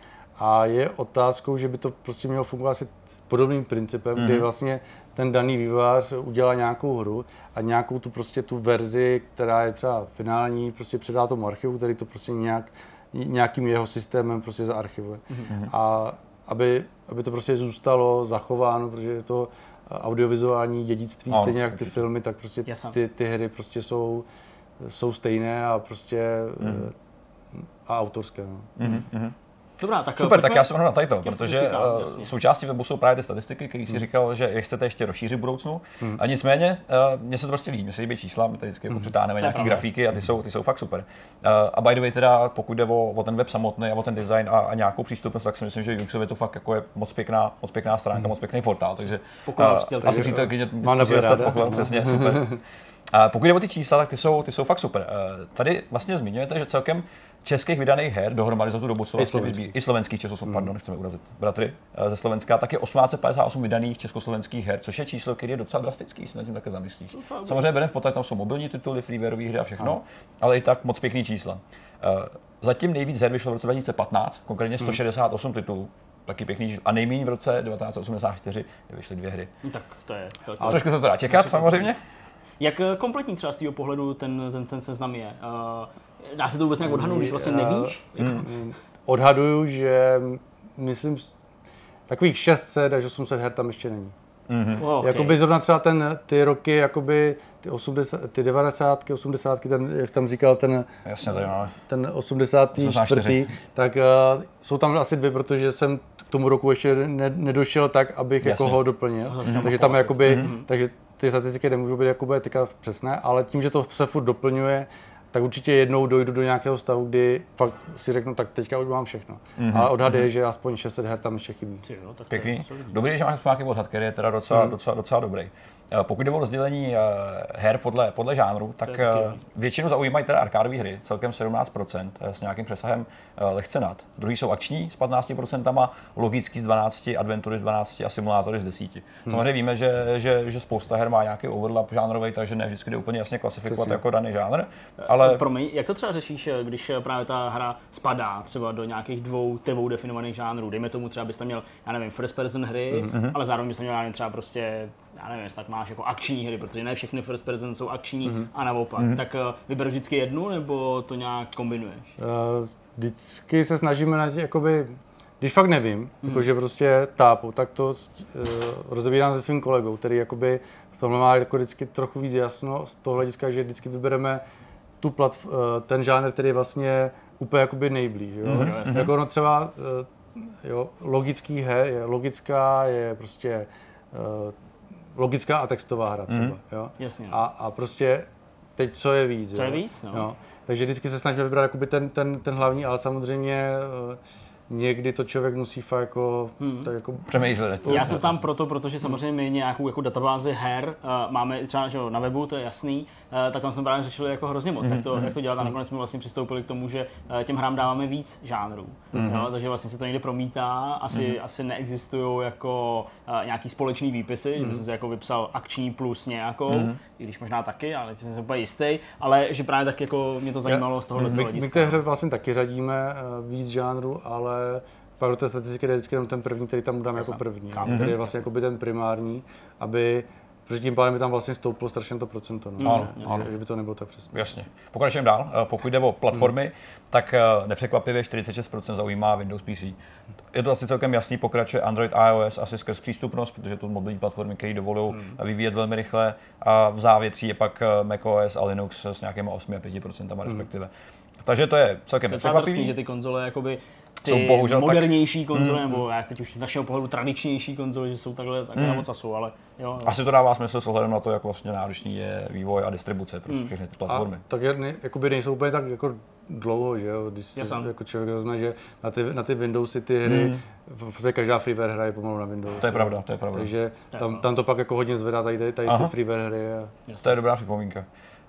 A je otázkou, že by to prostě mělo fungovat asi s podobným principem, mm-hmm. kdy mhm. vlastně ten daný vývojář udělá nějakou hru a nějakou tu prostě tu verzi, která je třeba finální, prostě předá tomu archivu, který to prostě nějak, nějakým jeho systémem prostě zaarchivuje. Mm-hmm. A aby, aby to prostě zůstalo zachováno, protože je to audiovizuální dědictví, ano, stejně jak ty filmy, tak prostě ty, ty hry prostě jsou, jsou stejné a prostě mm-hmm. a autorské. No. Mm-hmm. Dobrá, tak Super, tak já jsem na to, protože uh, součástí webu jsou právě ty statistiky, které si hmm. říkal, že je chcete ještě rozšířit v budoucnu. Hmm. A nicméně, uh, mně se to prostě líbí, mně se líbí čísla, my tady vždycky jako hmm. přitáhneme nějaké grafiky a ty jsou, ty jsou fakt super. Uh, a by the way, teda, pokud jde o, o ten web samotný a o ten design a, a nějakou přístupnost, tak si myslím, že Uxov je to fakt jako je moc pěkná, moc pěkná stránka, hmm. moc pěkný portál, takže uh, asi přítelkyně poklon, přesně, super. A pokud jde o ty čísla, tak ty jsou, ty jsou fakt super. Tady vlastně zmiňujete, že celkem českých vydaných her dohromady za tu dobu, co vlastně slovenský. i slovenských československých, mm. pardon, nechceme urazit bratry eh, ze Slovenska, tak je 1858 vydaných československých her, což je číslo, které je docela drastický, si nad tím také zamyslíš. No, Samozřejmě bereme v potaz, tam jsou mobilní tituly, freewareové hry a všechno, ano. ale i tak moc pěkný čísla. Uh, zatím nejvíc her vyšlo v roce 2015, konkrétně 168 mm. titulů, taky pěkný a nejméně v roce 1984 vyšly dvě hry. No, tak to je celkem. A trošku se to dá čekat, samozřejmě. Jak eh, kompletní třeba z tvého pohledu ten, ten, ten seznam je? Uh, Dá se to vůbec nějak odhadnout, když vlastně nevíš? Mm, odhaduju, že myslím, takových 600 až 800 her tam ještě není. Mm-hmm. Oh, okay. Jakoby zrovna třeba ten, ty roky, jakoby ty, 80, ty 90, 80, ten, jak tam říkal, ten, Jasně, tady máme. ten 84, tak uh, jsou tam asi dvě, protože jsem k tomu roku ještě ne, nedošel tak, abych jako ho doplnil. Mm-hmm. Takže tam jakoby, mm-hmm. takže ty statistiky nemůžou být jakoby teďka přesné, ale tím, že to se furt doplňuje, tak určitě jednou dojdu do nějakého stavu, kdy fakt si řeknu, tak teďka už mám všechno. Mm-hmm. Ale odhad je, mm-hmm. že aspoň 600 her tam ještě chybí. No, tak Pěkný. Dobrý, že máš nějaký odhad, který je teda docela, mm. docela, docela dobrý. Pokud jde o rozdělení her podle, podle žánru, tak většinou zaujímají teda arkádové hry, celkem 17% s nějakým přesahem lehce nad. Druhý jsou akční s 15%, logický s 12, adventury s 12 a simulátory s 10. Hmm. Samozřejmě víme, že, že, že spousta her má nějaký overlap žánrový, takže ne vždycky jde úplně jasně klasifikovat Přesně. jako daný žánr. Ale... Promiň, jak to třeba řešíš, když právě ta hra spadá třeba do nějakých dvou tebou definovaných žánrů? Dejme tomu třeba, byste měl, já nevím, first person hry, mm-hmm. ale zároveň byste měl, já nevím, třeba prostě já nevím, jestli tak máš jako akční hry, protože ne všechny first person jsou akční mm-hmm. a naopak. Mm-hmm. Tak uh, vybereš vždycky jednu, nebo to nějak kombinuješ? Uh, vždycky se snažíme na tě, jakoby, když fakt nevím, mm-hmm. jakože prostě tápu, tak to uh, rozebírám se svým kolegou, který jakoby v tomhle má jako vždycky trochu víc jasno z toho hlediska, že vždycky vybereme tu platf- uh, ten žánr, který je vlastně úplně jakoby nejblíž. Jo? Mm-hmm. Jako no třeba uh, jo, logický her je logická, je prostě uh, logická a textová hra třeba. Mm. Jo? Jasně. A, a prostě teď co je víc. Co jo? je víc, no. Jo? Takže vždycky se snažíme vybrat jakoby ten, ten, ten hlavní, ale samozřejmě uh, někdy to člověk musí fakt jako, hmm. tak jako přemýšlet. Já jsem tam proto, protože samozřejmě my nějakou jako databázi her uh, máme třeba že na webu, to je jasný, uh, tak tam jsme právě řešili jako hrozně moc, hmm. jak, to, hmm. jak to dělat a nakonec jsme vlastně přistoupili k tomu, že uh, těm hrám dáváme víc žánrů. Hmm. Jo, takže vlastně se to někde promítá, asi, hmm. asi neexistují jako uh, nějaký společný výpisy, hmm. že jsem si jako vypsal akční plus nějakou, hmm. i když možná taky, ale jsem si úplně jistý, ale že právě tak jako mě to zajímalo Já, z tohohle my, my, my té hře vlastně taky řadíme uh, víc žánrů, ale pak do té statistiky jde vždycky jenom ten první, který tam dám jako první, mm-hmm. který je vlastně jako by ten primární, aby Protože tím pádem by tam vlastně stouplo strašně to procento. No. Ano, že, ano. že by to nebylo tak přesně. Jasně. Pokračujeme dál. Eh, pokud jde o platformy, hmm. tak eh, nepřekvapivě 46% zaujímá Windows PC. Je to asi celkem jasný, pokračuje Android, iOS asi skrz přístupnost, protože to mobilní platformy, které dovolují hmm. vyvíjet velmi rychle. A v závětří je pak eh, macOS a Linux s nějakými 8 a 5% hmm. respektive. Hmm. Takže to je celkem nepřekvapivý. že ty konzole jakoby ty jsou bohužel modernější tak... konzole, mm. nebo jak teď už z našeho pohledu tradičnější konzole, že jsou takhle, takhle mm. na ocasu, ale jo. Asi to dává smysl s ohledem na to, jak vlastně náročný je vývoj a distribuce pro mm. všechny ty platformy. A tak ne, jakoby nejsou úplně tak jako dlouho, že jo, když si jako člověk vezme, že na ty, na ty Windowsy ty hry, mm. v podstatě každá freeware hra je pomalu na Windows. To je pravda, to je pravda. Takže tam, tam to pak jako hodně zvedá tady, tady, tady ty freeware hry. A... To je dobrá připomínka.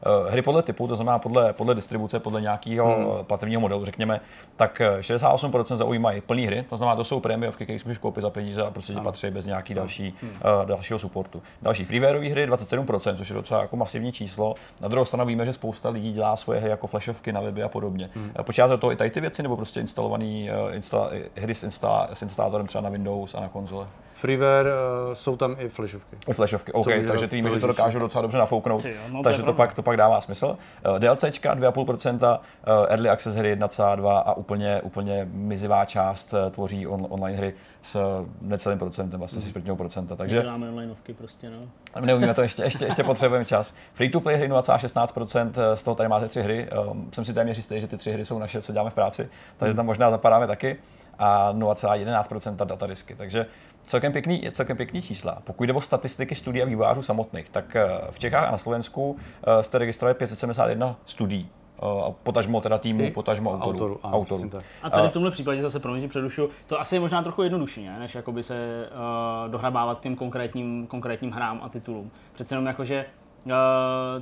Eh, hry podle typu, to znamená podle, podle distribuce, podle nějakého hmm. platebního modelu, řekněme, tak 68% eh, zaujímají plné hry, to znamená, to jsou prémiovky, které si můžeš koupit za peníze a prostě ti patří bez nějaký další, hmm. uh, dalšího supportu. Další freewareové hry 27%, což je docela jako masivní číslo. Na druhou stranu víme, že spousta lidí dělá svoje hry jako flashovky na weby a podobně. Hmm. Počítáte to i tady ty věci, nebo prostě instalované uh, hry s, insta, s instalátorem třeba na Windows a na konzole? Freeware uh, jsou tam i flashovky. I flashovky, OK, to takže ty víme, že to dokážu docela dobře nafouknout, jo, no, takže to, to pak, to pak dává smysl. Uh, DLCčka 2,5%, uh, Early Access hry 1,2% a úplně, úplně mizivá část uh, tvoří on, online hry s necelým procentem, vlastně mm. si čtvrtního procenta. Takže děláme onlineovky prostě, no. Neumíme to ještě, ještě, ještě potřebujeme čas. Free to play hry 0,16%, z toho tady máte tři hry. Um, jsem si téměř jistý, že ty tři hry jsou naše, co děláme v práci, takže mm. tam možná zapadáme taky a 0,11% datadisky. Takže celkem pěkný, celkem pěkný čísla. Pokud jde o statistiky studia vývojářů samotných, tak eh, v Čechách a na Slovensku eh, jste registrovali 571 studií eh, potažmo teda týmu, potažmo autorů. Autoru, ano, autoru. A tady v tomhle případě zase pro mě předušu, to asi je možná trochu jednodušší, ne? než jakoby se uh, dohrabávat k těm konkrétním, konkrétním hrám a titulům. Přece jenom jakože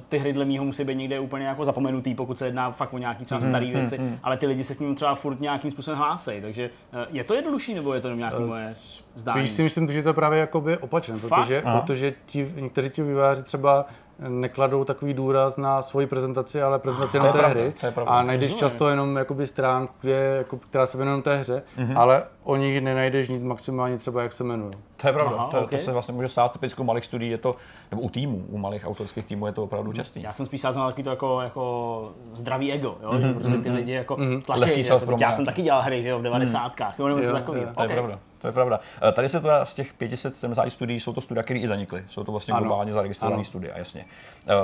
ty hry dle mýho musí být někde úplně jako zapomenutý, pokud se jedná fakt o nějaký třeba staré mm, věci, mm, ale ty lidi se k ním třeba furt nějakým způsobem hlásí. Takže uh, je to jednodušší, nebo je to nějaké uh, moje zdání? Spíš si myslím, že to je právě jakoby opačné, protože, protože ti, někteří ti vývojáři třeba nekladou takový důraz na svoji prezentaci, ale prezentaci jenom té pravda, hry. A najdeš často jenom jakoby stránku, kde, jako, která se věnuje té hře, mm-hmm. ale o nich nenajdeš nic maximálně třeba, jak se jmenují. To je pravda, Aha, to, okay. to, se vlastně může stát typickou malých studií, je to, nebo u týmů, u malých autorských týmů je to opravdu častý. Já jsem spíš sázel na takový to jako, jako zdravý ego, jo? Mm-hmm, že prostě ty mm-hmm. lidi jako mm-hmm. tlačí, já jsem taky dělal hry že jo, v 90. Mm. Jo, nebo něco takového. To je pravda. To je pravda. Eh, tady se teda z těch 570 studií jsou to studia, které i zanikly. Jsou to vlastně globálně zaregistrované studia, jasně.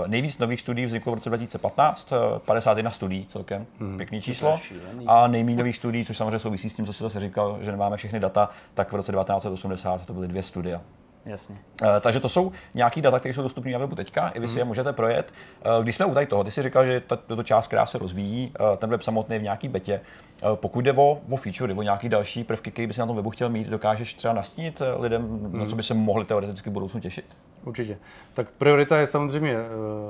Uh, nejvíc nových studií vzniklo v roce 2015, 51 studií celkem, hmm. pěkný číslo. A nejméně nových studií, což samozřejmě souvisí s tím, co jsi zase říkal, že nemáme všechny data, tak v roce 1980 to byly dvě studia. Jasně. Uh, takže to jsou nějaký data, které jsou dostupné na webu teďka, i vy si mm. je můžete projet. Uh, když jsme u tady toho, ty jsi říkal, že to, to část, která se rozvíjí, uh, ten web samotný v nějaký betě. Pokud jde o, o feature, o nějaký další prvky, které by si na tom webu chtěl mít, dokážeš třeba nastínit lidem, mm. na co by se mohli teoreticky v budoucnu těšit? Určitě. Tak priorita je samozřejmě uh,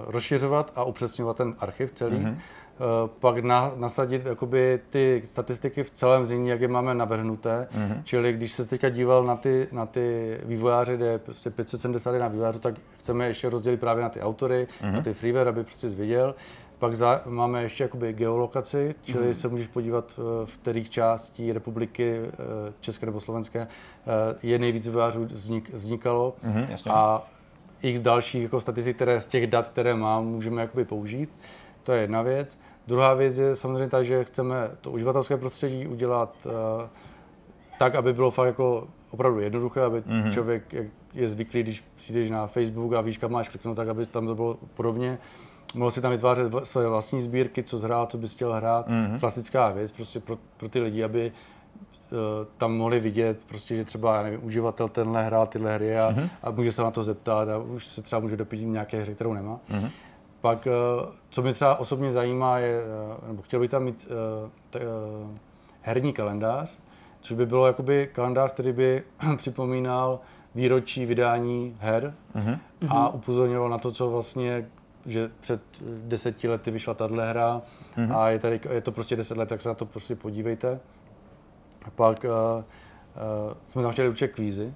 rozšiřovat a upřesňovat ten archiv celý. Mm-hmm. Uh, pak na, nasadit jakoby, ty statistiky v celém znění, jak je máme navrhnuté. Mm-hmm. Čili když se teďka díval na ty, na ty vývojáře, kde je prostě 571 vývojářů, tak chceme ještě rozdělit právě na ty autory, mm-hmm. na ty freeware, aby prostě zvěděl. Pak za, máme ještě jakoby geolokaci, čili mm. se můžeš podívat, eh, v kterých částí republiky eh, České nebo Slovenské eh, je nejvíc vývojářů vznik, vznikalo. Mm, jasně. A x dalších jako statistik, které z těch dat, které mám, můžeme jakoby použít. To je jedna věc. Druhá věc je samozřejmě ta, že chceme to uživatelské prostředí udělat uh, tak, aby bylo fakt jako opravdu jednoduché, aby mm-hmm. člověk jak je zvyklý, když přijdeš na Facebook a víš, kam máš kliknout, tak aby tam to bylo podobně mohl si tam vytvářet své vlastní sbírky, co zhrát, co bys chtěl hrát. Mm-hmm. Klasická věc prostě pro, pro ty lidi, aby uh, tam mohli vidět, prostě, že třeba, já nevím, uživatel tenhle hrál tyhle hry a, mm-hmm. a může se na to zeptat a už se třeba může dopít nějaké hry, kterou nemá. Mm-hmm. Pak, uh, co mě třeba osobně zajímá, je, uh, nebo chtěl bych tam mít uh, t, uh, herní kalendář, což by bylo jakoby kalendář, který by připomínal výročí vydání her mm-hmm. a upozorňoval na to, co vlastně že před deseti lety vyšla tahle hra mm-hmm. a je, tady, je to prostě deset let, tak se na to prostě podívejte. A pak uh, uh, jsme tam chtěli určitě kvízy.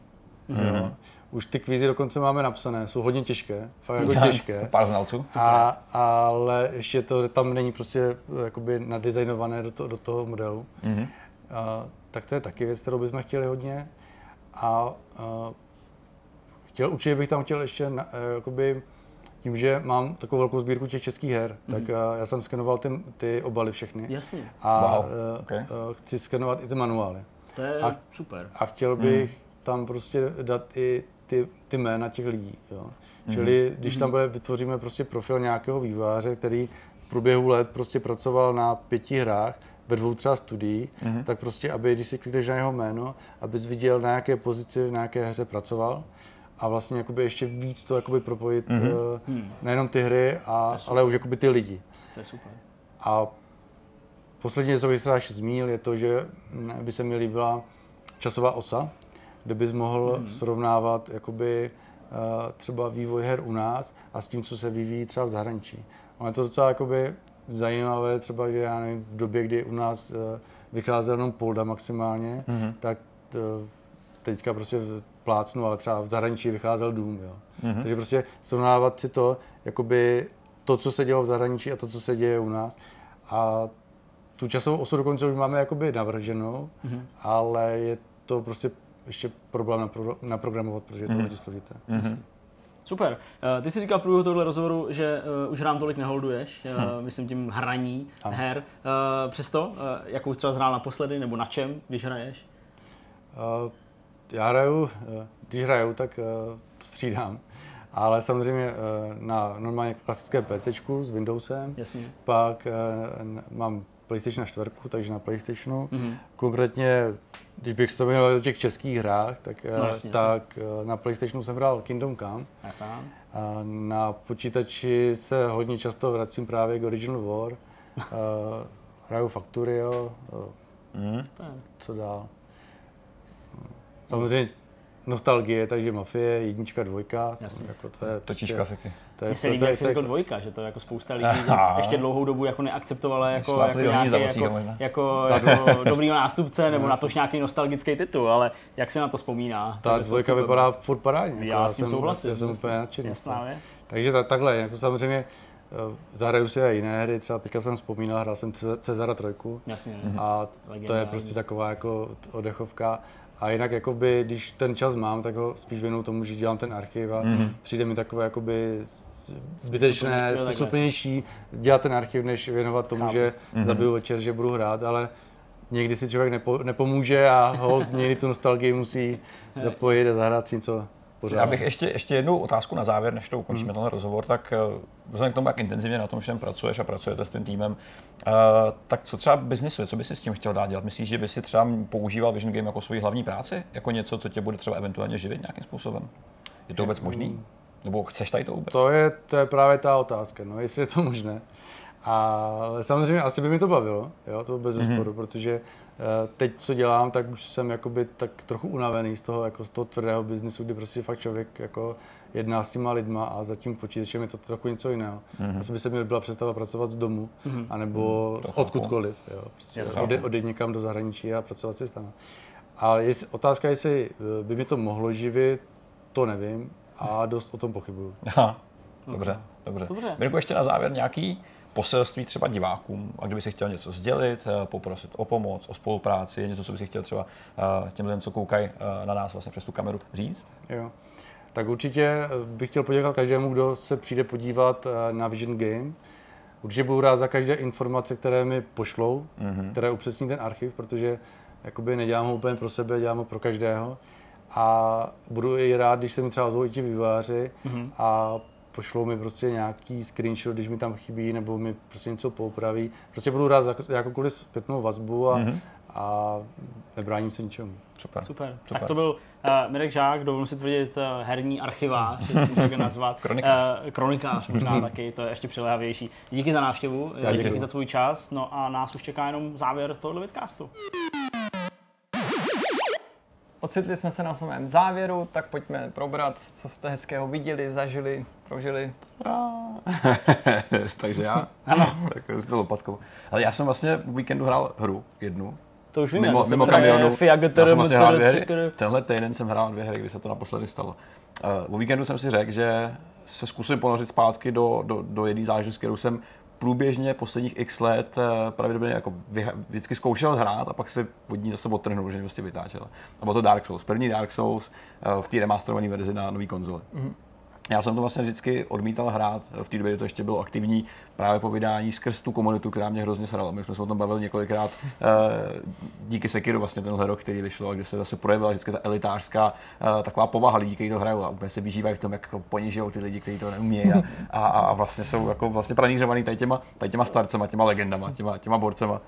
Mm-hmm. Už ty kvízy dokonce máme napsané, jsou hodně těžké, fakt jako těžké. Pár znalců. A, ale ještě to tam není prostě jakoby nadizajnované do, to, do toho modelu. Mm-hmm. Uh, tak to je taky věc, kterou bychom chtěli hodně. A uh, chtěl, určitě bych tam chtěl ještě na, uh, jakoby, tím, že mám takovou velkou sbírku těch českých her, mm-hmm. tak uh, já jsem skenoval ty, ty obaly všechny. Jasně. A wow. uh, okay. uh, chci skenovat i ty manuály. To je a, super. A chtěl bych mm. tam prostě dát i ty, ty jména těch lidí. Jo. Mm. Čili když tam mhm. bude, vytvoříme prostě profil nějakého vývojáře, který v průběhu let prostě pracoval na pěti hrách, ve dvou třeba studií, mm-hmm. tak prostě, aby když si klikneš na jeho jméno, abys viděl, na jaké pozici, na jaké hře pracoval, a vlastně jakoby ještě víc to jakoby propojit mm-hmm. uh, nejenom ty hry, a, ale už jakoby ty lidi. To je super. A poslední, co bych ještě zmínil, je to, že by se mi líbila časová osa, kde bys mohl mm-hmm. srovnávat jakoby uh, třeba vývoj her u nás a s tím, co se vyvíjí třeba v zahraničí. Ono je to docela jakoby zajímavé, třeba, že já nevím, v době, kdy u nás uh, vycházel jenom Polda maximálně, mm-hmm. tak uh, teďka prostě plácnu, ale třeba v zahraničí vycházel Dům, jo. Mm-hmm. Takže prostě srovnávat si to, jakoby to, co se dělo v zahraničí a to, co se děje u nás. A tu časovou osu dokonce už máme jakoby navrženou, mm-hmm. ale je to prostě ještě problém napro- naprogramovat, protože je to mm-hmm. hodně složité. Mm-hmm. Super. Uh, ty jsi říkal v průběhu tohle rozhovoru, že uh, už hrám tolik neholduješ, uh, hm. myslím tím hraní ano. her. Uh, přesto, uh, jakou třeba hrál naposledy, nebo na čem, když hraješ? Uh, já hraju, eh, když hraju, tak eh, to střídám. Ale samozřejmě eh, na normálně klasické PC s Windowsem. Jasně. Pak mám PlayStation 4, takže na PlayStationu. Mm-hmm. Konkrétně, když bych se měl o těch českých hrách, tak, no, jasně, tak na PlayStationu jsem hrál Kingdom Come. Já sám. A na počítači se hodně často vracím právě k Original War. hraju Factorio. Mm. Co dál? Samozřejmě nostalgie, takže Mafie, jednička, dvojka. Jasně. Jako to je Točíš klasiky. To je, Mně se líbí, jak jsi řekl dvojka, že to jako spousta lidí ještě dlouhou dobu jako neakceptovala jako, jako, nějaký, jako, jako, jako dobrýho nástupce nebo na tož nějaký nostalgický titul, ale jak se na to vzpomíná? Ta dvojka vypadá furt parádně. Já s tím souhlasím. Já jsem úplně nadšený. Jasná věc. Takže tak, takhle, jako samozřejmě eh, zahraju si i jiné hry, třeba teďka jsem vzpomínal, hrál jsem Cezara trojku. Jasně. A to je prostě taková jako oddechovka. A jinak, jakoby, když ten čas mám, tak ho spíš věnu tomu, že dělám ten archiv a mm-hmm. přijde mi takové jakoby zbytečné, smysluplnější dělat ten archiv, než věnovat tomu, Chápu. že mm-hmm. zabiju večer, že budu hrát, ale někdy si člověk nepo, nepomůže a hold někdy tu nostalgii musí zapojit a zahrát si něco Pořád. Já bych ještě, ještě jednu otázku na závěr, než to ukončíme hmm. ten rozhovor, tak eh, vzhledem k tomu, jak intenzivně na tom všem pracuješ a pracujete s tím týmem, uh, tak co třeba biznisu, co by si s tím chtěl dát dělat? Myslíš, že by si třeba používal Vision Game jako svoji hlavní práci? Jako něco, co tě bude třeba eventuálně živit nějakým způsobem? Je to vůbec možný? Nebo chceš tady to vůbec? To je, to je právě ta otázka, no, jestli je to možné. Ale samozřejmě asi by mi to bavilo, jo, to bez mm-hmm. protože teď, co dělám, tak už jsem jakoby tak trochu unavený z toho, jako z toho tvrdého biznisu, kdy prostě fakt člověk jako jedná s těma lidma a za tím počítačem je to trochu něco jiného. Mm-hmm. Asi by se měl byla představa pracovat z domu, mm-hmm. anebo mm, odkudkoliv. Jo. Prostě odejít odejít někam do zahraničí a pracovat si tam. Ale jestli, otázka, jestli eh, by mi to mohlo živit, to nevím a dost o tom pochybuju. Aha. Dobře, dobře. dobře. Mirku, ještě na závěr nějaký poselství třeba divákům, a kdyby si chtěl něco sdělit, eh, poprosit o pomoc, o spolupráci, něco, co by si chtěl třeba eh, těm lidem, co koukají na nás vlastně přes tu kameru říct? Jo tak určitě eh, bych chtěl poděkovat každému, kdo se přijde podívat eh, na Vision Game. Určitě budu rád za každé informace, které mi pošlou, mm-hmm. které upřesní ten archiv, protože jakoby nedělám ho úplně pro sebe, dělám ho pro každého. A budu i rád, když se mi třeba ozvou ti výváři mm-hmm. a pošlou mi prostě nějaký screenshot, když mi tam chybí, nebo mi prostě něco poupraví. Prostě budu rád za jakoukoliv zpětnou vazbu a, mm-hmm. a nebráním se ničemu. Super. Super. Super. Tak to byl uh, Mirek Žák, dovolím si tvrdit uh, herní archivář, jestli to nazvat. kronikář. Uh, kronikář možná taky, to je ještě přiléhavější. Díky za návštěvu, Já díky za tvůj čas, no a nás už čeká jenom závěr tohoto vidcastu. Ocitli jsme se na samém závěru, tak pojďme probrat, co jste hezkého viděli, zažili, prožili. Takže já? Ano. tak s lopatkou. Ale já jsem vlastně v víkendu hrál hru, jednu, to už vím, mimo, mimo kamionu. Já jsem vlastně hrál dvě hry. Tenhle týden jsem hrál dvě hry, kdy se to naposledy stalo. Uh, o víkendu jsem si řekl, že se zkusím ponořit zpátky do, do, do jedné záležitosti, kterou jsem průběžně posledních x let uh, pravidelně jako vždycky zkoušel hrát a pak se od ní zase odtrhnul, že prostě vytáčel. A bylo to Dark Souls. První Dark Souls uh, v té remasterované verzi na nový konzole. Mm-hmm. Já jsem to vlastně vždycky odmítal hrát, v té době to ještě bylo aktivní právě po vydání skrz tu komunitu, která mě hrozně srala. My jsme se o tom bavili několikrát eh, díky Sekiru vlastně tenhle rok, který vyšlo, kde se zase projevila vždycky ta elitářská eh, taková povaha lidí, kteří to hrajou a úplně se vyžívají v tom, jak jako ponižují ty lidi, kteří to neumějí a, a, a, vlastně jsou jako vlastně pranířovaný tady těma, tady těma starcema, těma legendama, těma, těma borcema.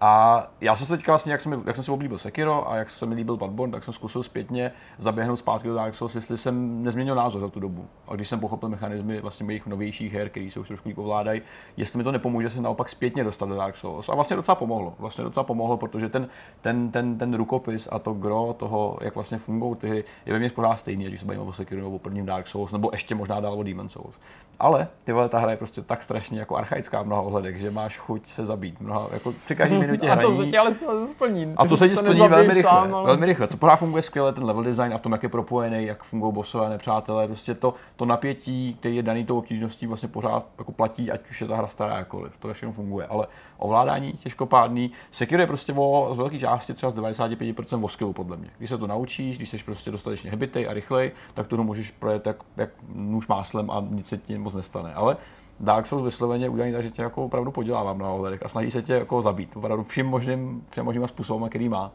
A já jsem se teďka vlastně, jak jsem, jak jsem si oblíbil Sekiro a jak se mi líbil Bloodborne, tak jsem zkusil zpětně zaběhnout zpátky do Dark Souls, jestli jsem nezměnil názor za tu dobu. A když jsem pochopil mechanizmy vlastně mých novějších her, které se už trošku líp ovládají, jestli mi to nepomůže se naopak zpětně dostat do Dark Souls. A vlastně docela pomohlo. Vlastně docela pomohlo, protože ten, ten, ten, ten rukopis a to gro toho, jak vlastně fungují ty hry, je ve mně pořád stejný, když se bavíme o Sekiro nebo o prvním Dark Souls, nebo ještě možná dál o Demon Souls. Ale ty vole, ta hra je prostě tak strašně jako archaická v mnoha ohledech, že máš chuť se zabít. Mnoha, jako při každé minutě hraní. A to se ti ale splní. A to se ti splní velmi rychle. Sám, ale... Velmi rychle. Co pořád funguje skvěle, ten level design a v tom, jak je propojený, jak fungují bossové nepřátelé. Prostě to, to napětí, který je daný tou obtížností, vlastně pořád jako platí, ať už je ta hra stará jakkoliv. To všechno funguje. Ale ovládání těžkopádný. Sekiro je prostě o, z velké části třeba z 95% o skillu, podle mě. Když se to naučíš, když jsi prostě dostatečně hebitej a rychlej, tak to můžeš projet jak, jak nůž máslem a nic se ti moc nestane. Ale Dark Souls vysloveně udělaný tak, že tě jako opravdu podělává na ohledech a snaží se tě jako zabít. Opravdu vším možným, všem možným způsobem, který má.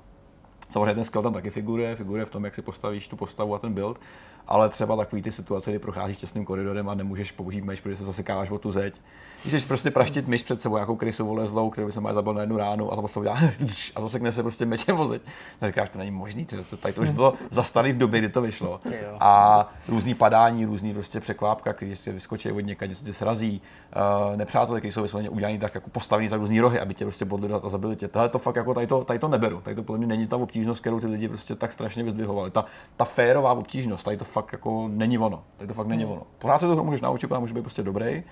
Samozřejmě ten skill tam taky figuruje, figuruje v tom, jak si postavíš tu postavu a ten build, ale třeba takový ty situace, kdy procházíš těsným koridorem a nemůžeš použít meč, protože se zasekáváš o tu zeď, když prostě praštit myš před sebou, jako krysu vole zlou, kterou by se má zabil na jednu ránu a to prostě udělá a zasekne se prostě mečem vozeť. Tak říkáš, to není možný, to, tady to už bylo zastaný v době, kdy to vyšlo. A různý padání, různý prostě překvápka, který si vyskočí od někde, něco tě srazí, uh, nepřátelé, kteří jsou vysloveně udělaný tak jako postavený za různý rohy, aby tě prostě bodli a zabili tě. Tohle to fakt jako tady to, tady to neberu. Tady to podle mě není ta obtížnost, kterou ty lidi prostě tak strašně vyzdvihovali. Ta, ta férová obtížnost, tady to fakt jako není ono. Tady to fakt není ono. Pořád se to můžeš naučit, může být prostě dobrý,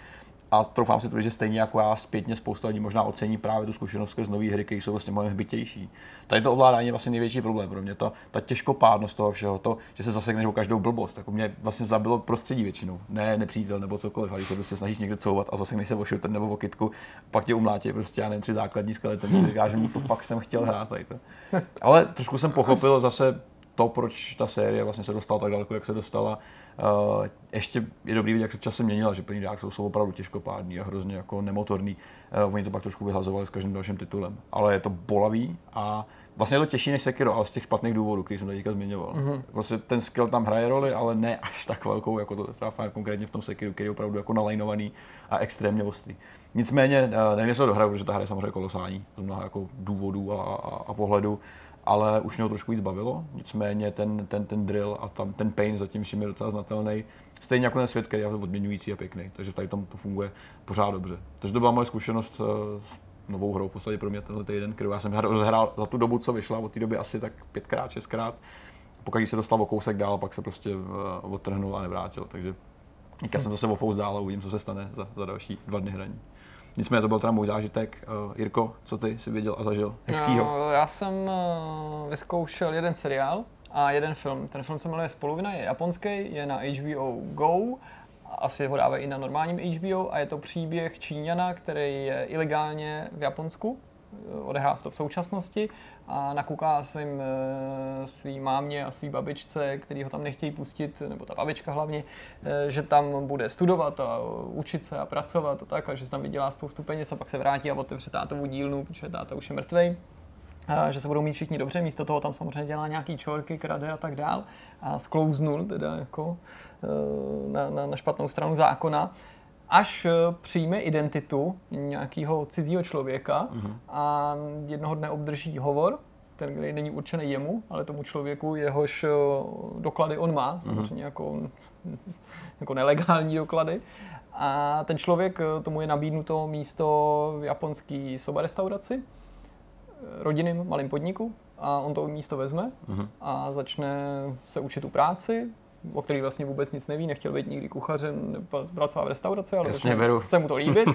a troufám si tvrdit, že stejně jako já zpětně spousta lidí možná ocení právě tu zkušenost skrz nové hry, které jsou vlastně mnohem hbitější. Tady to ovládání je vlastně největší problém pro mě. To, ta těžkopádnost toho všeho, to, že se zasekneš o každou blbost, tak mě vlastně zabilo prostředí většinou. Ne nepřítel nebo cokoliv, ale když se prostě snažíš někde couvat a zasekneš se o shooter nebo o pak tě umlátí prostě já nevím, tři základní skelety, říkáš, že mu to fakt jsem chtěl hrát tady to. Ale trošku jsem pochopil zase to, proč ta série vlastně se dostala tak daleko, jak se dostala Uh, ještě je dobrý vidět, jak se časem měnila, že plný Dark Souls jsou opravdu těžkopádný a hrozně jako nemotorný. Uh, oni to pak trošku vyhazovali s každým dalším titulem. Ale je to bolavý a vlastně je to těžší než Sekiro, ale z těch špatných důvodů, který jsem teďka zmiňoval. Mm-hmm. Prostě ten skill tam hraje roli, ale ne až tak velkou, jako to třeba konkrétně v tom Sekiru, který je opravdu jako nalajnovaný a extrémně ostrý. Nicméně, uh, nevím, jestli to dohraju, protože ta hra je samozřejmě kolosální z mnoha jako důvodů a, a, a pohledu ale už mě ho trošku víc bavilo. Nicméně ten, ten, ten drill a tam ten pain zatím všim je docela znatelný. Stejně jako ten svět, který je odměňující a pěkný, takže tady tomu to funguje pořád dobře. Takže to byla moje zkušenost eh, novou hrou v podstatě pro mě tenhle týden, kterou já jsem rozhrál za tu dobu, co vyšla, od té doby asi tak pětkrát, šestkrát. Pokud se dostal o kousek dál, pak se prostě uh, odtrhnul a nevrátil. Takže teďka jsem zase o dál a uvidím, co se stane za, za další dva dny hraní. Nicméně to byl teda můj zážitek. Uh, Jirko, co ty si viděl a zažil hezkýho? No, já jsem uh, vyzkoušel jeden seriál a jeden film. Ten film se jmenuje Spoluvina, je japonský, je na HBO Go asi ho dávají i na normálním HBO a je to příběh Číňana, který je ilegálně v Japonsku, odehrá se to v současnosti a nakuká svým, eh, svým mámě a svý babičce, který ho tam nechtějí pustit, nebo ta babička hlavně, eh, že tam bude studovat a učit se a pracovat a tak, a že se tam vydělá spoustu peněz a pak se vrátí a otevře tátovu dílnu, protože táta už je mrtvej. Že se budou mít všichni dobře, místo toho tam samozřejmě dělá nějaký čorky, krade a tak dál. A sklouznul teda jako eh, na, na, na špatnou stranu zákona až eh, přijme identitu nějakého cizího člověka uh-huh. a jednoho dne obdrží hovor, ten, který není určený jemu, ale tomu člověku, jehož eh, doklady on má, uh-huh. samozřejmě jako, jako nelegální doklady. A ten člověk, tomu je nabídnuto místo v japonský soba restauraci, rodinným malým podniku a on to místo vezme uh-huh. a začne se učit tu práci, o který vlastně vůbec nic neví, nechtěl být nikdy kuchařem, pracovat v restauraci, ale Jasně, beru. se mu to líbit. uh,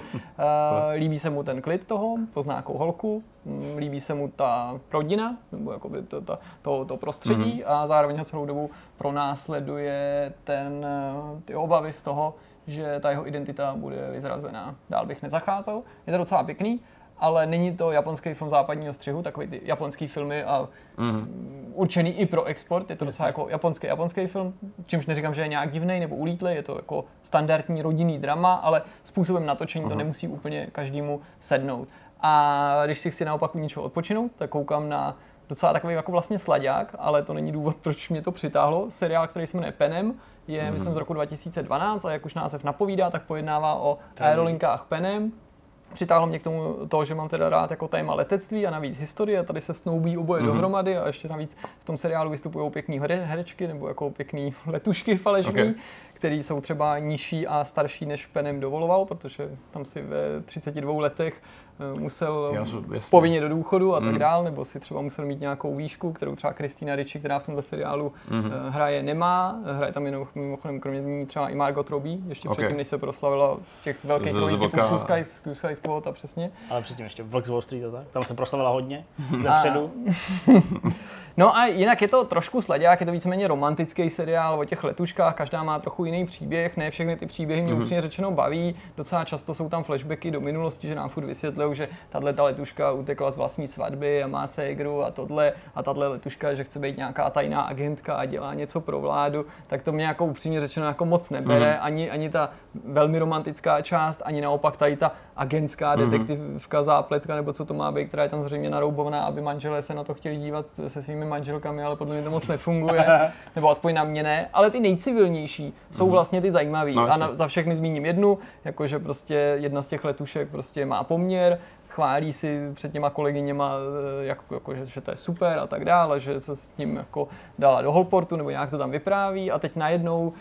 líbí se mu ten klid toho, pozná nějakou holku, mm, líbí se mu ta rodina, nebo jakoby to, to, to, to prostředí uh-huh. a zároveň ho celou dobu pronásleduje ten, eh, ty obavy z toho, že ta jeho identita bude vyzrazená. Dál bych nezacházel. Je to docela pěkný ale není to japonský film západního střihu, takový ty japonský filmy a mm. určený i pro export, je to docela jako japonský japonský film, čímž neříkám, že je nějak divný nebo ulítlý, je to jako standardní rodinný drama, ale způsobem natočení mm. to mhm. nemusí úplně každému sednout. A když si chci naopak u něčeho odpočinout, tak koukám na docela takový jako vlastně sladák, ale to není důvod, proč mě to přitáhlo. Seriál, který se jmenuje Penem, je mm. myslím z roku 2012 a jak už název napovídá, tak pojednává o aerolinkách Penem, Přitáhlo mě k tomu to, že mám teda rád jako téma letectví a navíc historie, tady se snoubí oboje mm-hmm. dohromady a ještě navíc v tom seriálu vystupují pěkný herečky nebo jako pěkný letušky falešní, okay. které jsou třeba nižší a starší než Penem dovoloval, protože tam si ve 32 letech musel Jasu, povinně do důchodu a tak mm. dál, nebo si třeba musel mít nějakou výšku, kterou třeba Kristýna Ricci, která v tomto seriálu mm. hraje, nemá. Hraje tam jenom mimochodem kromě ní třeba i Margot Robbie, ještě okay. předtím, než se proslavila v těch velkých rolích typu Suicide Squad a přesně. Ale předtím ještě Vlk z Wall Street, tak? tam se proslavila hodně, zepředu. No a jinak je to trošku sladák, je to víceméně romantický seriál o těch letuškách, každá má trochu jiný příběh, ne všechny ty příběhy mě mm-hmm. upřímně řečeno baví, docela často jsou tam flashbacky do minulosti, že nám furt vysvětlují, že tahle ta letuška utekla z vlastní svatby a má ségru a tohle a tahle letuška, že chce být nějaká tajná agentka a dělá něco pro vládu, tak to mě jako upřímně řečeno jako moc nebere, mm-hmm. ani, ani ta velmi romantická část, ani naopak tady ta agentská mm-hmm. detektivka, zápletka, nebo co to má být, která je tam zřejmě naroubovaná, aby manželé se na to chtěli dívat se svými manželkami, ale podle mě to moc nefunguje, nebo aspoň na mě ne. Ale ty nejcivilnější jsou mm-hmm. vlastně ty zajímavý. No, a na, za všechny zmíním jednu, jakože prostě jedna z těch letušek prostě má poměr, chválí si před těma kolegyněma, jako, jako, že, že to je super a tak dále, že se s ním jako dala do holportu nebo nějak to tam vypráví. A teď najednou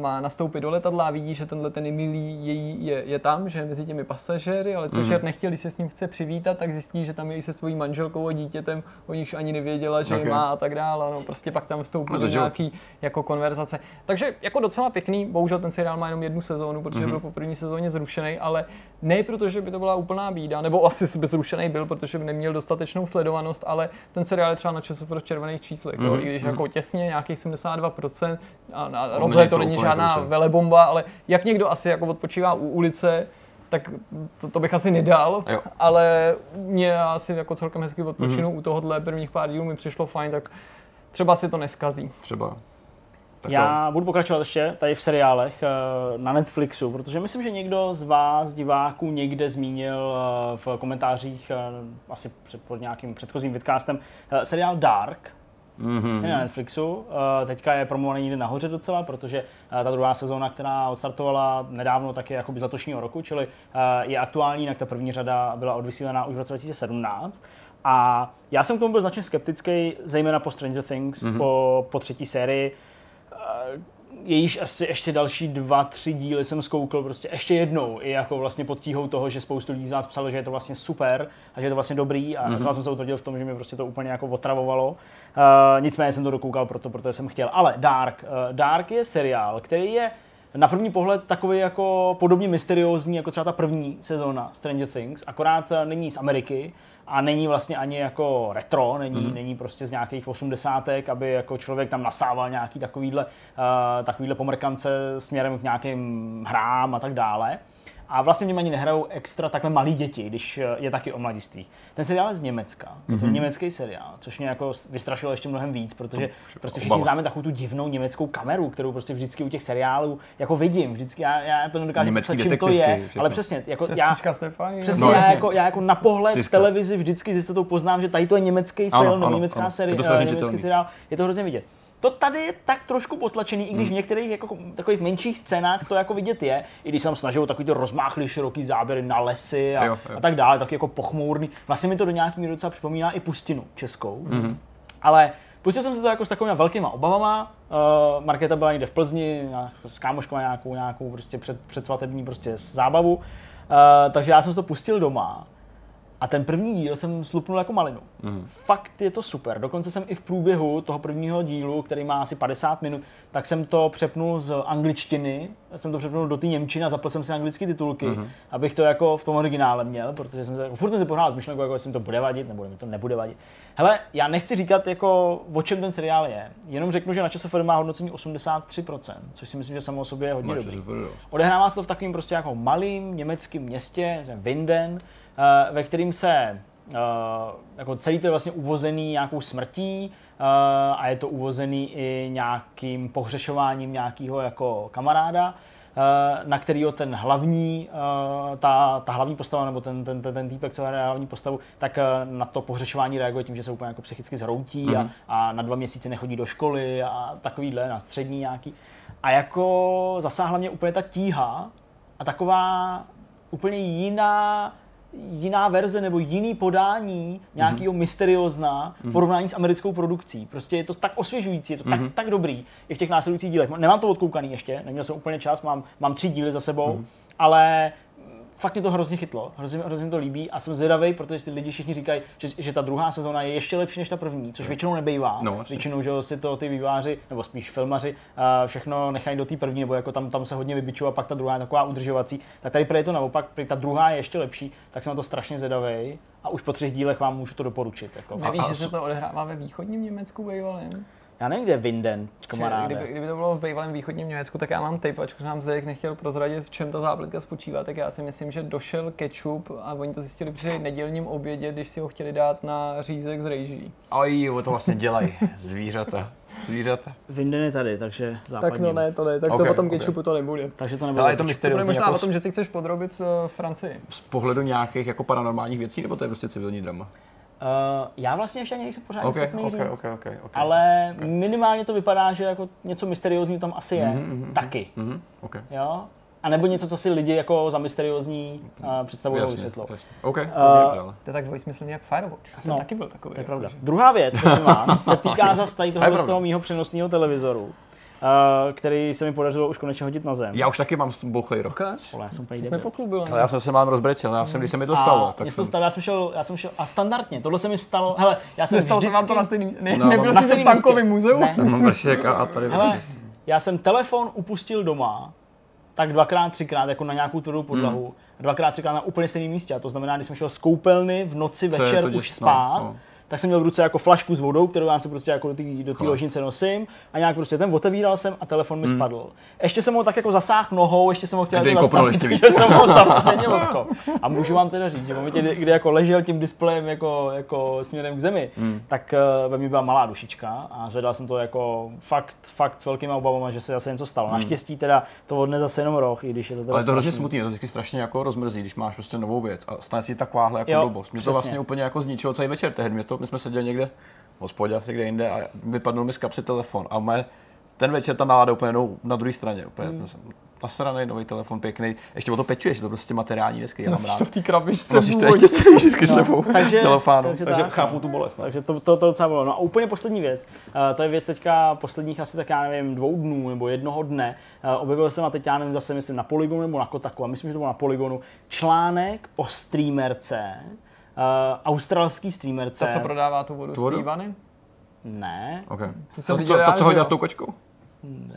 má nastoupit do letadla a vidí, že tenhle ten milý její je, je tam, že je mezi těmi pasažéry, ale což mm-hmm. nechtěli se s ním chce přivítat, tak zjistí, že tam je i se svojí manželkou a dítětem, o nichž ani nevěděla, že okay. má a tak dále. No, prostě pak tam vstoupí no, do nějaký jako konverzace. Takže jako docela pěkný, bohužel ten seriál má jenom jednu sezónu, protože mm-hmm. byl po první sezóně zrušený, ale ne protože by to byla úplná bída, nebo asi by zrušený byl, protože by neměl dostatečnou sledovanost, ale ten seriál je třeba na času v červených číslech, mm-hmm. jo, i když mm-hmm. jako těsně nějakých 72% a, a rozhodně to není žádná jako velebomba, ale jak někdo asi jako odpočívá u ulice, tak to, to bych asi nedal, jo. ale mě asi jako celkem hezky odpočinu mm-hmm. u tohohle prvních pár dílů mi přišlo fajn, tak třeba si to neskazí. Třeba. Tak Já budu pokračovat ještě tady v seriálech eh, na Netflixu, protože myslím, že někdo z vás, diváků, někde zmínil eh, v komentářích, eh, asi před, pod nějakým předchozím vidcastem, seriál Dark, Mm-hmm. na Netflixu. Teďka je promovaný někde nahoře docela, protože ta druhá sezóna, která odstartovala nedávno, tak je jakoby z letošního roku, čili je aktuální, jinak ta první řada byla odvysílená už v roce 2017. A já jsem k tomu byl značně skeptický, zejména po Stranger Things, mm-hmm. po, po třetí sérii jejíž asi ještě další dva, tři díly jsem zkoukl prostě ještě jednou, i jako vlastně pod tíhou toho, že spoustu lidí z vás psalo, že je to vlastně super a že je to vlastně dobrý a mm-hmm. jsem se utvrdil v tom, že mi prostě to úplně jako otravovalo. Uh, nicméně jsem to dokoukal proto, protože jsem chtěl. Ale Dark, uh, Dark je seriál, který je na první pohled takový jako podobně mysteriózní, jako třeba ta první sezóna Stranger Things, akorát eh, není z Ameriky, a není vlastně ani jako retro, není, mm. není prostě z nějakých osmdesátek, aby jako člověk tam nasával nějaký takovýhle, uh, takovýhle pomrkance směrem k nějakým hrám a tak dále. A vlastně mě ani nehrajou extra takhle malí děti, když eh, je taky o mladistvích. Ten seriál je z Německa, mm-hmm. to je mhm. německý seriál, což mě jako vystrašilo ještě mnohem víc, protože to prostě všichni známe takovou tu divnou německou kameru, kterou prostě vždycky u těch seriálů jako vidím. Vždycky já, já to nedokážu popsat, čím to je, všechno. ale přesně, jako já, přesně no, já, jako, já jako na pohled v televizi vždycky s jistotou poznám, že tady to je německý film, ano, ano, německá ano, série, je německý seriál, je to hrozně vidět. To tady je tak trošku potlačený, i když v hmm. některých jako, takových menších scénách to jako vidět je, i když se tam snažil takový to rozmáchlý široký záběry na lesy a, jo, jo. a tak dále, tak jako pochmurný. Vlastně mi to do nějaký míry docela připomíná i pustinu českou. Mm-hmm. Ale pustil jsem se to jako s takovými velkýma obavama. Uh, Markéta byla někde v Plzni, s kámoškou nějakou, nějakou prostě před, předsvatební prostě zábavu. Uh, takže já jsem se to pustil doma a ten první díl jsem slupnul jako malinu. Mm. Fakt je to super. Dokonce jsem i v průběhu toho prvního dílu, který má asi 50 minut, tak jsem to přepnul z angličtiny, jsem to přepnul do té němčiny a zapl jsem si anglické titulky, mm. abych to jako v tom originále měl, protože jsem se, furt jsem si pohrál s myšlenkou, jako jestli mi to bude vadit, nebo mi to nebude vadit. Hele, já nechci říkat, jako, o čem ten seriál je, jenom řeknu, že na ČSFD má hodnocení 83%, což si myslím, že samo o sobě je hodně dobrý. Odehrává se to v takovém prostě jako malým německém městě, Winden, ve kterým se eh, jako celý to je vlastně uvozený nějakou smrtí eh, a je to uvozený i nějakým pohřešováním nějakého jako kamaráda, na kterého ten hlavní, ta, ta hlavní postava, nebo ten, ten, ten, ten týpek, co hraje hlavní postavu, tak na to pohřešování reaguje tím, že se úplně jako psychicky zhroutí mm-hmm. a, mhm. a na dva měsíce nechodí do školy a takovýhle, na střední nějaký. A jako zasáhla mě úplně ta tíha a taková úplně jiná jiná verze nebo jiný podání nějakého mm-hmm. mysteriózna v mhm. porovnání s americkou produkcí. Prostě je to tak osvěžující, je to mm-hmm. tak, mhm. tak dobrý i v těch následujících dílech. Nemám to odkoukaný ještě, neměl jsem úplně čas, mám, mám tři díly za sebou, mm-hmm. ale fakt mě to hrozně chytlo, hrozně, hrozně to líbí a jsem zvědavý, protože ty lidi všichni říkají, že, že ta druhá sezóna je ještě lepší než ta první, což většinou nebývá. No, většinou, že si to ty výváři, nebo spíš filmaři, uh, všechno nechají do té první, nebo jako tam, tam se hodně vybičují a pak ta druhá je taková udržovací. Tak tady je to naopak, ta druhá je ještě lepší, tak jsem na to strašně zvědavý a už po třech dílech vám můžu to doporučit. Jako. Nevíš, že se to odehrává ve východním Německu bývalém? Já nevím, kde Vinden, kamaráde. Kdyby, kdyby, to bylo v bývalém východním Německu, tak já mám tape, ačkoliv nám zde nechtěl prozradit, v čem ta zápletka spočívá, tak já si myslím, že došel ketchup a oni to zjistili při nedělním obědě, když si ho chtěli dát na řízek z rejží. Oj, to vlastně dělají zvířata. Zvířata. Vinden je tady, takže západní. Tak no ne, to ne, tak okay, to potom okay. ketchupu to nebude. Takže to nebude. Ale je to mysteriózní. možná jako o tom, že si chceš podrobit uh, Francii. Z pohledu nějakých jako paranormálních věcí, nebo to je prostě civilní drama? Uh, já vlastně ještě ani nejsem pořádně okay, schopný okay, říct, okay, okay, okay, ale okay. minimálně to vypadá, že jako něco mysteriózního tam asi je, mm-hmm, taky. Mm-hmm, okay. Jo? A nebo něco, co si lidi jako za mysteriózní uh, představují vysvětlou. Okay, uh, to je tak dvojsmyslný jak Firewatch. To no, taky byl takový. To je pravda. Že... Druhá věc, prosím vás, se týká zase tady toho, z toho mýho přenosného televizoru. Uh, který se mi podařilo už konečně hodit na zem. Já už taky mám bouchlej rok. Ukáž. já jsem úplně nepoklubil. Ale já jsem se mám rozbrečel, já jsem, když se mi to stalo. A tak jsem... to stalo, já jsem šel, já jsem šel, a standardně, tohle se mi stalo, hele, já jsem Nestalo vždycky... se vám to na stejný, ne, no, nebyl jsi v tankovém muzeu? Ne. Mám bršek a, a tady. Hele, já jsem telefon upustil doma, tak dvakrát, třikrát jako na nějakou tvrdou podlahu, hmm. dvakrát, třikrát na úplně stejném místě. A to znamená, když jsem šel z koupelny v noci večer už spát, no, no tak jsem měl v ruce jako flašku s vodou, kterou já se prostě jako do té do ložnice nosím a nějak prostě ten otevíral jsem a telefon mi hmm. spadl. Ještě jsem ho tak jako zasáhl nohou, ještě jsem ho chtěl jako zastavit, ještě víc. že jsem ho samozřejmě odkop. A můžu vám teda říct, že v momentě, kdy, kdy jako ležel tím displejem jako, jako směrem k zemi, hmm. tak uh, ve mně byla malá dušička a zvedal jsem to jako fakt, fakt s velkýma obavama, že se zase něco stalo. Hmm. Naštěstí teda to odne zase jenom roh, i když je to teda Ale je to hrozně smutný, to vždycky strašně jako rozmrzí, když máš prostě novou věc a stane si takováhle jako jo, blbost. Mě to vlastně úplně jako zničilo celý večer tehdy. Mě to, my jsme seděli někde v hospodě asi kde jinde a vypadnul mi z kapsy telefon a mé, ten večer ta nálada úplně na druhé straně. Úplně, mm. nasraný nový telefon, pěkný. Ještě o to pečuješ, to prostě materiální desky. Já to v té krabičce. Nosíš to ještě celý vždycky no, sebou. Takže, celofánu. takže, takže tak, chápu tu bolest. No. Takže to, to, to docela bylo. No a úplně poslední věc. Uh, to je věc teďka posledních asi tak já nevím dvou dnů nebo jednoho dne. Uh, objevil jsem a teď já nevím zase myslím na Polygonu nebo na Kotaku a myslím, že to bylo na Polygonu. Článek o streamerce, australský streamerce. Ta, co prodává tu vodu, tu vodu? Stevany? Ne. Okay. To, to, co, to, co hodila s tou kočkou?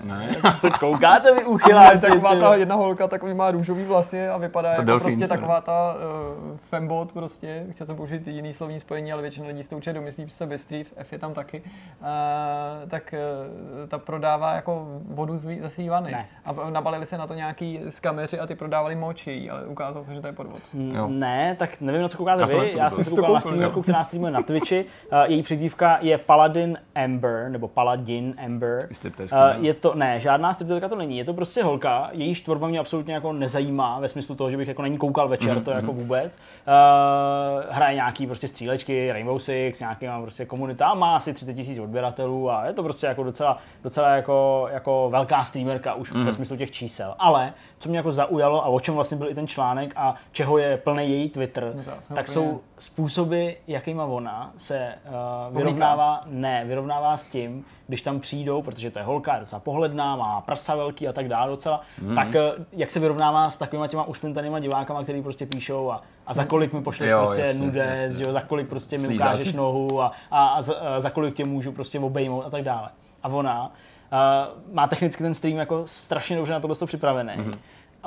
Ne, co to koukáte vy uchyláci? taková ta jedna holka, takový má růžový vlasy a vypadá to jako delfín, prostě taková ta uh, fembot prostě. Chtěl jsem použít jiný slovní spojení, ale většina lidí si to určitě domyslí, že se bystrý, F je tam taky. Uh, tak uh, ta prodává jako vodu ze svý vany. Ne. A nabalili se na to nějaký z kameři a ty prodávali moči, ale ukázalo se, že to je podvod. Jo. Ne, tak nevím, na co koukáte já vy. Já jsem se koukal na streamerku, která streamuje na Twitchi. Uh, její přezdívka je Paladin Amber, nebo Paladin Amber. Uh, je to, ne, žádná stripterka to není, je to prostě holka, její tvorba mě absolutně jako nezajímá, ve smyslu toho, že bych jako na ní koukal večer, mm-hmm. to jako mhm. vůbec. Uh, hraje nějaký prostě střílečky, Rainbow Six, nějaký má prostě komunita, má asi 30 tisíc odběratelů a je to prostě jako docela, docela jako, jako velká streamerka už mm-hmm. ve mhm. smyslu těch čísel. Ale co mě jako zaujalo a o čem vlastně byl i ten článek a čeho je plný její Twitter, no, tak jsou způsoby, jakýma ona se uh, vyrovnává, ne, vyrovnává s tím, když tam přijdou, protože to je holka, je docela pohledná, má prsa velký a tak dále docela, mm. tak uh, jak se vyrovnává s takovýma těma uslintanýma divákama, který prostě píšou a, a za kolik mi pošleš jo, prostě jasně, nudes, jasně. Jo, za kolik prostě mi ukážeš nohu a, a, a, za, a za kolik tě můžu prostě obejmout a tak dále. A ona uh, má technicky ten stream jako strašně dobře na tohle připravený. Mm-hmm.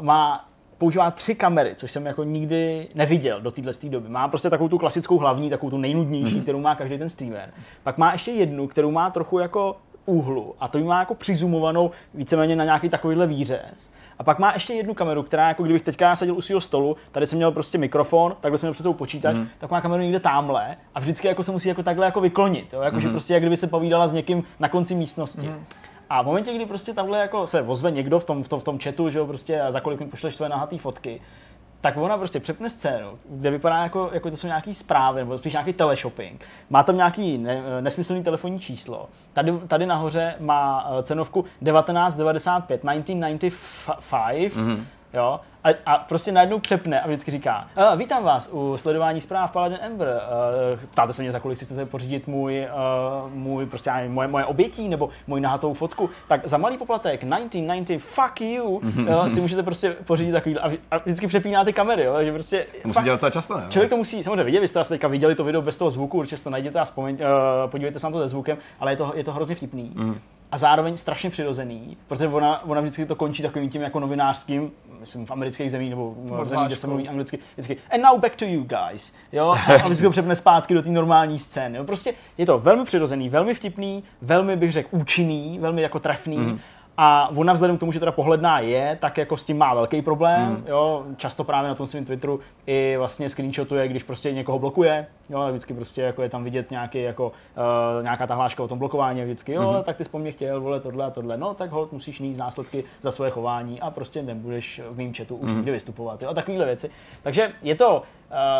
Má používá tři kamery, což jsem jako nikdy neviděl do téhle doby. Má prostě takovou tu klasickou hlavní, takovou tu nejnudnější, mm-hmm. kterou má každý ten streamer. Pak má ještě jednu, kterou má trochu jako úhlu a to má jako přizumovanou víceméně na nějaký takovýhle výřez. A pak má ještě jednu kameru, která jako kdybych teďka seděl u svého stolu, tady jsem měl prostě mikrofon, takhle jsem měl před sebou počítač, mm. tak má kameru někde tamhle a vždycky jako se musí jako takhle jako vyklonit, jo? Jako, mm. že prostě jak kdyby se povídala s někým na konci místnosti. Mm. A v momentě, kdy prostě takhle jako se ozve někdo v tom, v tom, v tom chatu, že jo, prostě a za kolik mi pošleš své nahatý fotky, tak ona prostě přepne scénu, kde vypadá jako, jako to jsou nějaký zprávy, nebo spíš nějaký teleshopping. Má tam nějaký ne, nesmyslný telefonní číslo. Tady, tady nahoře má eh, cenovku 1995, 1995, mm-hmm. jo, a, a prostě najednou přepne a vždycky říká, vítám vás u sledování zpráv Paladin Ember. Uh, ptáte se mě, za kolik si chcete pořídit můj, uh, můj prostě moje, moje obětí nebo můj nahatou fotku. Tak za malý poplatek 1990 fuck you uh, si můžete prostě pořídit takový a, a vždycky přepíná ty kamery, jo, že prostě to musí dělat často, ne? Člověk to musí, samozřejmě vidět, vy jste asi teďka viděli to video bez toho zvuku, určitě to najděte a vzpomeň, uh, podívejte se na to se zvukem, ale je to, je to hrozně vtipný. Mm a zároveň strašně přirozený, protože ona, ona vždycky to končí takovým tím jako novinářským, myslím v amerických zemích nebo v zemích, kde se mluví anglicky, vždycky and now back to you guys, jo, a vždycky to přepne zpátky do té normální scény, jo. prostě je to velmi přirozený, velmi vtipný, velmi bych řekl účinný, velmi jako trefný mm. A ona vzhledem k tomu, že teda pohledná je, tak jako s tím má velký problém. Hmm. Jo, často právě na tom svém Twitteru i vlastně screenshotuje, když prostě někoho blokuje. Jo, vždycky prostě jako je tam vidět nějaký, jako, uh, nějaká ta hláška o tom blokování. Vždycky, jo, hmm. tak ty jsi po mně chtěl, vole, tohle a tohle. No, tak ho musíš mít následky za svoje chování a prostě nebudeš v mém chatu už hmm. nikdy vystupovat. Jo, a takovéhle věci. Takže je to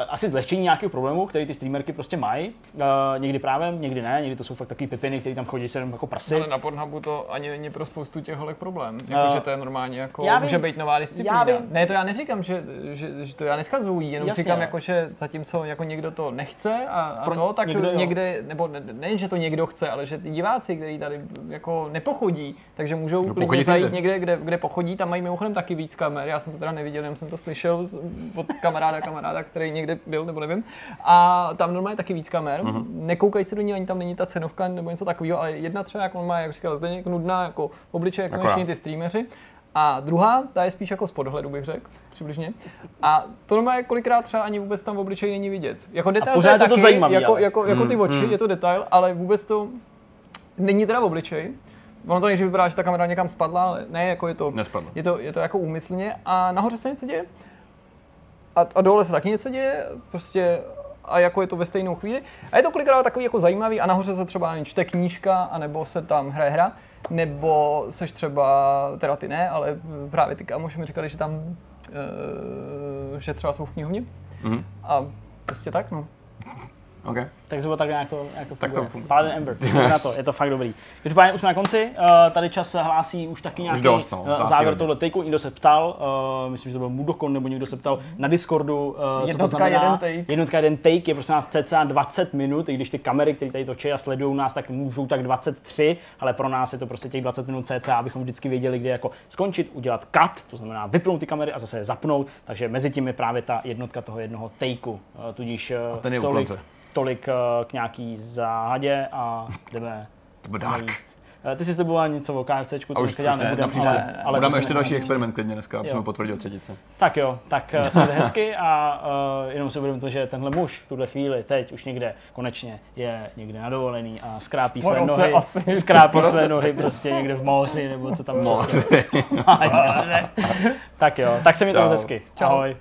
asi zlehčení nějakého problému, který ty streamerky prostě mají. Uh, někdy právě, někdy ne, někdy to jsou fakt takový pipiny, které tam chodí se jako prasy. Ale na Pornhubu to ani není pro spoustu těch holek problém. Jako, uh, že to je normálně jako, já může být nová disciplína. Já vím. Ne, to já neříkám, že, že, že to já neschazuji, jenom Jasně. říkám, jako, že zatímco jako někdo to nechce a, a pro to, tak někdo, někde, nebo ne, nejen, že to někdo chce, ale že ty diváci, kteří tady jako nepochodí, takže můžou no, klidně zajít někde, kde, kde pochodí, tam mají mimochodem taky víc kamer. Já jsem to teda neviděl, jenom jsem to slyšel od kamaráda, kamaráda, který někde byl, nebo nevím. A tam normálně taky víc kamer. Uh-huh. Nekoukají se do ní, ani tam není ta cenovka nebo něco takového, ale jedna třeba, jak on má, jak říkal Zdeněk, nudná jako obličej, jako všichni ty streameři. A druhá, ta je spíš jako z podhledu, bych řekl, přibližně. A to normálně kolikrát třeba ani vůbec tam v obličeji není vidět. Jako detail a pořád to je, to taky, zajímavý, jako, jako, jako, hmm. ty oči, hmm. je to detail, ale vůbec to není teda v obličeji. Ono to než vypadá, že ta kamera někam spadla, ale ne, jako je to, je to, je to jako úmyslně. A nahoře se něco děje a, a dole se taky něco děje, prostě a jako je to ve stejnou chvíli. A je to kolikrát takový jako zajímavý a nahoře se třeba čte knížka, anebo se tam hraje hra, nebo seš třeba, teda ty ne, ale právě ty kámoši mi říkali, že tam, uh, že třeba jsou v knihovně. Mm-hmm. A prostě tak, no. Okay. Tak zhruba tak nějak to, nějak to funguje. Tak to funguje. Paladin Ember, na to, je to fakt dobrý. Každopádně už jsme na konci, uh, tady čas hlásí už taky nějaký už dost, no, uh, závěr tohle takeu. Někdo se ptal, uh, myslím, že to byl Mudokon, nebo někdo se ptal na Discordu, uh, jednotka co to znamená. jeden take. Jednotka jeden take je prostě nás cca 20 minut, i když ty kamery, které tady točí a sledují nás, tak můžou tak 23, ale pro nás je to prostě těch 20 minut cca, abychom vždycky věděli, kde jako skončit, udělat cut, to znamená vypnout ty kamery a zase je zapnout, takže mezi tím je právě ta jednotka toho jednoho takeu, uh, tudíž uh, a ten je tolik, tolik uh, k nějaký záhadě a jdeme, jdeme Eh, ty jsi sliboval něco o KFC, to dneska dělat nebudeme, ale, ale Dáme ještě další experiment klidně dneska, aby jsme potvrdili třetice. Tak jo, tak uh, se hezky a uh, jenom si uvědomím to, že tenhle muž v tuhle chvíli, teď už někde, konečně je někde na dovolený a skrápí své nohy, asi, skrápí své nohy prostě někde v moři, nebo co tam prostě. tak jo, tak se mi to hezky. Ahoj.